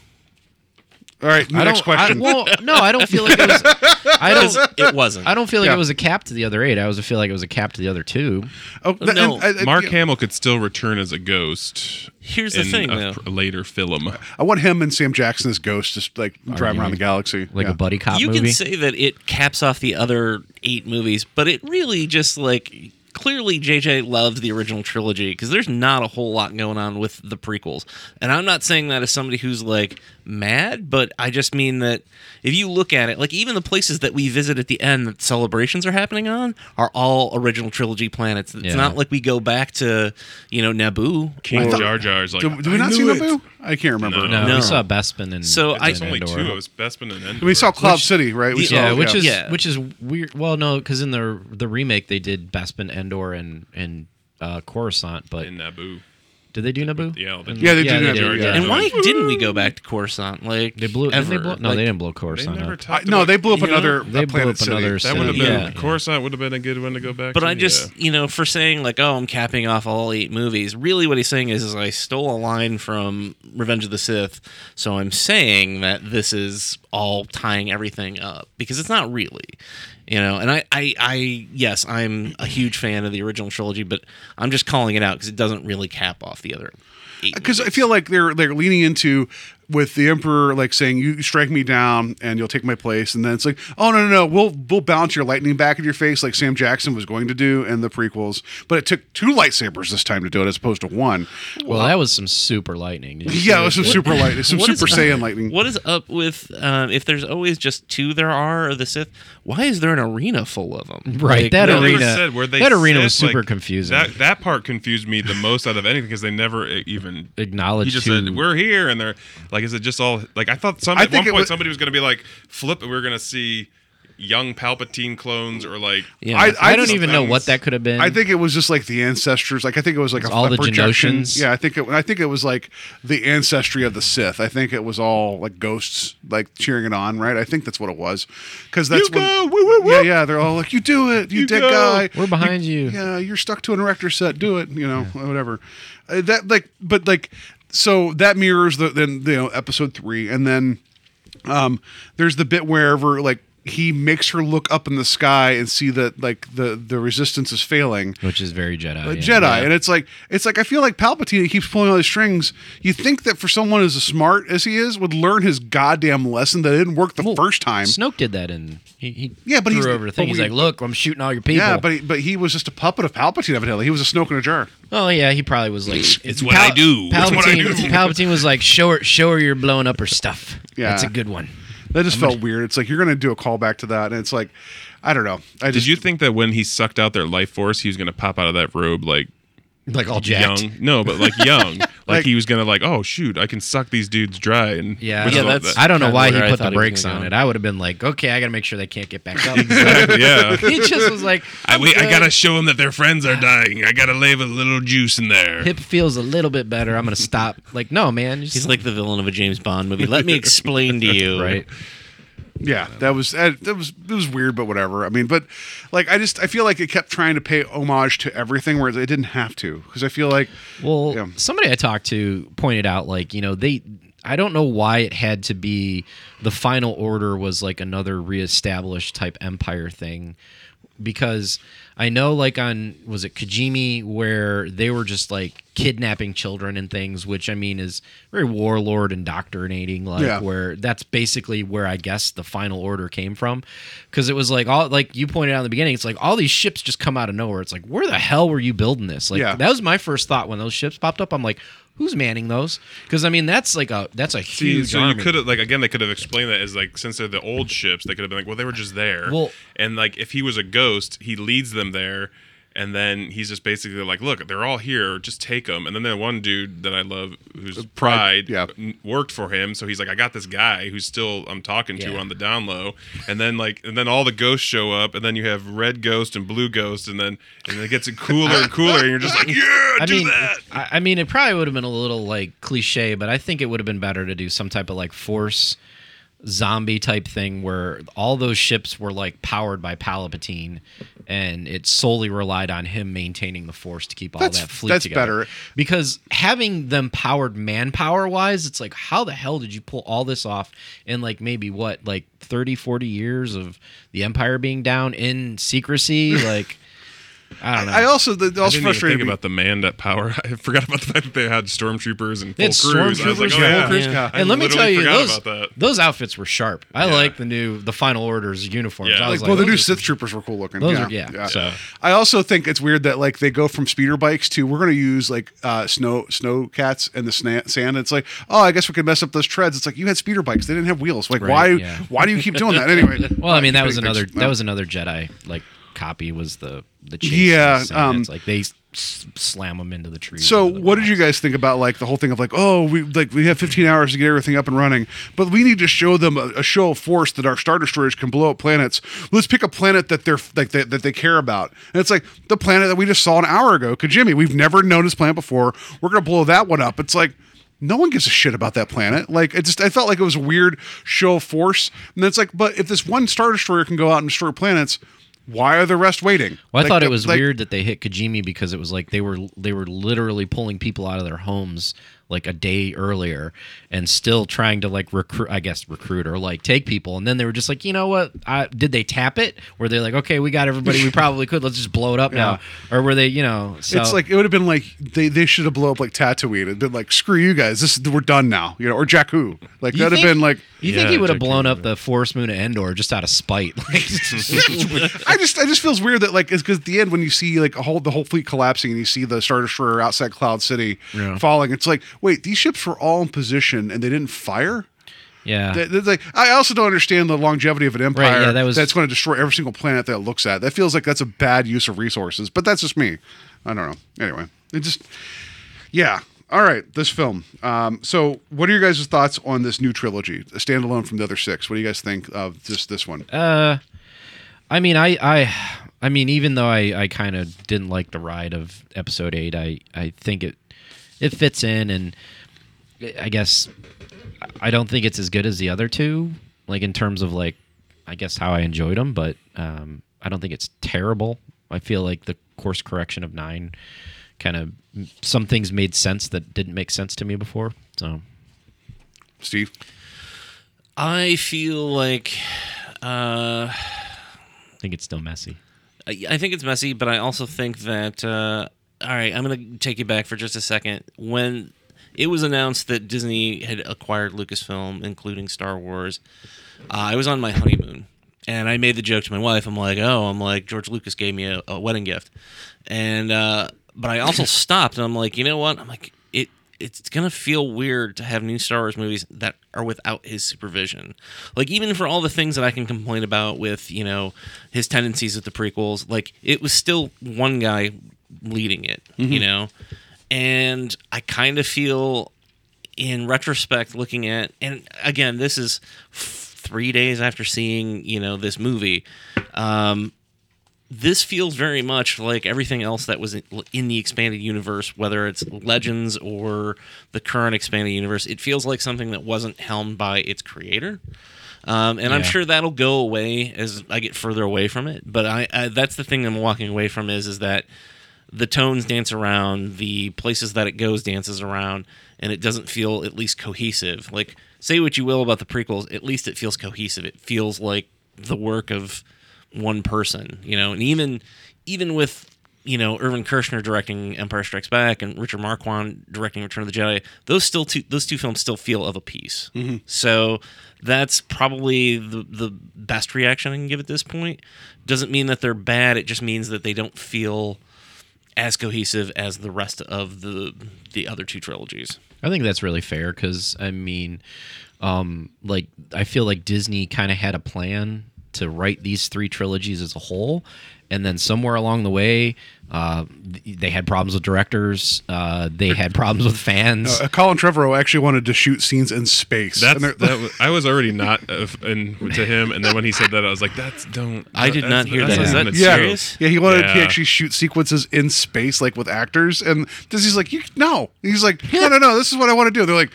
All right, I next question. I, well, no, I don't feel like it was. *laughs* I don't. it wasn't. I don't feel like Yeah. it was a cap to the other eight. I always feel like it was a cap to the other two. oh, that- No, and I- I- Mark yeah. Hamill could still return as a ghost. Here's the in thing, a though. pr- later film. I want him and Sam Jackson as ghosts, just like driving around the galaxy, Like Yeah. a buddy cop you movie. can say that it caps off the other eight movies, but it really just like clearly JJ loved the original trilogy because there's not a whole lot going on with the prequels. And I'm not saying that as somebody who's like mad, but I just mean that if you look at it, like even the places that we visit at the end that celebrations are happening on are all original trilogy planets. It's Yeah. not like we go back to, you know, Naboo. King or- Jar Jar's like. Do, do we not see it." Naboo? I can't remember. No. no, No. we saw Bespin and So I- and It's only Endor. two. It was Bespin and Endor. We saw Cloud Which- City, right? We the- saw, Yeah, which is Yeah. which is weird. Well, no, because in the the remake they did Bespin, Endor, and and uh, Coruscant, but in Naboo. did they do Naboo? Yeah, they- Yeah, they did they Naboo, did, yeah. And why didn't we go back to Coruscant? Like They blew. ever? Didn't they blow, no, Like, they didn't blow They Coruscant never up. I, no, they blew up you know, another they blew up city. another That would have been Yeah. Coruscant would have been a good one to go back. But to. I just, Yeah. you know, for saying like, oh, I'm capping off all eight movies. Really, what he's saying is, is I stole a line from Revenge of the Sith, so I'm saying that this is all tying everything up because it's not really, you know. And I, I, I yes, I'm a huge fan of the original trilogy, but I'm just calling it out because it doesn't really cap off the other. because uh, I feel like they're they're leaning into with the emperor like saying you strike me down and you'll take my place and then it's like oh no no no we'll we'll bounce your lightning back in your face like Sam Jackson was going to do in the prequels but it took two lightsabers this time to do it as opposed to one Well, that was some super lightning. Did you see yeah it was some super lightning some What is- super Saiyan lightning What is up with um, if there's always just two there are of the Sith? Why is there an arena full of them? *laughs* Right, that They never arena- said where they that arena said, was super like, confusing. That that part confused me the most out of anything because they never e- even Acknowledged He just who- said we're here, and they're like, is it just all like I thought? Some I at think one point was- somebody was going to be like flip. And We are going to see young Palpatine clones or like Yeah, I- I, I don't even know what that could have been. I think it was just like the ancestors. Like I think it was like a, all a the projection. Genoshans? Yeah, I think it. I think it was like the ancestry of the Sith. I think it was all like ghosts, like cheering it on. Right. I think that's what it was. Because that's You when, go! Woo, woo, woo! Yeah, yeah. They're all like, "You do it, you, You dead go! guy. We're behind you. Yeah, you're stuck to an erector set. Do it. You know, whatever. Uh, that like, but like, so that mirrors the then you know episode three, and then um, there's the bit wherever like he makes her look up in the sky and see that like the the resistance is failing. which is very Jedi. A yeah. Jedi, and it's like it's like I feel like Palpatine keeps pulling all these strings. You think that for someone as smart as he is, would learn his goddamn lesson that it didn't work the Well, first time. Snoke did that, and he, he Yeah, but threw he's- over the thing. He's we- like, "Look, I'm shooting all your people." Yeah, but he, but he was just a puppet of Palpatine evidently. He was a Snoke in a jar. oh yeah, he probably was like, "It's what I do. Palpatine, what I do. Palpatine was like, "Show her, show her you're blowing up her stuff." Yeah. that's a good one. That just felt weird. It's like you're gonna do a callback to that, and it's like I don't know. I Did just you think that when he sucked out their life force, he was going to pop out of that robe like Like all jacked. young? No, but like young, *laughs* like, Like- he was going to like, oh shoot, I can suck these dudes dry. And Yeah, which Yeah, all that's- that- I don't know kinda why he where I put the thought he was brakes gonna on go. it. I would have been like, okay, I got to make sure they can't get back up. yeah. *laughs* he just was like, I, wait, I gotta show them that their friends are dying. I gotta leave a little juice in there. Hip feels a little bit better. I'm gonna stop. Like, no, man. just- He's like the villain of a James Bond movie. Let me *laughs* explain to you. right. Yeah, that was that that was it was weird, but whatever. I mean, but like I just I feel like it kept trying to pay homage to everything, where it didn't have to, because I feel like Well, Yeah. somebody I talked to pointed out, like, you know, they, I don't know why it had to be the final order was like another reestablished type empire thing. Because I know, like, on, was it Kijimi, where they were just like kidnapping children and things, which I mean is very warlord indoctrinating, like, Yeah. where that's basically where I guess the final order came from. Because it was like, all, like you pointed out in the beginning, it's like all these ships just come out of nowhere. It's like, where the hell were you building this? Like, Yeah. that was my first thought when those ships popped up. I'm like, who's manning those? Because I mean, that's like a that's a See, huge so you could have like again they could have explained that as like since they're the old ships they could have been like well they were just there. Well- and like if he was a ghost he leads them there and then he's just basically like look they're all here just take them and then that one dude that I love who's Pryde yeah. worked for him so he's like I got this guy who's still I'm talking to Yeah. on the down low and then like and then all the ghosts show up and then you have red ghost and blue ghost and then and it gets cooler and cooler and you're just like yeah *laughs* I do mean, that I, I mean, it probably would have been a little like cliche, but I think it would have been better to do some type of like force zombie type thing where all those ships were like powered by Palpatine, and it solely relied on him maintaining the Force to keep all That's- that fleet that's together. better. Because having them powered manpower wise, it's like how the hell did you pull all this off in like maybe what like 30, 40 years of the Empire being down in secrecy? like I don't know. I also the, I also didn't even think me. about the manned up power. *laughs* I forgot about the fact that they had stormtroopers and full It's crews. I was like, stormtroopers, oh, full yeah. crews, Yeah. yeah. I and let me literally tell you, forgot those, about that. those outfits were sharp. I Yeah. like the new the Final Orders uniforms. Yeah. I was Like, well, the those new are- Sith troopers were cool looking. Those yeah, are yeah. So I also think it's weird that like they go from speeder bikes to we're going to use like uh, snow snow cats and the sna- sand. It's like oh, I guess we could mess up those treads. It's like you had speeder bikes; they didn't have wheels. Like Right, why yeah. why do you keep doing that anyway? *laughs* Well, I mean, that was Thanks. another No. that was another Jedi like copy was the the chase Yeah, the um, it's like they s- slam them into the trees. So, the what did you guys think about like the whole thing of like, oh, we like we have 15 hours to get everything up and running, but we need to show them a, a show of force that our star destroyers can blow up planets. Let's pick a planet that they're like that, that they care about, and it's like the planet that we just saw an hour ago, Kijimi. We've never known this planet before. We're gonna blow that one up. It's like. No one gives a shit about that planet. Like it just, I felt like it was a weird show of force. And it's like, but if this one star destroyer can go out and destroy planets, why are the rest waiting? Well, I Like, thought it uh, was like- weird that they hit Kijimi because it was like they were they were literally pulling people out of their homes like a day earlier and still trying to like recruit I guess recruit or like take people. And then they were just like you know what? I, did they tap it? Were they like okay we got everybody we probably could. Let's just blow it up now or were they you know so it's like it would have been like they, they should have blown up like Tatooine and been like screw you guys. This is we're done now you know or Jakku. Like that'd have been like you think he would have blown up the forest moon of Endor just out of spite? *laughs* Like *laughs* I just I just feels weird that like it's because at the end when you see like a whole the whole fleet collapsing and you see the Star Destroyer outside Cloud City Yeah. falling it's like wait these ships were all in position and they didn't fire yeah That- that's like I also don't understand the longevity of an empire yeah, that was- that's going to destroy every single planet that it looks at. That feels like that's a bad use of resources, but that's just me. I don't know. Anyway, it just yeah. All right, this film. Um, so, what are your guys' thoughts on this new trilogy, a standalone from the other six? What do you guys think of just this one? Uh, I mean, I, I, I mean, even though I, I kind of didn't like the ride of episode eight, I, I think it, it fits in, and I guess I don't think it's as good as the other two, like in terms of like, I guess how I enjoyed them, but um, I don't think it's terrible. I feel like the course correction of nine, kind of some things made sense that didn't make sense to me before. So Steve? I feel like uh, I think it's still messy. I I think it's messy, but I also think that uh, all right. I'm going to take you back for just a second. When it was announced that Disney had acquired Lucasfilm, including Star Wars, uh, I was on my honeymoon, and I made the joke to my wife. I'm like, "Oh, I'm like George Lucas gave me a, a wedding gift," and uh, but I also *laughs* stopped, and I'm like, you know what? I'm like it. It's gonna feel weird to have new Star Wars movies that are without his supervision. Like even for all the things that I can complain about with you know his tendencies with the prequels, like it was still one guy leading it, you know. And I kind of feel, in retrospect, looking at and again, this is f- three days after seeing you know this movie. Um, this feels very much like everything else that was in- in the expanded universe, whether it's Legends or the current expanded universe. It feels like something that wasn't helmed by its creator. Um, and I'm sure that'll go away as I get further away from it. But I, I that's the thing I'm walking away from is is that the tones dance around, the places that it goes dances around, and it doesn't feel at least cohesive. Like say what you will about the prequels, at least it feels cohesive. It feels like the work of one person, you know, and even even with you know Irvin Kershner directing Empire Strikes Back and Richard Marquand directing Return of the Jedi, those still two those two films still feel of a piece. Mm-hmm. So that's probably the the best reaction I can give at this point. Doesn't mean that they're bad. It just means that they don't feel as cohesive as the rest of the the other two trilogies. I think that's really fair because I mean, um, like I feel like Disney kind of had a plan to write these three trilogies as a whole, and then somewhere along the way, uh, they had problems with directors. Uh, they had problems with fans. Uh, Colin Trevorrow actually wanted to shoot scenes in space. That's And that was, I was already not uh, in to him, and then when he said that, I was like, "That's don't." I did not hear that's that. Is not that yeah, serious? yeah. He wanted to actually shoot sequences in space, like with actors, and this, Disney's like, you, "No." He's like, "No, no, no. This is what I want to do." They're like,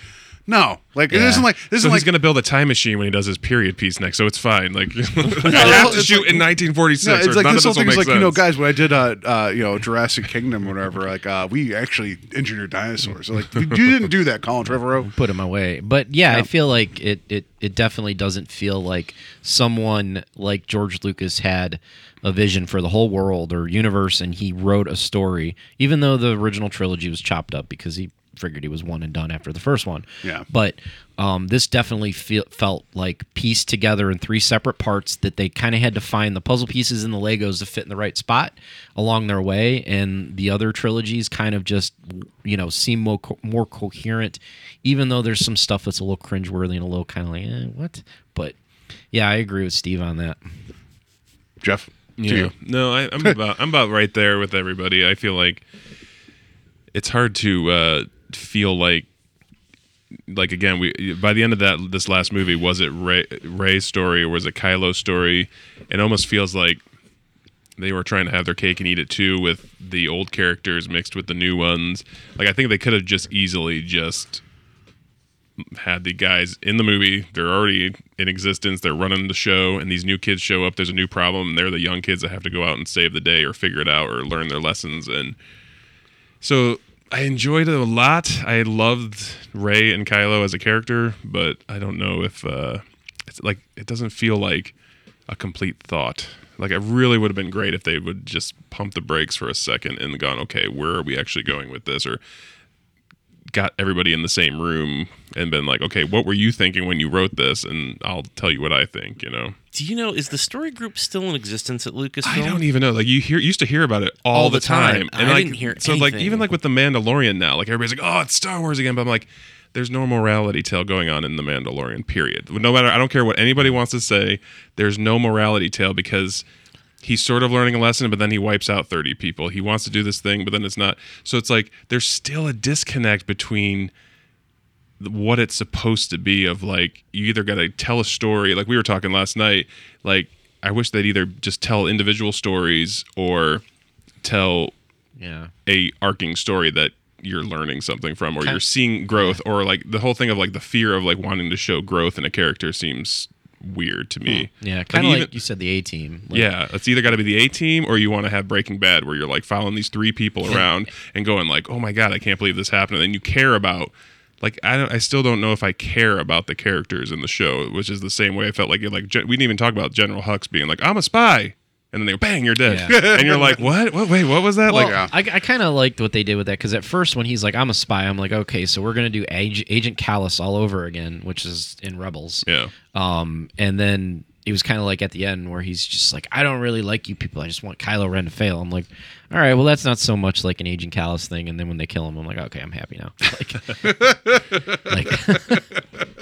No, like it Yeah. isn't like this So isn't he's like going to build a time machine when he does his period piece next, so it's fine. Like, I well, have to it's shoot like- in 1946, No, it's or like none this of whole this will thing is make like you know, sense. guys. When I did uh, uh, you know, Jurassic Kingdom, or whatever, like uh, we actually engineered dinosaurs. So, like you didn't do that, Colin Trevorrow. *laughs* put him away. But yeah, Yeah. I feel like it, it it definitely doesn't feel like someone like George Lucas had a vision for the whole world or universe and he wrote a story, even though the original trilogy was chopped up because he figured he was one and done after the first one. Yeah. But um, this definitely feel, felt like pieced together in three separate parts that they kind of had to find the puzzle pieces and the Legos to fit in the right spot along their way. And the other trilogies kind of just, you know, seem more, co- more coherent, even though there's some stuff that's a little cringeworthy and a little kind of like, eh, what? But yeah, I agree with Steve on that. Jeff, Yeah. you. No, I, I'm *laughs* about I'm about right there with everybody. I feel like it's hard to uh, feel like like again we by the end of that this last movie was it Rey Rey's story or was it Kylo's story? It almost feels like they were trying to have their cake and eat it too with the old characters mixed with the new ones. Like I think they could have just easily just had the guys in the movie. They're already in existence. They're running the show, and these new kids show up. There's a new problem, and they're the young kids that have to go out and save the day or figure it out or learn their lessons. And so I enjoyed it a lot. I loved Rey and Kylo as a character, but I don't know if uh, it's like it doesn't feel like a complete thought. Like it really would have been great if they would just pump the brakes for a second and gone, okay, where are we actually going with this? Or got everybody in the same room and been like, okay, what were you thinking when you wrote this? And I'll tell you what I think. You know, Do you know is the story group still in existence at Lucasfilm? I don't even know. Like you hear, used to hear about it all, All the the time. time, I like, didn't hear so like even like with the Mandalorian now, like everybody's like, oh, it's Star Wars again, but I'm like. There's no morality tale going on in the Mandalorian. Period. No matter, I don't care what anybody wants to say. There's no morality tale because he's sort of learning a lesson, but then he wipes out 30 people. He wants to do this thing, but then it's not. So it's like there's still a disconnect between what it's supposed to be of like you either got to tell a story like we were talking last night like i wish they'd either just tell individual stories or tell Yeah. a arcing story that you're learning something from or Kind- you're seeing growth or like the whole thing of like the fear of like wanting to show growth in a character seems weird to me Yeah. Kind of like, even- you said, the A team. Like, yeah, it's either got to be the A team or you want to have Breaking Bad, where you're like following these three people *laughs* around and going like, "Oh my god, I can't believe this happened," and then you care about. Like I, don't, I still don't know if I care about the characters in the show, which is the same way I felt like like we didn't even talk about General Hux being like, "I'm a spy," and then they go, "Bang, you're dead," Yeah. *laughs* and you're like, "What? What? Wait, what was that?" Well, like, Yeah. I, I kind of liked what they did with that because at first, when he's like, "I'm a spy," I'm like, "Okay, so we're gonna do Ag- Agent Kallus all over again," which is in Rebels. yeah, Um, and then it was kind of like at the end where he's just like, "I don't really like you people. I just want Kylo Ren to fail." I'm like, "All right, well, that's not so much like an Agent Kallus thing." And then when they kill him, I'm like, "Okay, I'm happy now." *laughs* Like, *laughs* like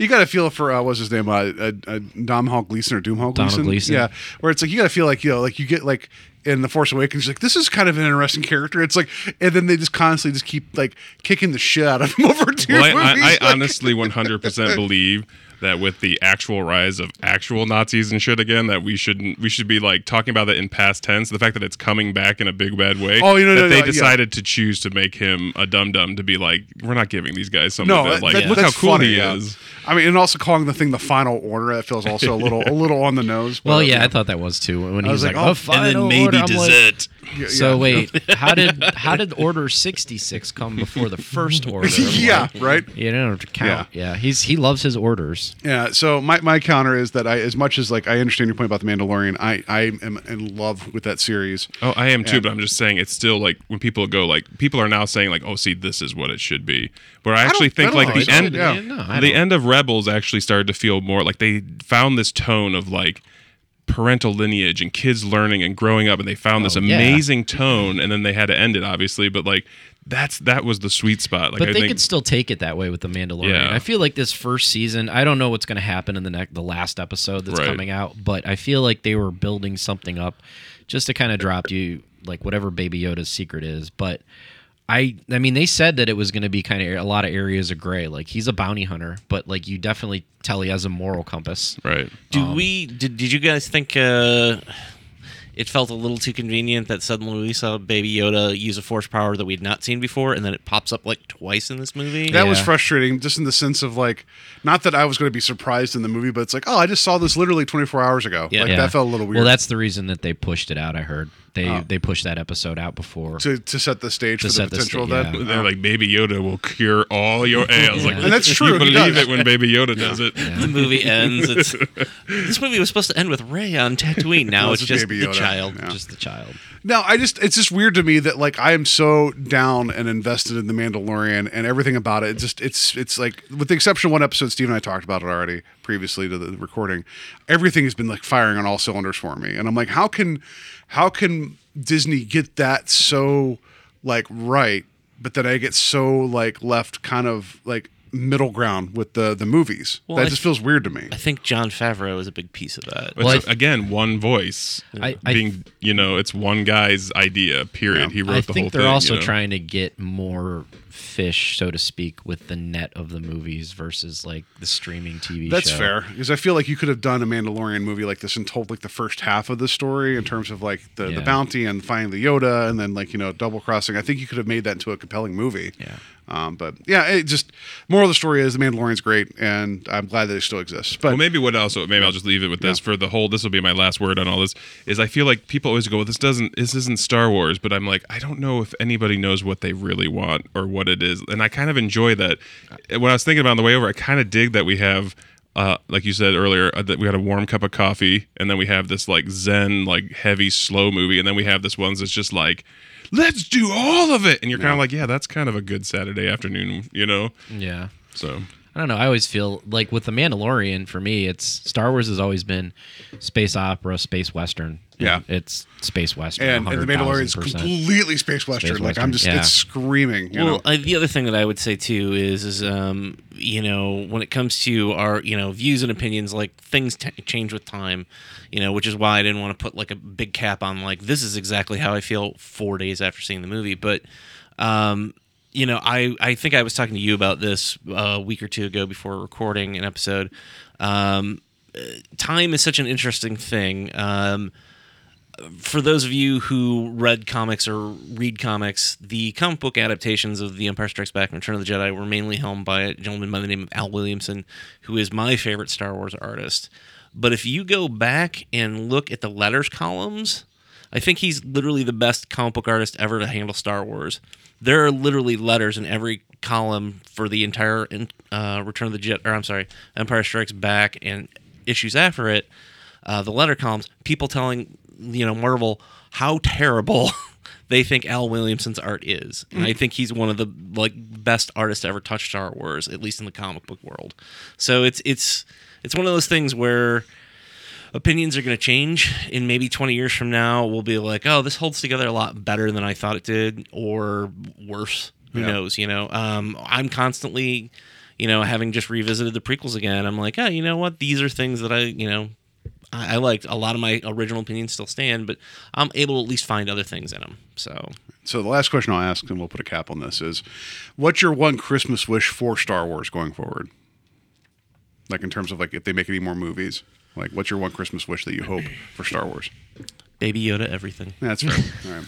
You got to feel for uh, what's his name, uh, uh, uh, Dom Hall Gleeson or Doom Hall Donald Gleeson? Gleeson. Yeah, where it's like you got to feel like you know, like you get like in the Force Awakens, you're like this is kind of an interesting character. It's like, and then they just constantly just keep like kicking the shit out of him *laughs* over two well, I, movies. I, I *laughs* Like- honestly 100% believe that with the actual rise of actual Nazis and shit again, that we shouldn't we should be like talking about that in past tense. The fact that it's coming back in a big bad way. Oh, you know, that no, they no, yeah. decided to choose to make him a dum dum to be like, we're not giving these guys something no, to that- like. that- look how cool funny, he yeah. is. I mean, and also calling the thing the Final Order that feels also a little a little on the nose. well, but, yeah, I thought that was too. When he was, was like, like, "Oh, oh, final order," I'm like, yeah, So yeah. wait, how did how did Order sixty six come before the first *laughs* order? Yeah, like, right. you don't have to count. Yeah. he's he loves his orders. Yeah. So my, my counter is that I, as much as like I understand your point about the Mandalorian, I I am in love with that series. Oh, I am too, Yeah. but I'm just saying it's still like when people go like people are now saying like, oh, see, this is what it should be. But I actually think I like know. the end, yeah. Yeah, no, the end of Rebels actually started to feel more like they found this tone of like parental lineage and kids learning and growing up, and they found oh, this Oh, yeah. amazing tone, and then they had to end it obviously, but like that's that was the sweet spot. Like but I they think, could still take it that way with the Mandalorian. Yeah. I feel like this first season, I don't know what's going to happen in the next, the last episode that's Right. coming out, but I feel like they were building something up just to kind of drop you like whatever Baby Yoda's secret is. But I, I mean, they said that it was going to be kind of a lot of areas of gray. Like he's a bounty hunter, but like you definitely tell he has a moral compass. right. Do we? Did, did you guys think uh, it felt a little too convenient that suddenly we saw Baby Yoda use a force power that we'd not seen before, and then it pops up like twice in this movie. That was frustrating, just in the sense of like, not that I was going to be surprised in the movie, but it's like, oh, I just saw this literally 24 hours ago. Yeah. Like Yeah. that felt a little weird. Well, that's the reason that they pushed it out. I heard they Oh. they pushed that episode out before. to, to set the stage for the set the potential sta- of that. yeah. They're like Baby Yoda will cure all your *laughs* ails. Like, And that's true, You believe does. it when Baby Yoda does it. the movie *laughs* ends. It's this movie was supposed to end with Rey on Tatooine. Now No, it's it's just Baby the child. Yeah. Just the child. No, I just it's just weird to me that like I am so down and invested in the Mandalorian and everything about it. It just it's it's like with the exception of one episode, Steve and I talked about it already previously to the recording. Everything has been like firing on all cylinders for me, and I'm like, how can how can Disney get that so like right, but then I get so like left kind of like middle ground with the the movies. Well, that I just th- feels weird to me. I think Jon Favreau is a big piece of that. Well, I it's, th- again, one voice. I- I being, you know, it's one guy's idea. Period. He wrote I the think whole they're also you know? trying to get more fish, so to speak, with the net of the movies versus like the streaming TV That's show. fair because I feel like you could have done a Mandalorian movie like this and told like the first half of the story in terms of like the, the bounty and finding the Yoda and then like you know double crossing. I think you could have made that into a compelling movie. Yeah. Um, but yeah, it just moral of the story is the Mandalorian's great and I'm glad that it still exists. But Well, maybe what also maybe I'll just leave it with this Yeah. for the whole. This will be my last word on all this. Is I feel like people always go, well, "This doesn't. This isn't Star Wars," but I'm like, I don't know if anybody knows what they really want or what it is, and I kind of enjoy that. When I was thinking about on the way over, I kind of dig that we have. Uh, like you said earlier, uh, that we had a warm cup of coffee, and then we have this like zen, like heavy, slow movie, and then we have this ones that's just like, let's do all of it, and you're kind of like, yeah, that's kind of a good Saturday afternoon, you know. Yeah. So I don't know. I always feel like with the Mandalorian, for me, it's Star Wars has always been space opera, space western. Yeah. it's space western. and, and the 100,000%. Mandalorian's completely space western. Space like I'm just yeah. it's screaming. You well, know? I, the other thing that I would say too is, is um, you know, when it comes to our, you know, views and opinions, like things t- change with time, you know, which is why I didn't want to put like a big cap on like this is exactly how I feel four days after seeing the movie. But, um, you know, I I think I was talking to you about this a week or two ago before recording an episode. Um, uh, time is such an interesting thing. Um, for those of you who read comics or read comics, the comic book adaptations of The Empire Strikes Back and Return of the Jedi were mainly helmed by a gentleman by the name of Al Williamson, who is my favorite Star Wars artist. But if you go back and look at the letters columns, I think he's literally the best comic book artist ever to handle Star Wars. There are literally letters in every column for the entire uh, Return of the Jedi, or I'm sorry, Empire Strikes Back and issues after it. Uh, the letter columns, people telling you know Marvel how terrible *laughs* they think Al Williamson's art is. And I think he's one of the like best artists to ever touch Star Wars, at least in the comic book world. So it's it's it's one of those things where opinions are going to change in maybe 20 years from now we'll be like oh this holds together a lot better than i thought it did or worse who Yeah. knows you know um, i'm constantly you know having just revisited the prequels again i'm like oh you know what these are things that i you know I, I liked a lot of my original opinions still stand but i'm able to at least find other things in them so So the last question I'll ask, and we'll put a cap on this, is what's your one Christmas wish for Star Wars going forward? Like in terms of like if they make any more movies, like what's your one Christmas wish that you hope for Star Wars? baby yoda everything That's right. All right.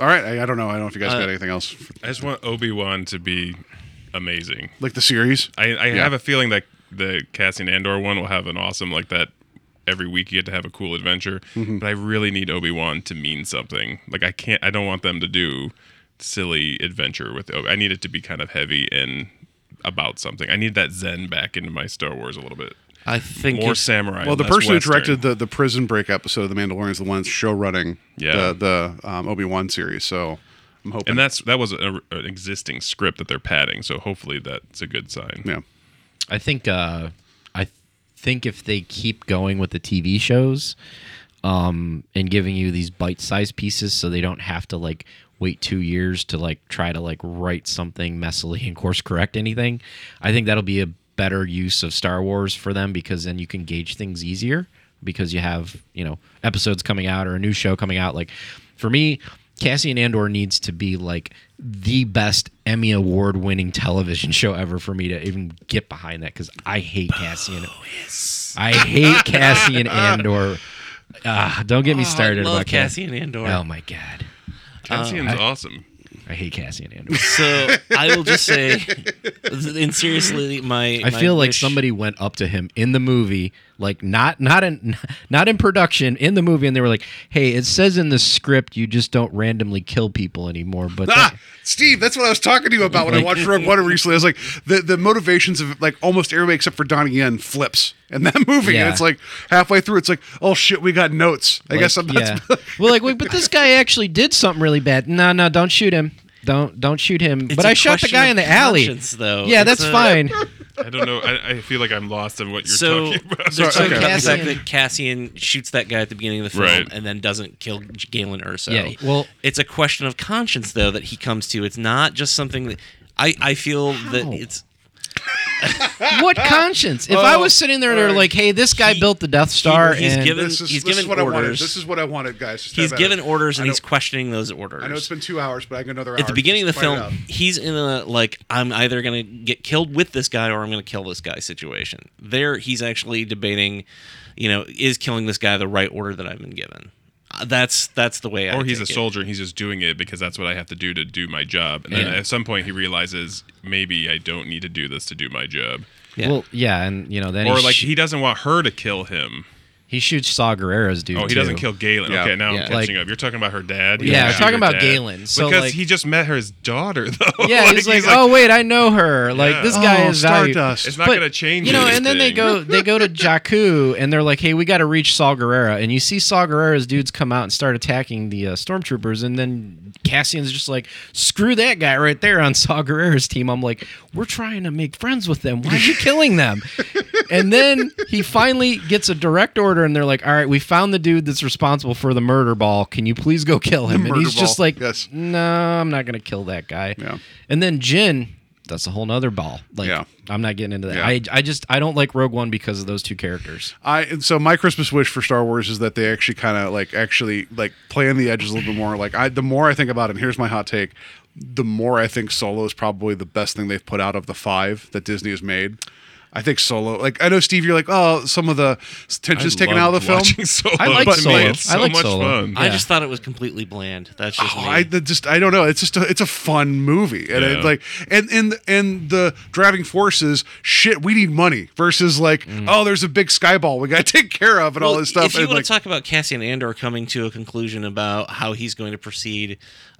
All right. I, I don't know. I don't know if you guys got uh, anything else. I just want Obi Wan to be amazing. Like the series. I, I Yeah. have a feeling that the Cassian Andor one will have an awesome like that. Every week you get to have a cool adventure, Mm-hmm. but I really need Obi Wan to mean something. Like I can't. I don't want them to do silly adventure with Obi. I need it to be kind of heavy and about something. I need that Zen back into my Star Wars a little bit. i think More samurai. Well, the person Western. who directed the, the Prison Break episode of The Mandalorian is the one show running Yeah. the, the um, Obi Wan series. So I'm hoping. and that's that was a, an existing script that they're padding. So hopefully that's a good sign. yeah. I think uh, I think if they keep going with the TV shows um, and giving you these bite-sized pieces, so they don't have to like wait two years to like try to like write something messily and course correct anything. I think that'll be a better use of Star Wars for them because then you can gauge things easier because you have you know episodes coming out or a new show coming out. Like for me. Cassian Andor needs to be like the best Emmy award winning television show ever for me to even get behind that because I hate Cassian. I hate Cassian Andor Ah, don't get me Oh, started I love about Cass- Cassian Andor. Oh my god, Cassian's I- awesome. I hate Cassian Andor. So I will just say, and seriously, my I my feel like wish- somebody went up to him in the movie, like not not in *laughs* not in production in the movie, and they were like, "Hey, it says in the script you just don't randomly kill people anymore." But that- Ah, Steve, that's what I was talking to you about when I watched Rogue One recently. I was like, the, the motivations of like almost everybody except for Donnie Yen flips in that *laughs* movie. Yeah. And it's like halfway through, it's like, oh shit, we got notes. I like, guess I'm yeah. that's well, like, wait, but this guy actually did something really bad. No, no, don't shoot him. Don't don't shoot him. It's but I shot the guy in the alley. though. Yeah, It's that's a- fine. *laughs* I don't know. I, I feel like I'm lost in what you're So talking about. they're talking okay. about the fact Cassian- that Cassian shoots that guy at the beginning of the film Right. and then doesn't kill Galen Erso. Yeah, well- it's a question of conscience though that he comes to. It's not just something that I I feel that it's what conscience? If I was sitting there and they're alright. like, "Hey, this guy He- built the Death Star," he's and given- this is, he's this is given what I wanted. orders. This is what I wanted, guys. Just he's given it. orders and he's questioning those orders. I know it's been two hours, but I got another hour. at the beginning of the Just fight it film, he's in a like I'm either gonna get killed with this guy or I'm gonna kill this guy situation. There, he's actually debating, you know, is killing this guy the right order that I've been given. Uh, That's that's the way. I or he's a take it. soldier and he's just doing it because that's what I have to do to do my job. And then Yeah. at some point he realizes maybe I don't need to do this to do my job. Yeah. well, yeah, and you know, then Or he, like sh- he doesn't want her to kill him. He shoots Saw Gerrera's dude. Oh, he too. doesn't kill Galen. Yeah. Okay, now Yeah. I'm catching Like- up. You're talking about her dad. He Yeah, doesn't we're talking about dad. Galen. So, because like- he just met her his daughter though. *laughs* Yeah, he's like, he's "Oh wait, I know her." Like Yeah. this guy Oh, is. Stardust. it's not But, gonna change. You know, and then they go they go to *laughs* Jakku and they're like, "Hey, we got to reach Saw Gerrera." And you see Saw Gerrera's dudes come out and start attacking the uh, stormtroopers, and then Cassian's just like, "Screw that guy right there on Saw Gerrera's team." I'm like, "We're trying to make friends with them. Why are you killing them?" *laughs* and then he finally gets a direct order, and they're like, "All right, we found the dude that's responsible for the murder ball. Can you please go kill him?" and he's just like, yes. "No, I'm not gonna kill that guy." Yeah. And then Jyn, that's a whole nother ball. Like, Yeah. I'm not getting into that. Yeah. I, I just I don't like Rogue One because of those two characters. I and so my Christmas wish for Star Wars is that they actually kind of like actually like play on the edges a little bit more. Like I, the more I think about it, and here's my hot take: the more I think Solo is probably the best thing they've put out of the five that Disney has made. I think Solo, like I know Steve, you're like, oh, some of the tension's I taken out of the loved film. watching Solo. I like To me, Solo. It's I so like much Solo. fun. I just thought it was completely bland. That's just Oh, me. I the- just I don't know. It's just a, it's a fun movie, and Yeah. it, like and and and the driving forces shit. We need money versus like mm. oh, there's a big skyball we got to *laughs* take care of and all this stuff. If you and want like, to talk about Cassian Andor coming to a conclusion about how he's going to proceed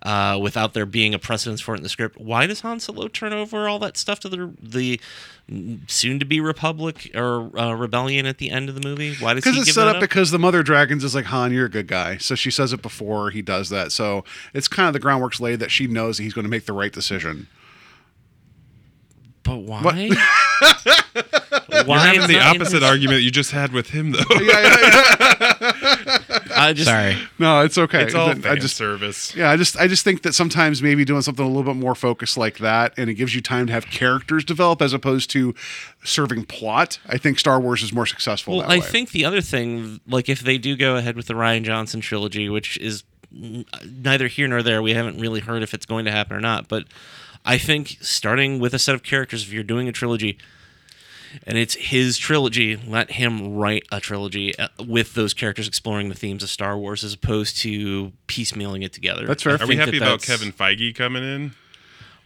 uh, without there being a precedence for it in the script, why does Han Solo turn over all that stuff to the the soon-to-be Republic or uh, rebellion at the end of the movie? Why does he because it's set that up because the mother dragons is like Han, you're a good guy. So she says it before he does that. So it's kind of the groundwork's laid that she knows that he's going to make the right decision. But why? You're why having the not in opposite argument you just had with him, though. *laughs* I *laughs* just Sorry. No, it's okay. It's all I fan just service. Yeah, I just I just think that sometimes maybe doing something a little bit more focused like that, and it gives you time to have characters develop as opposed to serving plot. I think Star Wars is more successful. Well, that I way. think the other thing, like if they do go ahead with the Rian Johnson trilogy, which is neither here nor there, we haven't really heard if it's going to happen or not. But I think starting with a set of characters, if you're doing a trilogy, and it's his trilogy, let him write a trilogy uh, with those characters exploring the themes of Star Wars, as opposed to piecemealing it together. That's fair. I Are we happy that about Kevin Feige coming in?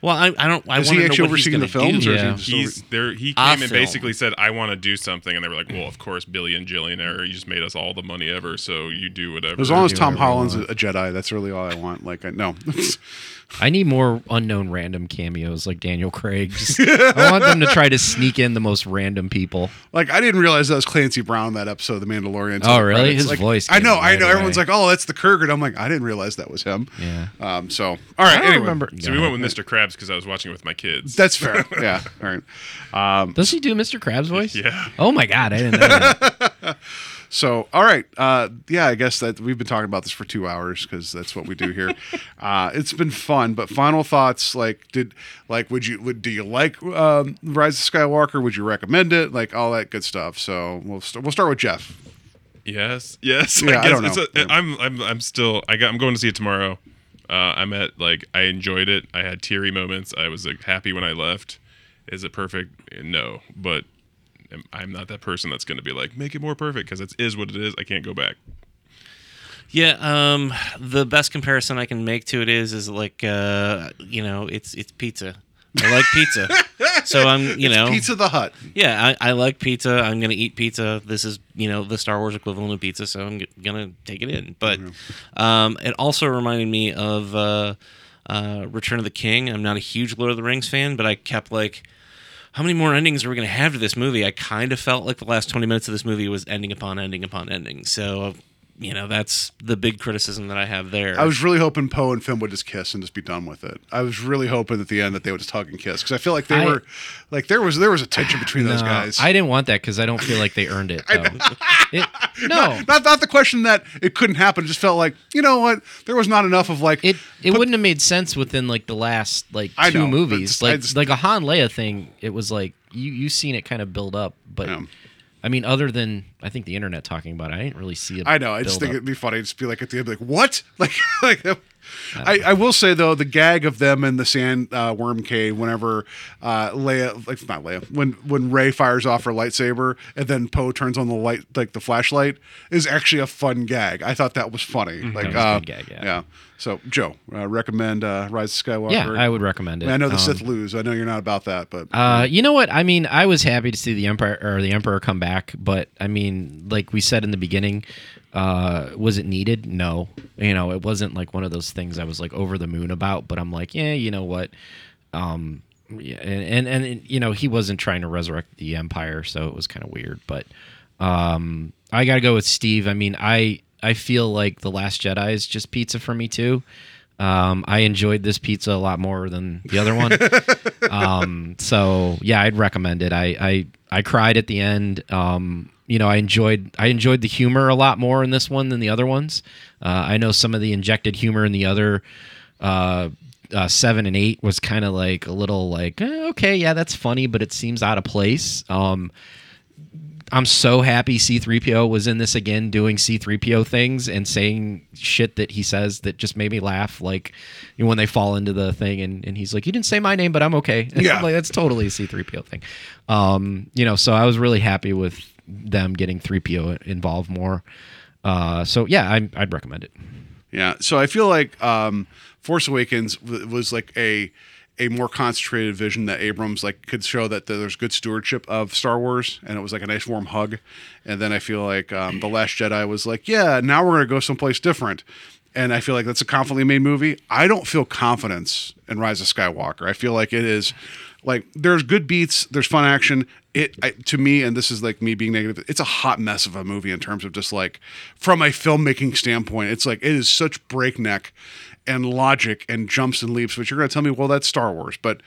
Well, I, I don't. I is want he to actually know what he's overseeing the films, do. or is Yeah. he just He's there. He A came and film. basically said, "I want to do something," and they were like, "Well, of course, Billy and Jillionaire. You just made us all the money ever, so you do whatever." as long as Tom Holland's a, a Jedi, that's really all I want. Like, I, no, *laughs* I need more unknown random cameos like Daniel Craig. Just, *laughs* I want them to try to sneak in the most random people. like I didn't realize that was Clancy Brown that episode of The Mandalorian. Oh, really? credits. His Like, voice I know, came I know. away. Everyone's like, "Oh, that's the Kurgan." I'm like, I didn't realize that was him. Yeah. Um. So, all right. I don't anyway, remember. So we went with Mr. Krabs because I was watching it with my kids. That's fair. *laughs* yeah. All right. Um. Does he do Mr. Krabs' voice? yeah. Oh my god, I didn't know that. *laughs* So, all right. Uh, yeah, I guess that we've been talking about this for two hours because that's what we do here. *laughs* uh, it's been fun, but final thoughts. Like, did like would you would do you like um, Rise of Skywalker? Would you recommend it? Like all that good stuff. So we'll st- we'll start with Jeff. Yes. Yes. Yeah, I guess don't it's know. a- I'm. I'm. I'm still. I got. I'm going to see it tomorrow. Uh, I'm at like. I enjoyed it. I had teary moments. I was like happy when I left. Is it perfect? No, but I'm- I'm not that person that's going to be like make it more perfect because it is what it is. I can't go back. Yeah, um, the best comparison I can make to it is is like uh, you know, it's it's pizza. I like pizza, so *laughs* I'm you know Pizza the Hut. yeah, I, I like pizza. I'm gonna eat pizza. This is you know the Star Wars equivalent of pizza, so I'm g- gonna take it in. But um, it also reminded me of uh, uh, Return of the King. I'm not a huge Lord of the Rings fan, but I kept like. How many more endings are we going to have to this movie? I kind of felt like the last 20 minutes of this movie was ending upon ending upon ending. So, you know, that's the big criticism that I have there. I was really hoping Poe and Finn would just kiss and just be done with it. I was really hoping at the end that they would just hug and kiss because I feel like they I- were, like there was there was a tension between those *sighs* guys. I didn't want that because I don't feel like they earned it. *laughs* Though. *laughs* It- no, not not the question that it couldn't happen. It just felt like you know what there was not enough of like it it put- wouldn't have made sense within like the last like two know, movies. just- Like just- like a Han Leia thing. It was like you you seen it kind of build up, but Yeah. I mean, other than I think the internet talking about it, I didn't really see it. I know. I just think up. it'd be funny. Just be like at the end, like what? *laughs* Like like. I, I will say though the gag of them in the sand uh, worm cave whenever uh, Leia like not Leia when when Rey fires off her lightsaber and then Poe turns on the light like the flashlight is actually a fun gag. I thought that was funny. Like Mm-hmm. was a uh, good gag, yeah. So Joe, uh, recommend uh, Rise of Skywalker. Yeah, I would recommend it. I know the Um, Sith lose. I know you're not about that, but Uh, you know what? I mean, I was happy to see the Empire or the Emperor come back, but I mean, like we said in the beginning, uh, was it needed? No. You know, it wasn't like one of those things I was like over the moon about. But I'm like, yeah, you know what? Um, yeah, and, and and you know, he wasn't trying to resurrect the Empire, so it was kind of weird. But um, I got to go with Steve. I mean, I I feel like the Last Jedi is just pizza for me too. Um, I enjoyed this pizza a lot more than the other one. *laughs* um, so yeah, I'd recommend it. I, I I cried at the end. Um, you know, I enjoyed I enjoyed the humor a lot more in this one than the other ones. Uh, I know some of the injected humor in the other uh, uh, seven and eight was kind of like a little like eh, okay, yeah, that's funny, but it seems out of place. Um, I'm so happy C3PO was in this again doing C3PO things and saying shit that he says that just made me laugh. Like you know, when they fall into the thing and, and he's like, You didn't say my name, but I'm okay. And *laughs* Yeah. I'm like, that's totally a C3PO thing. Um, you know, so I was really happy with them getting 3PO involved more. Uh, so yeah, I, I'd recommend it. Yeah. So I feel like um, Force Awakens w- was like a a more concentrated vision that Abrams like could show that there's good stewardship of Star Wars, and it was like a nice warm hug. And then I feel like um, the Last Jedi was like, yeah, now we're gonna go someplace different. And I feel like that's a confidently made movie. I don't feel confidence in Rise of Skywalker. I feel like it is like there's good beats, there's fun action. It I, to me, and this is like me being negative. It's a hot mess of a movie in terms of just like from a filmmaking standpoint. It's like it is such breakneck and logic and jumps and leaps. But you're going to tell me, well, that's Star Wars, but.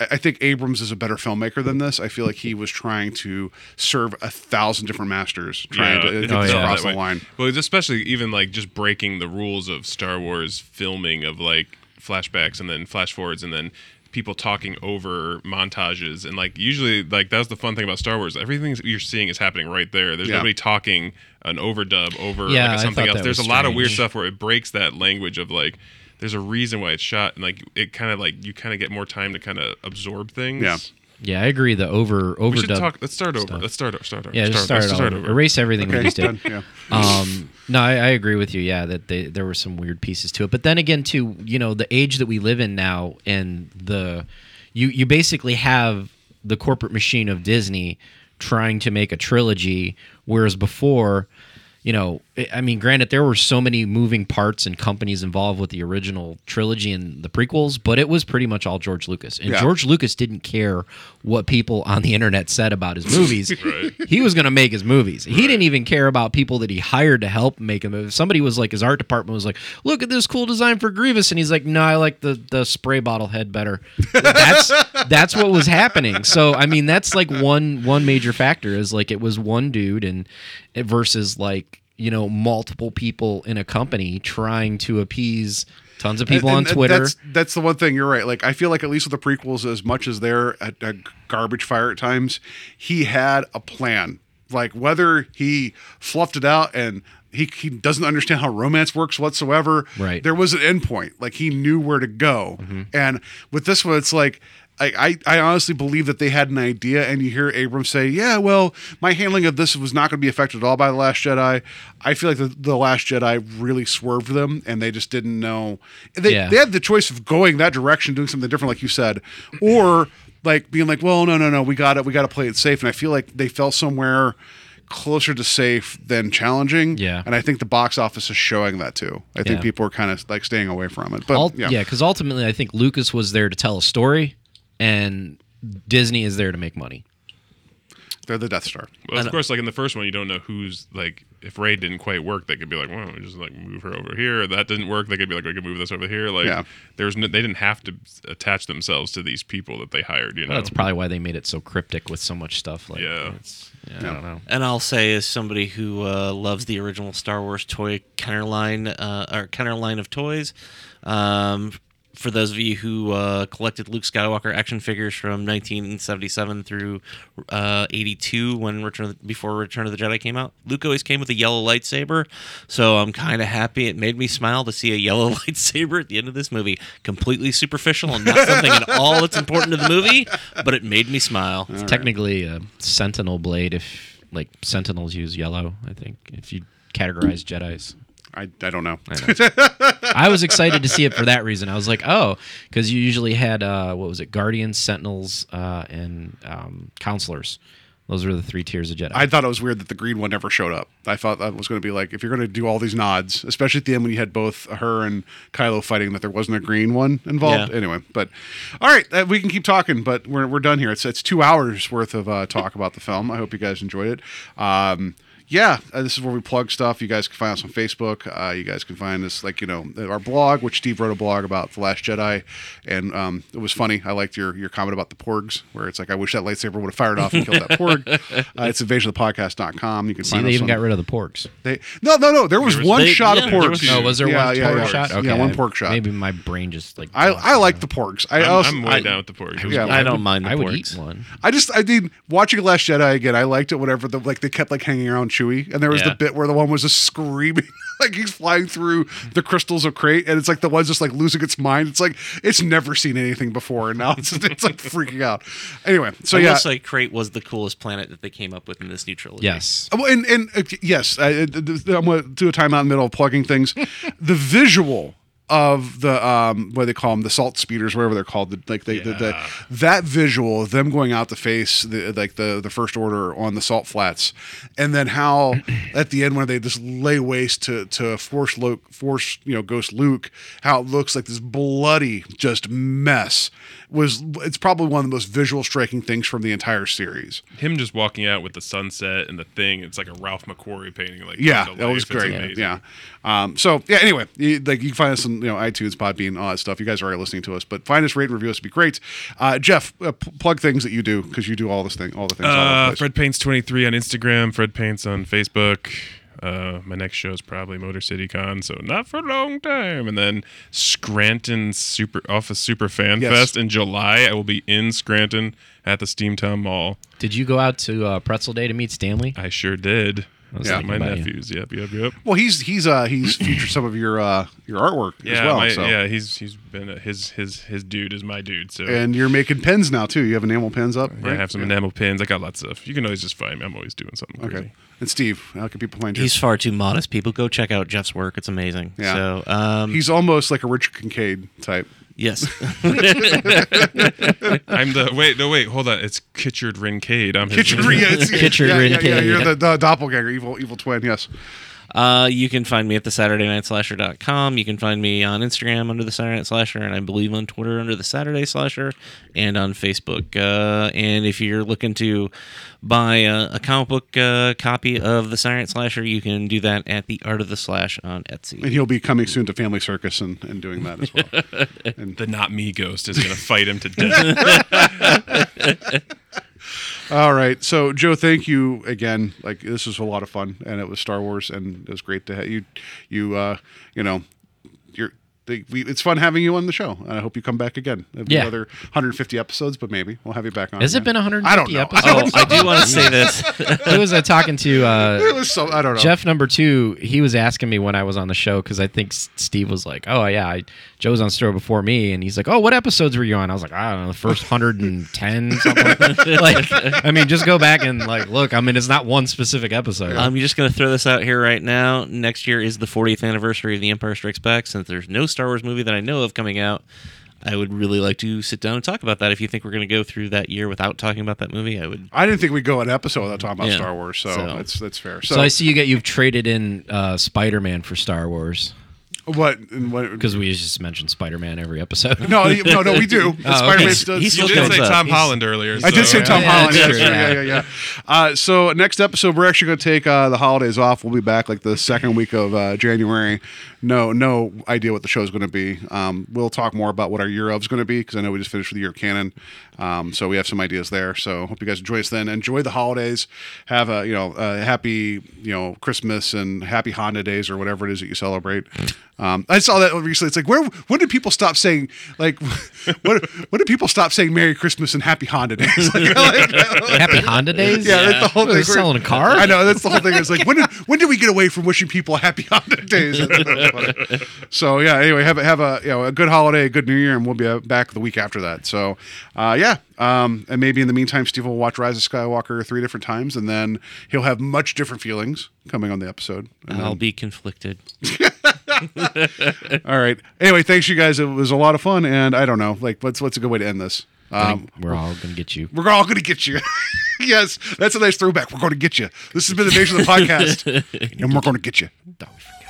I think Abrams is a better filmmaker than this. I feel like he was trying to serve a thousand different masters, trying to it get this felt across the way. line. Well, it's especially even like just breaking the rules of Star Wars filming of like flashbacks and then flash forwards and then people talking over montages and like usually like that's the fun thing about Star Wars. Everything you're seeing is happening right there. There's Yeah. nobody talking an overdub over Yeah, like I something else. There's a was lot of weird stuff where it breaks that language of like there's a reason why it's shot and like it kind of like you kind of get more time to kind of absorb things. Yeah. Yeah, I agree. The over We should overdub. talk. Let's start over. stuff. Let's start. Start over. yeah, just start, let's it over. Erase everything we Okay, just did. done. Yeah. um no I, I agree with you yeah that they, there were some weird pieces to it but then again too you know the age that we live in now and the you you basically have the corporate machine of disney trying to make a trilogy whereas before you know I- mean granted there were so many moving parts and companies involved with the original trilogy and the prequels but it was pretty much all george lucas and Yeah. george lucas didn't care what people on the internet said about his movies *laughs* he was going to make his movies. He didn't even care about people that he hired to help make him. If somebody was like his art department was like, "Look at this cool design for Grievous," and he's like, "No, I like the the spray bottle head better." That's *laughs* that's what was happening. So I mean, that's like one one major factor is like it was one dude and versus like you know multiple people in a company trying to appease tons of people And- on Twitter. That's, that's the one thing. You're right. Like I feel like at least with the prequels, as much as they're a, a garbage fire at times, he had a plan. Like whether he fluffed it out and he, he doesn't understand how romance works whatsoever. Right. There was an end point. Like he knew where to go. Mm-hmm. And with this one, it's like I, I, I honestly believe that they had an idea, and you hear Abrams say, "Yeah, well, my handling of this was not going to be affected at all by the Last Jedi." I feel like the, the Last Jedi really swerved them, and they just didn't know. They, Yeah. they had the choice of going that direction, doing something different, like you said, or like being like, "Well, no, no, no, we got it, we got to play it safe." And I feel like they fell somewhere closer to safe than challenging. Yeah. and I think the box office is showing that too. I think Yeah. people are kind of like staying away from it. But Ul- yeah, yeah, because ultimately, I think Lucas was there to tell a story, and Disney is there to make money. they're the Death Star. Well, of course, like in the first one, you don't know who's like. If Rey didn't quite work, they could be like, "Well, we just like move her over here." That didn't work, they could be like, "We could move this over here." Like, Yeah. there's no, they didn't have to attach themselves to these people that they hired. You know, Well, that's probably why they made it so cryptic with so much stuff. Like, Yeah. it's, yeah, I don't know. And I'll say, as somebody who uh, loves the original Star Wars toy Kenner line uh, or Kenner line of toys, um, for those of you who uh, collected Luke Skywalker action figures from 1977 through uh, 82, when Return the, before Return of the Jedi came out, Luke always came with a yellow lightsaber. So I'm kind of happy. It made me smile to see a yellow *laughs* lightsaber at the end of this movie. Completely superficial and not something at all that's important to the movie, but it made me smile. It's technically a Sentinel blade. If like Sentinels use yellow, I think if you categorize Jedi's. I, I don't know. *laughs* I was excited to see it for that reason. I was like, oh, because you usually had uh, what was it, Guardians, Sentinels, uh, and um, Counselors. Those were the three tiers of Jedi. I thought it was weird that the green one never showed up. I thought that was going to be like if you're going to do all these nods, especially at the end when you had both her and Kylo fighting, that there wasn't a green one involved. Yeah. Anyway, but all right, uh, we can keep talking, but we're, we're done here. It's it's two hours worth of uh, talk about the film. I hope you guys enjoyed it. Um, yeah, uh, this is where we plug stuff. You guys can find us on Facebook. Uh, you guys can find us, like, you know, our blog, which Steve wrote a blog about The Last Jedi. And um, it was funny. I liked your, your comment about the porgs, where it's like, I wish that lightsaber would have fired off and killed that porg. *laughs* Uh, it's invasionofthepodcast.com. You can see, find they us even on, got rid of the porks. they, no, no, no. There was was- one They- shot yeah, of there porgs. was Oh, was there yeah, one yeah, pork yeah. shot? Okay, Yeah, one I- pork shot. Maybe my brain just like. I, I like the porgs. I I'm, also, I'm way I, down with the pork. It was Yeah, good. I don't mind the I would porgs. eat one. I just I mean watching Last Jedi again. I liked it. Whatever the like they kept like hanging around Chewie, and there was the bit where the one was just screaming *laughs* like he's flying through the crystals of Crait, and it's like the one's just like losing its mind. It's like it's never seen anything before, and now it's it's like freaking out. Anyway, so I yeah. will say Crait was the coolest planet that they came up with in this new trilogy. Yes. Well, and, and uh, yes, I, I'm going to do a timeout in the middle of plugging things. *laughs* the visual of the um, what do they call them, the salt speeders, whatever they're called, the, like they, the, the, that visual of them going out to face the like the the first order on the salt flats, and then how *clears throat* at the end when they just lay waste to to force Luke, force you know Ghost Luke, how it looks like this bloody just mess was it's probably one of the most visual striking things from the entire series. Him just walking out with the sunset and the thing. It's like a Ralph McQuarrie painting. Like Yeah, that was life. Great. Yeah. Um, so yeah. Anyway, you, like you can find us on you know iTunes, Podbean, all that stuff. You guys are already listening to us, but find us, rate, and review us. Would be great. Uh, Jeff, uh, p- plug things that you do because you do all this thing, all the things. all Uh, place. Fred Paints twenty three on Instagram. Fred Paints on Facebook. Uh, my next show is probably Motor City Con, so not for a long time. And then Scranton Super Office Super Fan Yes. Fest in July. I will be in Scranton at the Steamtown Mall. Did you go out to uh, Pretzel Day to meet Stanley? I sure did. was Yeah. my about you. nephews. Yep, yep, yep. well, he's he's uh he's *clears throat* featured some of your uh your artwork Yeah, as well. my, so. yeah. He's he's been a, his his his dude is my dude. So And you're making pens now too. You have enamel pens up, yeah. I have some enamel pens. I got lots of. You can always just find me. I'm always doing something Okay. crazy. And Steve, how can people find you? He's far too modest. People go check out Jeff's work. It's amazing. Yeah. So, um, He's almost like a Richard Kinkade type. yes. *laughs* *laughs* I'm the wait no wait hold on it's Kitchard Rincade. I'm his Kitchen, yeah, it's- *laughs* Kitchen yeah, yeah, yeah, Kinkade. You're the, the doppelganger, evil evil twin. Yes. Uh, you can find me at the Saturday Night Slasher.com. You can find me on Instagram under the Saturday Night Slasher, and I believe on Twitter under the Saturday Slasher, and on Facebook. Uh, and if you're looking to buy a, a comic book uh, copy of the Saturday Night Slasher, you can do that at the Art of the Slash on Etsy. And he'll be coming soon to Family Circus and, and doing that as well. *laughs* and the not me ghost is gonna fight him to death. *laughs* All right. So, Joe, thank you again. Like this was a lot of fun, and it was Star Wars, and it was great to have you. You, uh, you know, you're they, we, it's fun having you on the show. And I hope you come back again. It'll Yeah. another 150 episodes, but maybe we'll have you back on. Has it been 150 I don't know. episodes? *laughs* I Oh, don't I do want to say this. *laughs* Who was I talking to? Uh, It was so I don't know. Jeff number two, he was asking me when I was on the show because I think Steve was like, "Oh yeah, I, Joe was on store before me," and he's like, "Oh, what episodes were you on?" I was like, "I don't know, the first hundred and ten, *laughs* something." like, I mean, just go back and like look. I mean, it's not one specific episode. I'm just going to throw this out here right now. Next year is the 40th anniversary of The Empire Strikes Back. Since there's no Star Wars movie that I know of coming out, I would really like to sit down and talk about that. If you think we're going to go through that year without talking about that movie, I would. I didn't think we'd go an episode without talking about Yeah. Star Wars, so, So- that's that's fair. so, So, I see you get you've traded in uh, Spider Man for Star Wars what? and what because we just mentioned Spider Man every episode. no, no, no, we do. *laughs* Oh, Spider-Man okay. does. He's You did say up. Tom He's- Holland earlier. I did say Tom Yeah, Holland. yeah, yeah. yeah, yeah. Uh, so next episode, we're actually going to take uh, the holidays off. We'll be back like the second week of uh, January. No, no idea what the show is going to be. Um, we'll talk more about what our year of is going to be because I know we just finished with the year of canon. Um, so we have some ideas there. So hope you guys enjoy us then. Enjoy the holidays. Have a you know a happy you know Christmas and happy Honda days or whatever it is that you celebrate. Um, I saw that recently. It's like where when did people stop saying like *laughs* what when did people stop saying Merry Christmas and Happy Honda days? *laughs* Like, *laughs* like- Happy Honda Days. yeah, that's the whole They're thing. selling a car. I know that's the whole thing. It's like when did when did we get away from wishing people happy Honda days? So yeah. Anyway, have a have a you know a good holiday, a good New Year, and we'll be back the week after that. So uh, yeah, um, and maybe in the meantime, Steve will watch Rise of Skywalker three different times, and then he'll have much different feelings coming on the episode. And I'll then- be conflicted. *laughs* all right. Anyway, thanks you guys. It was a lot of fun, and I don't know, like what's what's a good way to end this. Um, We're all gonna get you. we're all going to get you. *laughs* yes, that's a nice throwback. We're going to get you. This has been the Nation of the Podcast, *laughs* and we're going to get you. Don't forget.